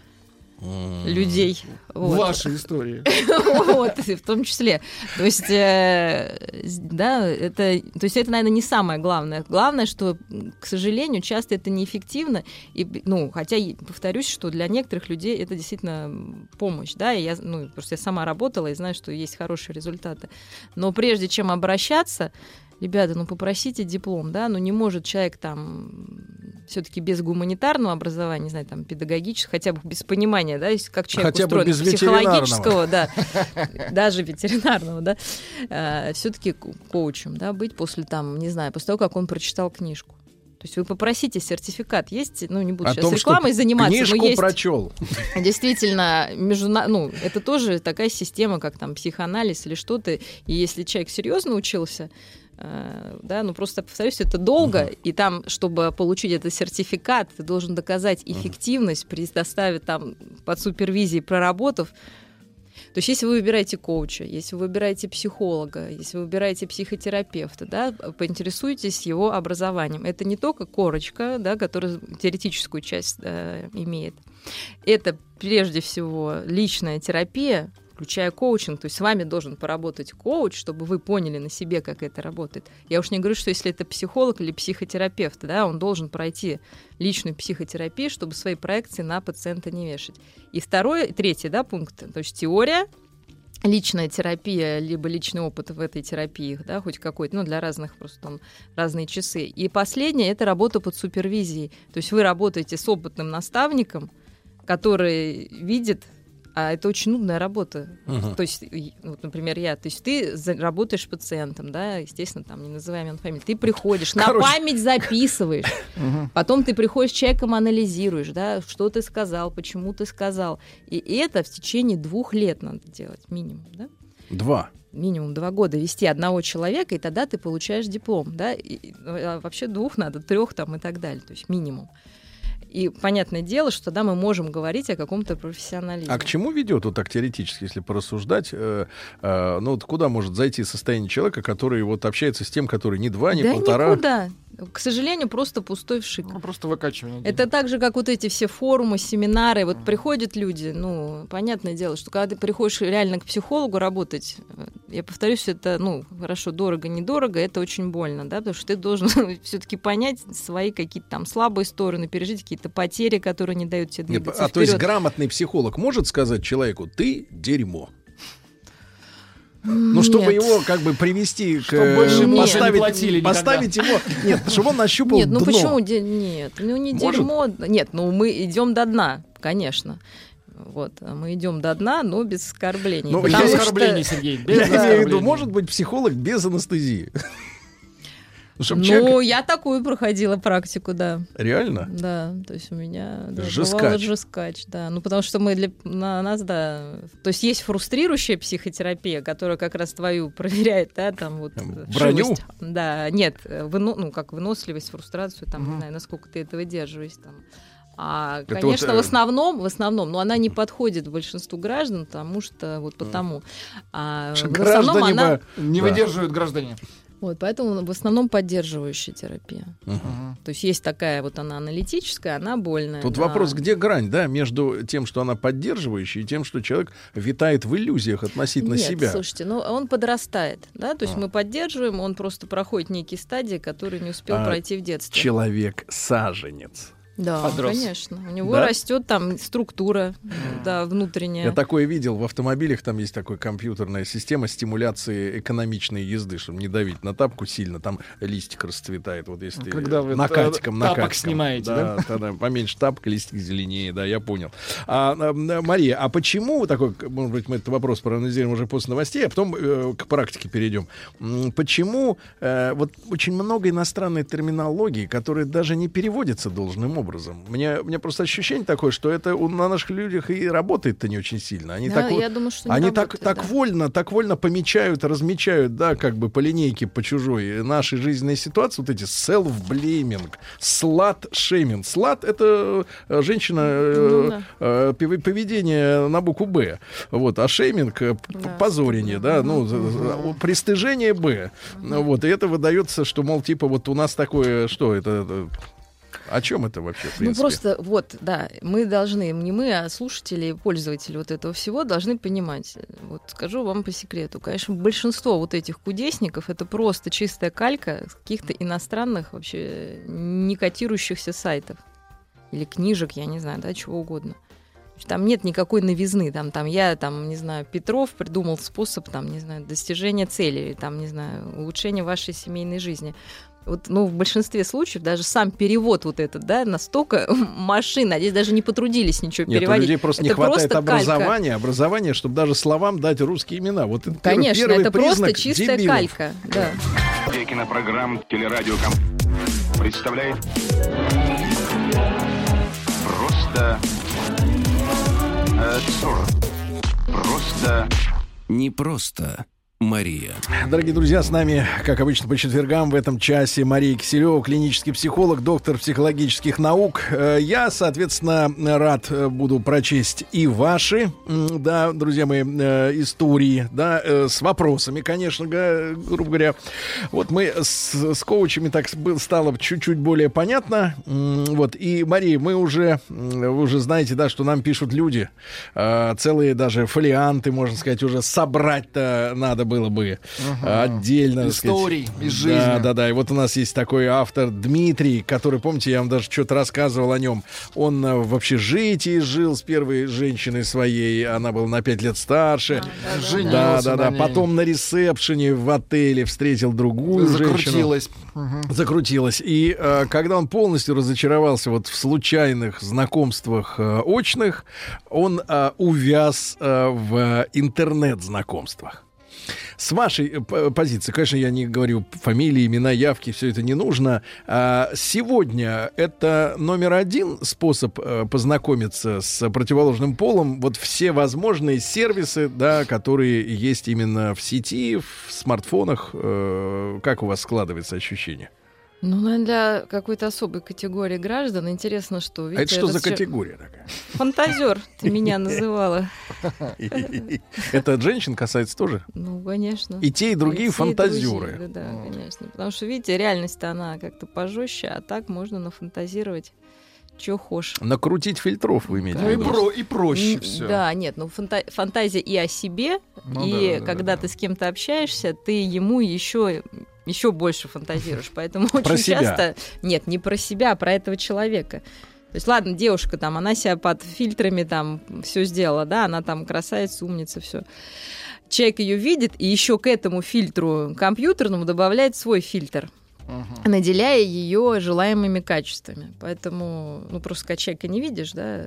людей. Вот. Ваши истории. Вот, и в том числе. То есть, э, да, это, то есть это, наверное, не самое главное. Главное, что, к сожалению, часто это неэффективно. И, ну, хотя, повторюсь, что для некоторых людей это действительно помощь, да, и я, ну, просто я сама работала и знаю, что есть хорошие результаты. Но прежде чем обращаться, ребята, ну попросите диплом, да, ну не может человек там все-таки без гуманитарного образования, не знаю, там педагогического, хотя бы без понимания, да, как человек Хотя бы устроен, без психологического, да, даже ветеринарного, да, все-таки коучем, да, быть после там, не знаю, после того, как он прочитал книжку. То есть вы попросите сертификат, есть, ну не буду О сейчас том, рекламой заниматься, но книжку есть прочел. действительно, междуна... ну, это тоже такая система, как там психоанализ или что-то. И если человек серьезно учился, да, ну просто повторюсь, это долго, и там, чтобы получить этот сертификат, ты должен доказать эффективность, предоставить там под супервизией проработав. То есть, если вы выбираете коуча, если вы выбираете психолога, если вы выбираете психотерапевта, да, поинтересуйтесь его образованием. Это не только корочка, да, которая теоретическую часть э, имеет. Это прежде всего личная терапия, включая коучинг. То есть с вами должен поработать коуч, чтобы вы поняли на себе, как это работает. Я уж не говорю, что если это психолог или психотерапевт, да, он должен пройти личную психотерапию, чтобы свои проекции на пациента не вешать. И второй, третий да, пункт, то есть теория, личная терапия, либо личный опыт в этой терапии, да, хоть какой-то, ну, для разных просто там разные часы. И последнее — это работа под супервизией. То есть вы работаете с опытным наставником, который видит, а это очень нудная работа. Мгм. То есть, вот, например, я, то есть ты работаешь пациентом, да, естественно, там, не называем имя, фамилию, ты приходишь, на Короче. память записываешь, потом ты приходишь с человеком, анализируешь, да, что ты сказал, почему ты сказал. И это в течение двух лет надо делать, минимум, да? Два. минимум два года вести одного человека, и тогда ты получаешь диплом, да, и, и, а вообще двух надо, трех там и так далее, то есть минимум. И понятное дело, что тогда мы можем говорить о каком-то профессионализме. А к чему ведет вот так теоретически, если порассуждать? э, э, ну вот куда может зайти состояние человека, который вот общается с тем, который не два, не да полтора? никуда. К сожалению, просто пустой вшик. Ну, просто выкачивание. Это так же, как вот эти все форумы, семинары. Вот приходят люди, ну, понятное дело, что когда ты приходишь реально к психологу работать, э, я повторюсь, это, ну, хорошо, дорого, недорого, это очень больно, да, потому что ты должен все-таки понять свои какие-то там слабые стороны, пережить какие-то потери, которые не дают тебе Нет, двигаться а то есть грамотный психолог может сказать человеку, ты дерьмо. Ну, чтобы Нет. его как бы привести к... Больше ему поставить, не платили никогда. поставить его... Нет, чтобы он нащупал Нет, ну дно. почему? Нет, ну не Может? дерьмо. Нет, ну мы идем до дна, конечно. Вот, а мы идем до дна, но без оскорблений. Ну, Без Потому что- оскорблений, Сергей. без Я имею в виду, оскорблений. может быть психолог без анестезии. Чтоб Ну, человек- я такую проходила практику, да. Реально? Да, то есть у меня да, Жескач. жескач, да. Ну, потому что мы для на нас, да. То есть есть фрустрирующая психотерапия, которая как раз твою проверяет, да, там вот э, броню? вшивость. Да, нет, э, выно- ну, как выносливость, фрустрацию, там, не знаю, насколько ты этого держишь, там. А, Это конечно, вот, э, в основном, в основном, но она не подходит большинству граждан, потому что вот потому. А, Что в основном граждане она... бы не выдерживают граждане. Вот, поэтому в основном поддерживающая терапия. Мгм. То есть есть такая вот она аналитическая, она больная. Тут да. вопрос, где грань, да, между тем, что она поддерживающая, и тем, что человек витает в иллюзиях относительно Нет, себя. слушайте, ну он подрастает, да, то есть А. мы поддерживаем, он просто проходит некие стадии, которые не успел А пройти в детстве. Человек саженец. Да, Подрос. конечно. У него Да? растет там структура, да, внутренняя. Я такое видел в автомобилях, там есть такая компьютерная система стимуляции экономичной езды, чтобы не давить на тапку сильно, там листик расцветает. Вот если ты Когда вы накатиком, та- тапок накатиком. снимаете, да? тогда поменьше тапок, листик зеленее, да, я понял. А, а, Мария, а почему, такой, может быть, мы этот вопрос проанализируем уже после новостей, а потом э, к практике перейдем. Почему э, вот очень много иностранной терминологии, которая даже не переводится должным образом? Мне, у меня просто ощущение такое, что это у- на наших людях и работает-то не очень сильно. Они Да, так, я думаю, что они так, работает, так да. вольно, так вольно помечают, размечают, да, как бы по линейке, по чужой нашей жизненной ситуации, вот эти self-blaming, slut-shaming. Slut — это э, женщина, э, Ну да. э, пов- поведение на букву «Б». Вот, а шейминг э, п- позорение, да, ну, пристыжение «Б». Вот, и это выдается, что, мол, типа, вот у нас такое, что это... о чем это вообще, в Ну принципе? просто вот, да, мы должны, не мы, а слушатели, пользователи вот этого всего должны понимать. Вот скажу вам по секрету, конечно, большинство вот этих кудесников это просто чистая калька каких-то иностранных вообще не котирующихся сайтов или книжек, я не знаю, да, чего угодно. Там нет никакой новизны. Там, там я, там, не знаю, Петров придумал способ, там, не знаю, достижения цели, там, не знаю, улучшения вашей семейной жизни. Вот, ну, в большинстве случаев даже сам перевод вот этот, да, настолько машина, здесь даже не потрудились ничего Нет, у переводить. людей просто не Это хватает просто калька. образования, образования, чтобы даже словам дать русские имена. Вот это Конечно, первый это просто чистая дебилов. калька. Да. Кинопрограмм телерадиоком представляет просто э, 40. Просто Не просто Мария. Дорогие друзья, с нами, как обычно, по четвергам в этом часе Мария Киселева, клинический психолог, доктор психологических наук. Э, Я, соответственно, рад э, буду прочесть и ваши, да, друзья мои, э, истории, да, с вопросами, конечно, грубо говоря. Вот мы с, с коучами так стало чуть-чуть более понятно. Вот, и, Мария, мы уже, вы уже знаете, да, что нам пишут люди, целые даже фолианты, можно сказать, уже собрать-то надо было бы Ага. отдельно. Историй из Да, жизни. да, да. И вот у нас есть такой автор Дмитрий, который, помните, я вам даже что-то рассказывал о нем. Он э, в общежитии жил с первой женщиной своей, она была на 5 лет старше. Да, Женился да, на да. ней. Потом на ресепшене в отеле встретил другую женщину. Закрутилась. Мгм. Закрутилась. И э, когда он полностью разочаровался вот в случайных знакомствах э, очных, он э, увяз э, в интернет-знакомствах. С вашей э, позиции, конечно, я не говорю фамилии, имена, явки, все это не нужно. А сегодня это номер один способ э, познакомиться с противоположным полом. Вот все возможные сервисы, да, которые есть именно в сети, в смартфонах. Э, Как у вас складывается ощущение? Ну, наверное, для какой-то особой категории граждан интересно, что... А видите, это что за чё- категория такая? Фантазер ты меня называла. Это от женщин касается тоже? Ну, конечно. И те, и другие фантазеры. Да, да, конечно. Потому что, видите, реальность-то она как-то пожестче, а так можно нафантазировать, что хочешь. Накрутить фильтров вы имеете в Ну и, виду? про, и проще М, все. Да, нет, ну фанта- фантазия и о себе, Ну и да, да, когда ты с кем-то общаешься, ты ему еще еще больше фантазируешь. Поэтому Про очень себя. часто нет, не про себя, а про этого человека. То есть, ладно, девушка там, она себя под фильтрами там все сделала, да, она там красавица, умница, все. Человек ее видит и еще к этому фильтру компьютерному добавляет свой фильтр наделяя ее желаемыми качествами. Поэтому, ну, просто когда человека не видишь, да,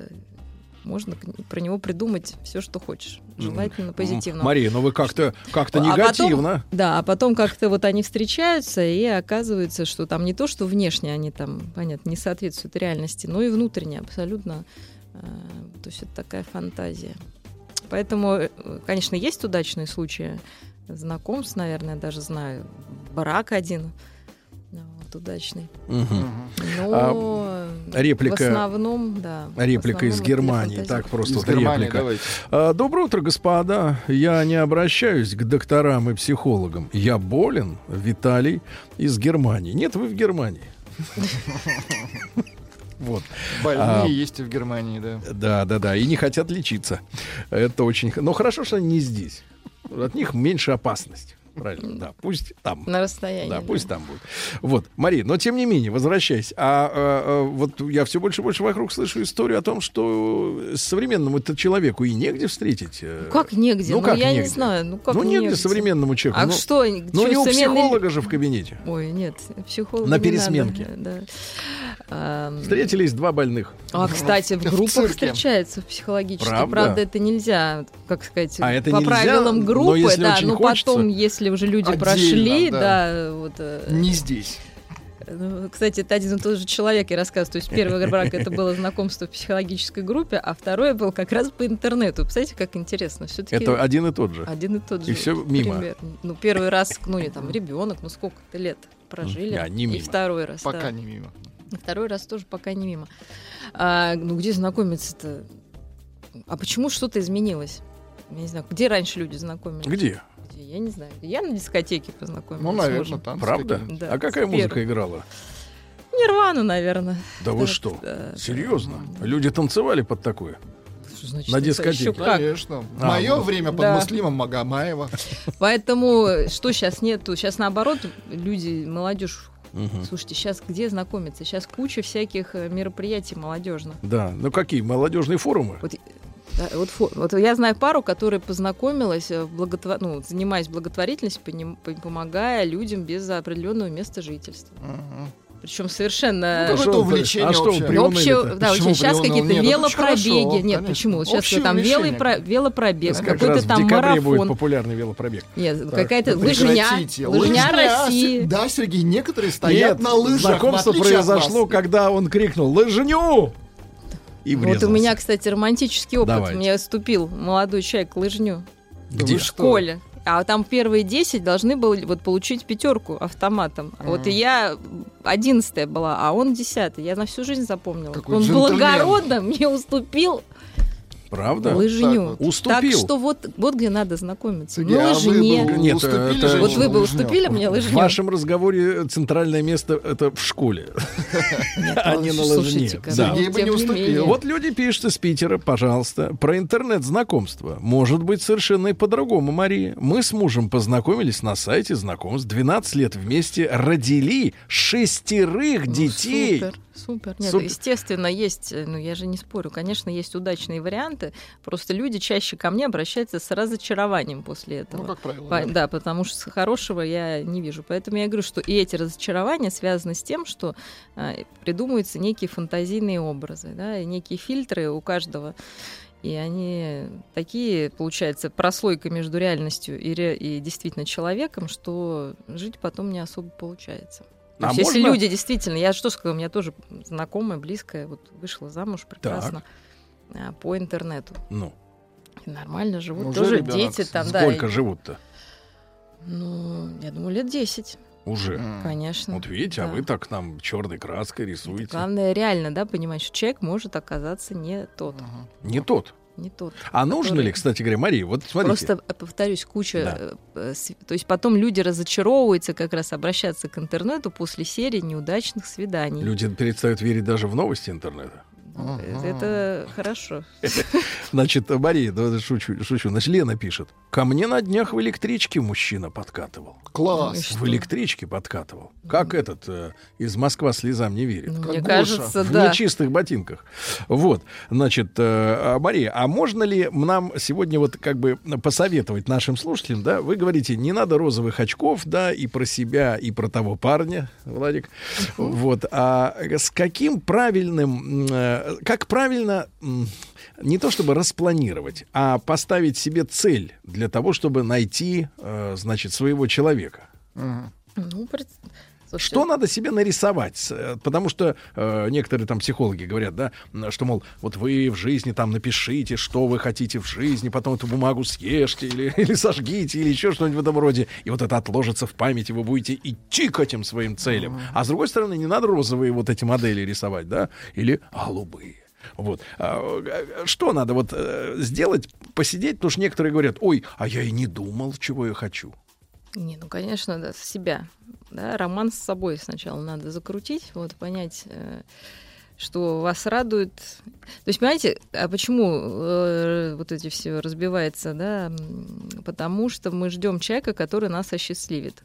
можно про него придумать все, что хочешь. Желательно позитивно. Мария, ну вы как-то как-то А потом- негативно. да, а потом как-то вот они встречаются, и оказывается, что там не то, что внешне они там, понятно, не соответствуют реальности, но и внутренне абсолютно. э, то есть это такая фантазия. Поэтому, э, конечно, есть удачные случаи знакомств, наверное, даже знаю. Брак один ну, удачный. Мгм. Но А, реплика- в основном, да. Реплика из основном это Германии. Так, просто Из вот Германии, реплика. давайте. А, Доброе утро, господа. Я не обращаюсь к докторам и психологам. Я болен, Виталий, из Германии. Нет, вы в Германии. Вот. Больные А, есть и в Германии, да. Да, да, да. И не хотят лечиться. Это очень... Но хорошо, что они не здесь. От них меньше опасность. Правильно, да. Пусть там. На расстоянии. Да, пусть там будет. Вот, Мария, но тем не менее, возвращаясь. А, а, а, вот я все больше и больше вокруг слышу историю о том, что современному это человеку и негде встретить. э, Как негде? Ну, Ну, как я не негде? знаю. Ну, как ну, негде, негде? современному человеку. А ну, что? Ну, не у психолога же в кабинете. Ой, нет, психолога На не надо, пересменке. да. Встретились два больных. А, кстати, в В группах цирке. встречаются психологически. Правда? Правда? это нельзя, как сказать, А это по нельзя, правилам но группы, если да. очень Но хочется- потом, если уже люди Отдельно, прошли, да. да, вот. э, Не здесь. ну, Кстати, это один и тот же человек, я рассказываю. То есть первый брак это было знакомство в психологической группе, а второе был как раз по интернету. Представляете, как интересно. Все-таки Это один и тот же. один и тот же. И всё мимо. пример. Ну, первый раз, ну, не там, ребенок, ну, сколько-то лет прожили. А, не И мимо. второй раз, Пока да. не мимо. И Второй раз тоже пока не мимо. А, ну, где знакомиться-то? А почему что-то изменилось? Я не знаю, где раньше люди знакомились? Где? Где? Я не знаю. Я на дискотеке познакомилась. Ну, наверное, мужем. там. Правда? Да, а какая с музыка играла? Нирвана, наверное. Да вы Да, что? да, Серьезно? Люди танцевали под такое? Что значит На дискотеке. как? Конечно. В А, мое ну. время под Да. Муслимом Магомаева. Поэтому что сейчас нету? Сейчас наоборот, люди, молодежь. Мгм. Слушайте, сейчас где знакомиться? Сейчас куча всяких э, мероприятий молодежных. Да. Ну какие? Молодежные форумы? Вот, да, вот, вот я знаю пару, которая познакомилась, э, в благотво- ну, занимаясь благотворительностью, поним- по- помогая людям без определенного места жительства. Причем совершенно... Ну, какое-то увлечение а что общее. Ну, да, Почему сейчас какие-то Нет, велопробеги. хорошо, Нет, конечно. почему? Сейчас Общее там велопро- велопробег, Как какой-то раз в там декабре будет марафон. популярный велопробег. Нет, Так, какая-то лыжня, лыжня Лыжня, России. Да, Сергей, некоторые стоят Нет, на лыжах. знакомство произошло, вас. когда он крикнул «Лыжню!» И Вот врезался. у меня, кстати, романтический опыт. Давайте. Мне ступил молодой человек лыжню Где? в школе. А там первые 10 должны были вот получить пятерку автоматом. А Вот и я одиннадцатая была, а он десятый. Я на всю жизнь запомнила. Какой он джентльмен. благородно мне уступил Правда? лыжню. так Уступил. Так что вот, вот где надо знакомиться. На а вы бы Нет, уступили это- Вот вы бы уступили мне В лыжню? вашем разговоре центральное место это в школе, а не на лыжне. Да. ну, Сергей бы не уступил. Вот люди пишут из Питера, пожалуйста, про интернет-знакомство. Может быть, совершенно и по-другому, Мария. Мы с мужем познакомились на сайте знакомств. 12 лет вместе родили шестерых Ну, детей. Супер, супер. Нет, Супер. естественно, есть, э, ну я же не спорю, конечно, есть удачные варианты. Просто люди чаще ко мне обращаются с разочарованием после этого. Ну, как правило, По- да. да. потому что хорошего я не вижу. Поэтому я говорю, что и эти разочарования связаны с тем, что а, придумываются некие фантазийные образы, да, и некие фильтры у каждого. И они такие, получается, прослойка между реальностью и, ре- и действительно человеком, что жить потом не особо получается. То А есть, если можно- люди действительно, я что сказала, у меня тоже знакомая, близкая, вот вышла замуж прекрасно а, по интернету. Ну, И Нормально живут, Уже тоже ребенок. дети там, да. сколько и- живут-то? Ну, я думаю, лет 10, Уже. Конечно. Вот видите, а Да. вы так нам черной краской рисуете. Главное реально, да, понимать, что человек может оказаться не тот, Ага. Не тот. Не тот. А нужно Который- ли, кстати говоря, Мария, вот смотрите. Просто, э, повторюсь, куча... Да. э, э, То есть потом люди разочаровываются как раз обращаться к интернету после серии неудачных свиданий. Люди перестают верить даже в новости интернета. Ну, э, Это хорошо. Значит, Мария, да, шучу, шучу. Значит, Лена пишет. Ко мне на днях в электричке мужчина подкатывал. Класс. Что? В электричке подкатывал. Как этот э, из Москва слезам не верит. Ну, Как Мне Гоша. кажется, в да. нечистых ботинках. Вот, значит, э, а, Мария, а можно ли нам сегодня вот как бы посоветовать нашим слушателям, да, вы говорите, не надо розовых очков, да, и про себя, и про того парня, Владик, вот, а с каким правильным э, как правильно не то чтобы распланировать, а поставить себе цель для того, чтобы найти, э, значит, своего человека? Ну, пред- слушай, Что надо себе нарисовать? Э, Потому что э, некоторые там психологи говорят, да, что, мол, вот вы в жизни там напишите, что вы хотите в жизни, потом эту бумагу съешьте или, или сожгите, или еще что-нибудь в этом роде. И вот это отложится в памяти, вы будете идти к этим своим целям. А с другой стороны, не надо розовые вот эти модели рисовать, да, или голубые. Вот. А, э, Что надо вот э, сделать, посидеть, потому что некоторые говорят, ой, а я и не думал, чего я хочу. Не, ну, конечно, да, себя. Да, роман с собой сначала надо закрутить, вот, понять, э, что вас радует. То есть, понимаете, а почему э, вот эти все разбивается, да? Потому что мы ждем человека, который нас осчастливит.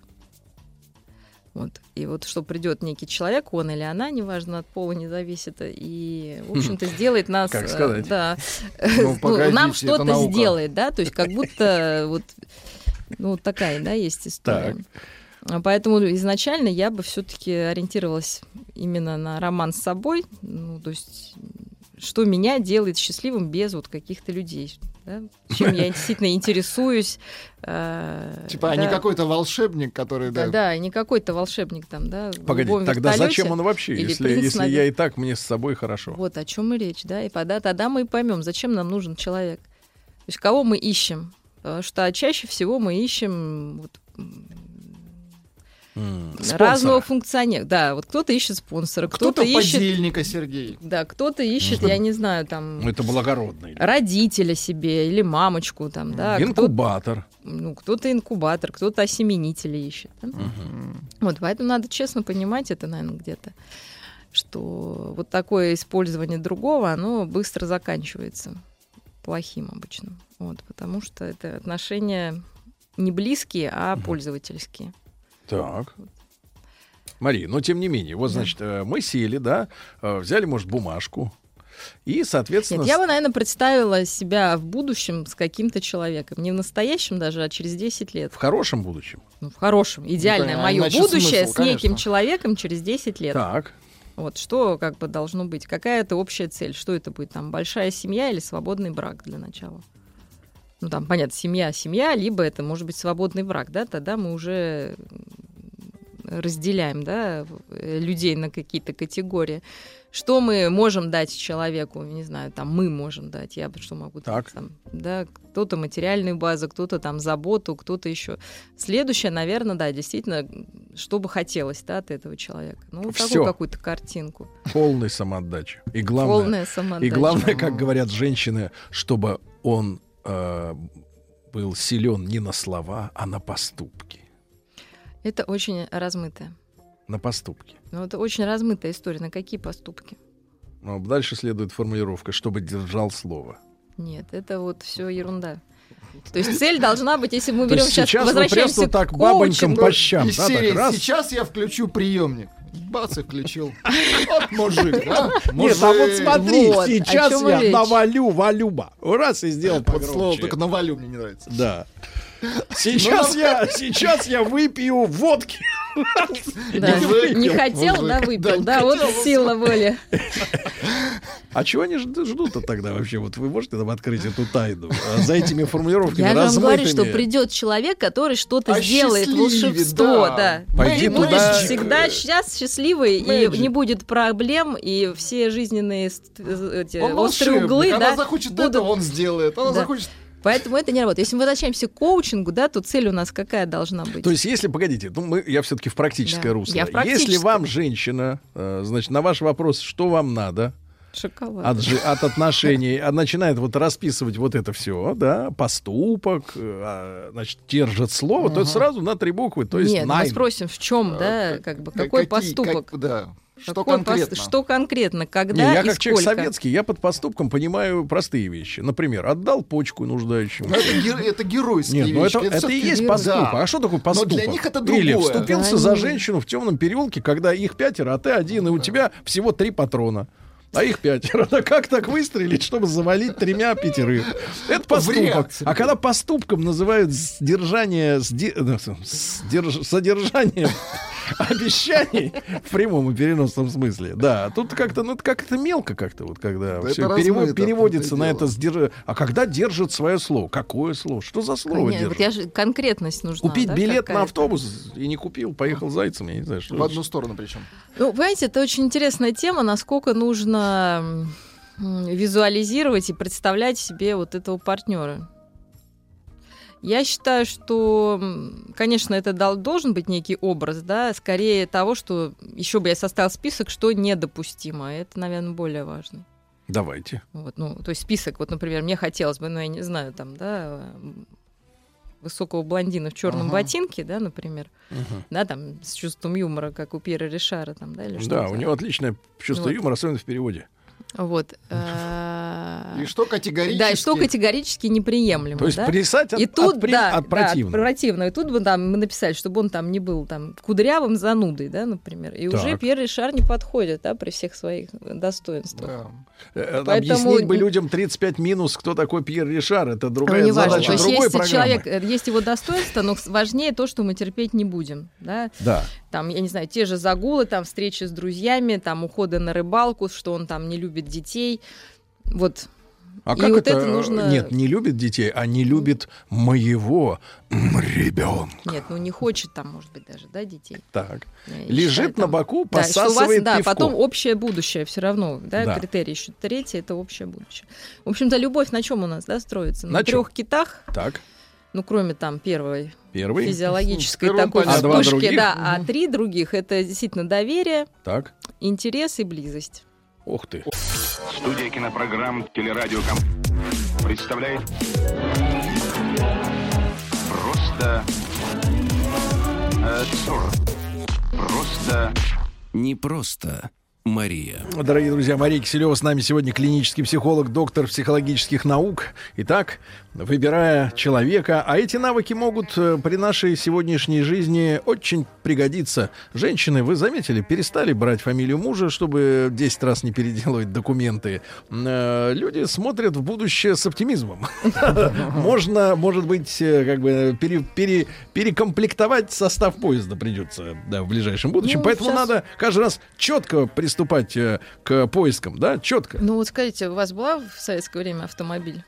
Вот. И вот что придет некий человек, он или она, неважно, от пола не зависит, и, в общем-то, сделает нас... Как э, сказать? Да. Ну, Ну, нам погодите, это что-то сделает, да, то есть как будто вот, ну, такая, да, есть история. А Поэтому изначально я бы все-таки ориентировалась именно на роман с собой, ну, то есть что меня делает счастливым без вот каких-то людей, да? чем я действительно интересуюсь. э, Типа, а да. не какой-то волшебник, который, Да, да, да, не какой-то волшебник там, да. Погоди, тогда зачем он вообще, если, если я и так мне с собой хорошо? вот о чем и речь, да, и тогда, тогда мы и поймем, зачем нам нужен человек. То есть кого мы ищем. Потому что чаще всего мы ищем вот, М, разного спонсора. функционера. Да, вот кто-то ищет спонсора, кто-то кто-то ищет, подельника, Сергей. да, кто-то ищет, я не знаю, там Это благородный. родителя себе или мамочку, там, да, кто- Инкубатор. ну, кто-то инкубатор, кто-то осеменителя ищет. да. Вот, поэтому надо честно понимать это, наверное, где-то, что вот такое использование другого, оно быстро заканчивается плохим обычно. Вот, потому что это отношения не близкие, а пользовательские. Так. Мария, но тем не менее, вот, значит, э, мы сели, да, э, взяли, может, бумажку, и, соответственно... Нет, я бы, наверное, представила себя в будущем с каким-то человеком. Не в настоящем даже, а через 10 лет. В хорошем будущем. Ну, в хорошем. Идеальное а мое будущее смысл, с неким конечно. человеком через 10 лет. Так. Вот что как бы должно быть? Какая это общая цель? Что это будет? Там большая семья или свободный брак для начала? Ну, там, понятно, семья, семья, либо это может быть свободный брак, да, тогда мы уже разделяем, да, э, людей на какие-то категории. Что мы можем дать человеку, не знаю, там мы можем дать, я что могу Так. дать, там, да, кто-то материальную базу, кто-то там заботу, кто-то еще. Следующее, наверное, да, действительно, что бы хотелось, да, от этого человека. Ну, Всё. такую какую-то картинку. Полной самоотдачи. И главное, Полная самоотдача. и главное, как говорят женщины, чтобы он э, был силен не на слова, а на поступки. Это очень размытое. На поступки. Ну, это очень размытая история. На какие поступки? Но дальше следует формулировка, чтобы держал слово. Нет, это вот все ерунда. То есть цель должна быть, если мы берем сейчас, сейчас возвращаемся к так бабонькам коучингу. по щам, Из да, так серии раз. «Сейчас я включу приемник». Бац, и включил. Вот мужик, да? Нет, а вот Мужик. смотри, Вот, сейчас я речь. навалю валюба. Раз и сделал слово погромче. только навалю мне не нравится. Да. Сейчас я, сейчас я выпью водки. Да, Мужик, не хотел, мужик. да, выпил. Да, вот сила воли. А чего они жд- ждут-то тогда вообще? Вот вы можете нам открыть эту тайну А за этими формулировками Я же вам говорю, что размытыми? придет человек, который что-то Осчастливит, сделает, волшебство, да. да. Пойди И будешь туда. всегда сейчас счастливый, Magic. и не будет проблем, и все жизненные э, эти Он острые волшебник. углы, Она да, захочет будут это, он сделает. Она Да. захочет... Поэтому это не работает. Если мы возвращаемся к коучингу, да, то цель у нас какая должна быть? То есть, если, погодите, ну, мы, я все-таки в практическое Да. русло. Я в Если вам, женщина, э, значит, на ваш вопрос, что вам надо Шоколад. от, жи- от отношений, а начинает вот расписывать вот это все, да, поступок, э, а, значит, держит слово, то это сразу на три буквы, то есть Нет, ну мы nine. спросим, в чем, да, как бы, какой Какие- поступок? как- да. Что Какой конкретно? Что конкретно, Не, когда я и как человек сколько? советский, я под поступком понимаю простые вещи. Например, отдал почку нуждающему. Ну, это, ге- это геройские Нет, ну вещи. это, это и всё-таки- есть Да. поступок. А что такое поступок? для них это Или другое. вступился Да, за женщину в темном переулке, когда их пятеро, а ты один, и у тебя всего три патрона. А их пятеро. Да как так выстрелить, чтобы завалить тремя пятерых? Это поступок. А когда поступком называют сдержание, сде- сдерж- содержание обещаний в прямом и переносном смысле. Да, тут как-то, ну, это как-то мелко как-то, вот когда Да все перево- переводится на это. сдерж- А когда держит свое слово? Какое слово? Что за слово Нет, вот держит? я же конкретность нужна. Купить да, билет на автобус и не купил, поехал зайцем, я не знаю, что В одну сторону причем. Ну, понимаете, это очень интересная тема, насколько нужно м, визуализировать и представлять себе вот этого партнера. Я считаю, что, конечно, это дол- должен быть некий образ, да, скорее того, что еще бы я составил список, что недопустимо. Это, наверное, более важно. Давайте. Вот, ну, то есть список, вот, например, мне хотелось бы, ну, я не знаю, там, да, высокого блондина в черном Ага. ботинке, да, например, Мгм. да, там, с чувством юмора, как у Пьера Ришара, там, да, или Да, что-то. у него отличное чувство Вот. юмора, особенно в переводе. Вот. э, И что категорически? Да, и что категорически неприемлемо. То есть да? плясать от- и тут, от при- да, от да, противного. противного. И тут бы там, мы написали, чтобы он там не был там кудрявым занудой, да, например. И уже Так. Пьер Ришар не подходит, да, при всех своих достоинствах. Да. Э, Поэтому Объяснить бы людям 35 минус, кто такой Пьер Ришар. Это другая Ну, не важно. задача То есть другой есть программы. человек, э, есть его достоинство, но важнее то, что мы терпеть не будем, да. Да. Там, я не знаю, те же загулы, там встречи с друзьями, там уходы на рыбалку, что он там не любит детей. Вот. А И как вот это? это нужно- Нет, не любит детей, а не любит моего ребенка. Нет, ну не хочет там, может быть, даже, да, детей. Так. Я Лежит считаю, на боку, Да, что у вас, посасывает да, пивко. потом общее будущее все равно, да, Да. критерий еще третий это общее будущее. В общем-то, любовь на чем у нас, да, строится? На На, трех китах, Так, ну кроме там первой первый. физиологической первом такой понятно. А вспышки, других? да, а три других это действительно доверие, Так. интерес и близость. Ух ты. Студия кинопрограмм «Телерадиоком» представляет Просто э, сорок. Просто Не просто Мария. Дорогие друзья, Мария Киселева с нами сегодня клинический психолог, доктор психологических наук. Итак, выбирая человека, а эти навыки могут э, при нашей сегодняшней жизни очень пригодиться. Женщины, вы заметили, перестали брать фамилию мужа, чтобы 10 раз не переделывать документы. Э, Люди смотрят в будущее с оптимизмом. Можно, может быть, э, как бы пере- пере- перекомплектовать состав поезда придется в ближайшем будущем. Ну, Поэтому надо каждый раз четко приступать к поискам, да, четко. Ну вот скажите, у вас была в советское время автомобиль?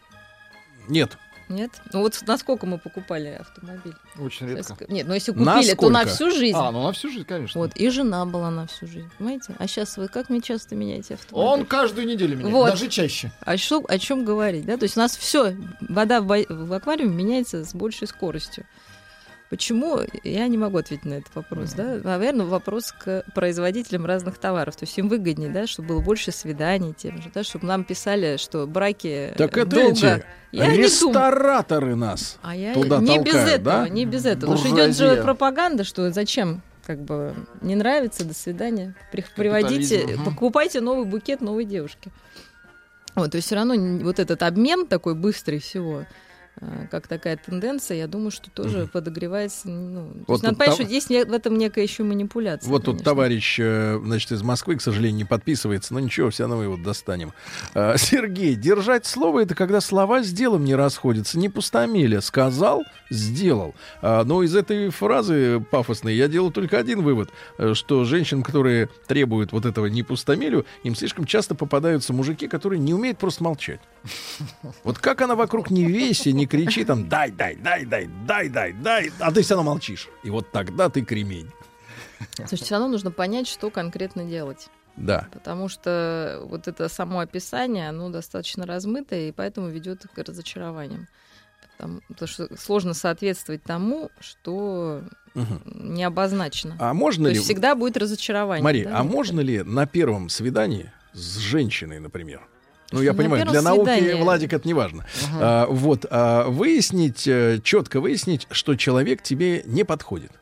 Нет. Нет? Ну вот насколько мы покупали автомобиль? Очень редко. Нет, ну если купили, то на Насколько? всю жизнь. А, ну на всю жизнь, конечно. Вот, и жена была на всю жизнь, понимаете? А сейчас вы как мне часто меняете автомобиль? Он каждую неделю меняет, Вот. даже чаще. А что, о чем говорить, да? То есть у нас все, вода в, в аквариуме меняется с большей скоростью. Почему? Я не могу ответить на этот вопрос, да? Наверное, вопрос к производителям разных товаров. То есть им выгоднее, да, чтобы было больше свиданий тем же, да, чтобы нам писали, что браки Так это долго... эти Я рестораторы нас. А я туда не без толкают, этого, да? не без этого. Потому что идет же Буржуазия. пропаганда, что зачем как бы не нравится, до свидания. При- Приводите, мгм. покупайте новый букет новой девушки. Вот, то есть все равно вот этот обмен такой быстрый всего, э, как такая тенденция, я думаю, что тоже подогревается. Ну, Вот есть надо тут понять, там- что есть в этом некая еще манипуляция. Вот тут конечно. товарищ, э, значит, из Москвы, к сожалению, не подписывается, но ничего, все равно его достанем. А, Сергей, держать слово — это когда слова с делом не расходятся, не пустомеля. Сказал, сделал. А, Но из этой фразы пафосной я делаю только один вывод, э, что женщин, которые требуют вот этого не пустомелю, им слишком часто попадаются мужики, которые не умеют просто молчать. Вот как она вокруг не веси, не кричи там «дай, дай, дай, дай, дай, дай, дай», а ты все равно молчишь. И вот тогда ты кремень. Слушайте, все равно нужно понять, что конкретно делать. Да. Потому что вот это само описание, оно достаточно размытое, и поэтому ведет к разочарованиям. Потому, потому что сложно соответствовать тому, что Мгм. не обозначено. А можно То ли, есть всегда будет разочарование. Мария, да, а некоторое. можно ли на первом свидании с женщиной, например? Ну, я На понимаю, для науки, свидании- Владик, это не важно. А, вот, а, выяснить, четко выяснить, что человек тебе не подходит.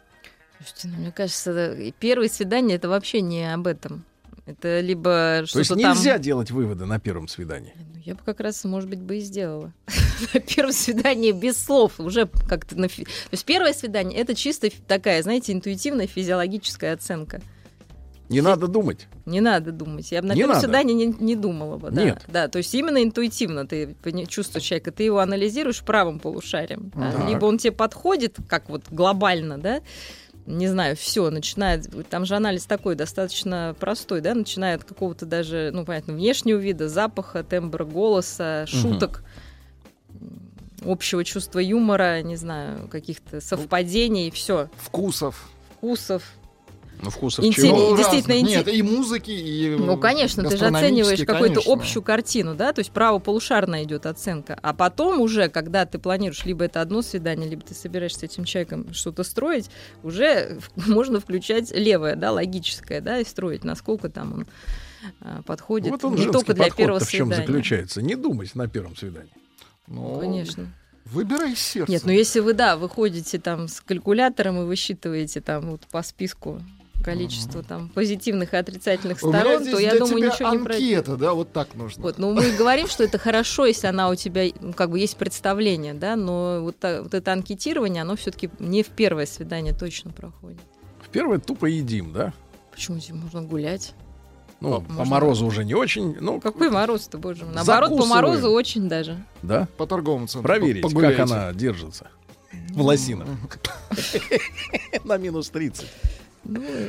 Слушайте, ну, мне кажется, э, первое свидание это вообще не об этом. Это либо То есть что-то там... нельзя делать выводы на первом свидании. Ну, Я бы как раз, может быть, бы и сделала. На первом свидании без слов. Уже как-то... на То есть первое свидание — это чисто такая, знаете, интуитивная физиологическая оценка. Не надо думать. Не надо думать. Я бы на Не первом свидании не, не думала бы. Да. Нет. Да, то есть именно интуитивно ты чувствуешь человека, ты его анализируешь правым полушарием. да. Либо он тебе подходит, как вот глобально, да, не знаю, все начинает, там же анализ такой достаточно простой, да, начиная от какого-то даже, ну, понятно, внешнего вида, запаха, тембра голоса, шуток, общего чувства юмора, не знаю, каких-то совпадений, все, Вкусов. вкусов. Ну, вкусов Интерес- чего? Действительно, разных. Нет, и музыки, и Ну, конечно, ты же оцениваешь какую-то общую картину, да, то есть правополушарная идет оценка. А потом уже, когда ты планируешь либо это одно свидание, либо ты собираешься с этим человеком что-то строить, уже можно включать левое, да, логическое, да, и строить, насколько там он а, подходит Вот он не только для первого в чем свидания. заключается. Не думать на первом свидании. Ну, Конечно. Выбирай сердце. Нет, ну если вы, да, выходите там с калькулятором и высчитываете там вот по списку количество там позитивных и отрицательных У меня сторон, здесь то я думаю, тебя ничего не пройдет. анкета, да, вот так нужно. Вот, ну мы говорим, что это хорошо, если она у тебя, ну, как бы есть представление, да, но вот, та- вот это анкетирование, оно все-таки не в первое свидание точно проходит. В первое тупо едим, да? Почему здесь можно гулять? Ну, по Можно. морозу уже не очень. Ну, Какой мороз-то, боже мой. Наоборот, по морозу очень даже. да? По торговому центру. Проверить, по- как погуляйте. она держится. В лосинах. На минус 30. Ну, э,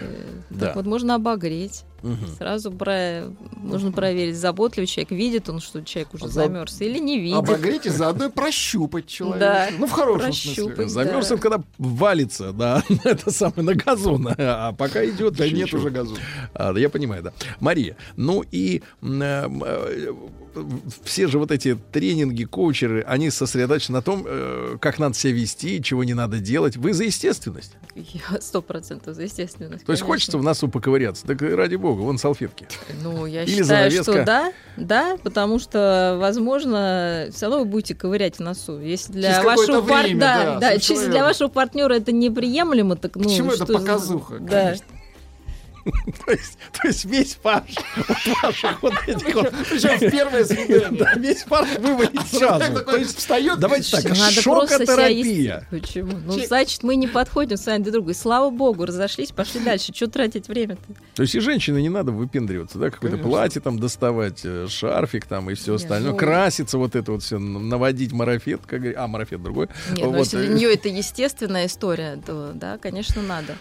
Да. так вот можно обогреть. Мгм. Сразу про... нужно проверить, заботливый человек, видит он, что человек уже За- замерз, или не видит. Обогреть и заодно и прощупать человека. Да, Ну, в хорошем прощупать. смысле. Замерз Да. это когда валится, да, это самое на газон, а пока идет. Да нет уже газона. А, я понимаю, да. Мария, ну и э, э, все же вот эти тренинги, коучеры, они сосредоточены на том, э, как надо себя вести, чего не надо делать. Вы за естественность. Я Сто процентов за естественность. То есть конечно. хочется в носу поковыряться. Так ради бога, вон салфетки. Ну, я Или считаю, занавеска. что да, да, потому что, возможно, все равно вы будете ковырять в носу. Если для Через вашего какое-то пар- время, да, да, да, если для вашего партнера это неприемлемо, так ну чему это что за- показуха, Да. То есть, то есть весь фарш вот ваших вот этих вот... Причем в первое свидание. Да, весь фарш вывалить сразу. То есть, встает. давайте так, шокотерапия. Почему? Ну, значит, мы не подходим с вами друг другу. И слава богу, разошлись, пошли дальше. Что тратить время-то? То есть и женщины не надо выпендриваться, да, какое-то платье там доставать, э, шарфик там и все остальное, ну- краситься вот это вот все, наводить марафет, как а марафет другой. Нет, ну Вот, если для э, нее это естественная история, то да, конечно, надо.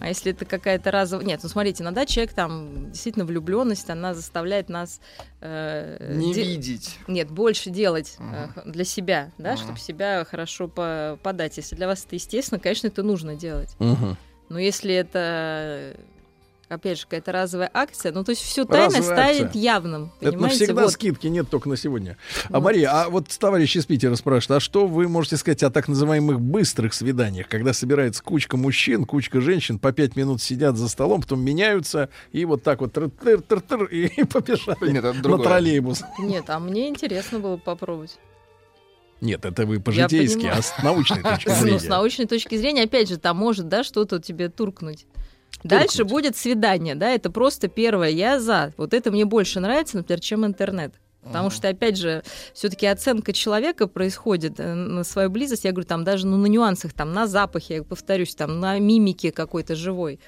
А если это какая-то разовая... Нет, ну смотрите, иногда человек там, действительно, влюбленность, она заставляет нас... э, Не де- видеть. Нет, больше делать э, Мгм. х- для себя, да, Мгм. чтобы себя хорошо по- подать. Если для вас это естественно, конечно, это нужно делать. мгм. Но если это, опять же, какая-то разовая акция, ну то есть все тайно Разовая ставит акция. явным. Это Понимаете? навсегда Вот. скидки нет только на сегодня. А Вот. Мария, а вот товарищ из Питера спрашивает, а что вы можете сказать о так называемых быстрых свиданиях, когда собирается кучка мужчин, кучка женщин, по пять минут сидят за столом, потом меняются и вот так вот тыр-тыр-тыр и, побежали Нет, это на троллейбус. Нет, а мне интересно было попробовать. Нет, это вы по-житейски, а с научной точки Ну, с зрения. научной точки зрения, опять же, там может, да, что-то тебе туркнуть. Дальше Туркнуть. будет свидание, да, это просто первое, я за. Вот это мне больше нравится, например, чем интернет. Потому что, опять же, все-таки оценка человека происходит э, на свою близость. Я говорю, там даже ну, на нюансах, там на запахе, я повторюсь, там на мимике какой-то живой.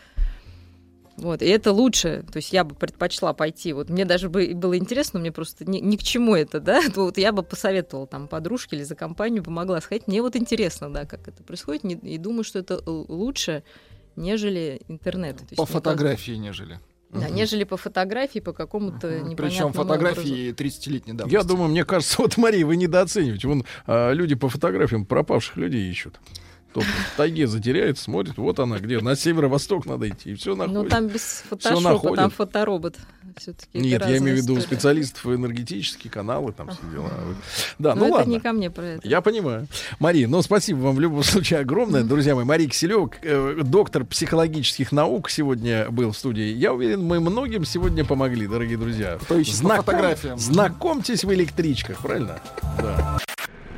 Вот, и это лучше. То есть я бы предпочла пойти. Вот мне даже бы было интересно, мне просто ни, ни к чему это, да. То Вот я бы посоветовала там подружке или за компанию помогла сходить. Мне вот интересно, да, как это происходит. не- И думаю, что это лучше, нежели интернет. То есть По мне фотографии, нежели. кажется- Да, нежели по фотографии, по какому-то непонятному Причем образу. фотографии 30-летней давности. Я думаю, мне кажется, вот, Мария, вы недооцениваете. Вон а, люди по фотографиям пропавших людей ищут. Тот в тайге затеряет, смотрит, вот она где, на северо-восток надо идти, и все находит. Ну, там без фотошопа, там фоторобот. Все-таки Нет, я имею в виду специалистов энергетические каналы, там все дела. Да, Ну, ну это ладно. не ко мне про это. Я понимаю. Мария, ну спасибо вам в любом случае огромное. Друзья мои, Мария Киселева, э, доктор психологических наук, сегодня был в студии. Я уверен, мы многим сегодня помогли, дорогие друзья. Кто ищет по фотографиям. Знакомьтесь в электричках, правильно? Да.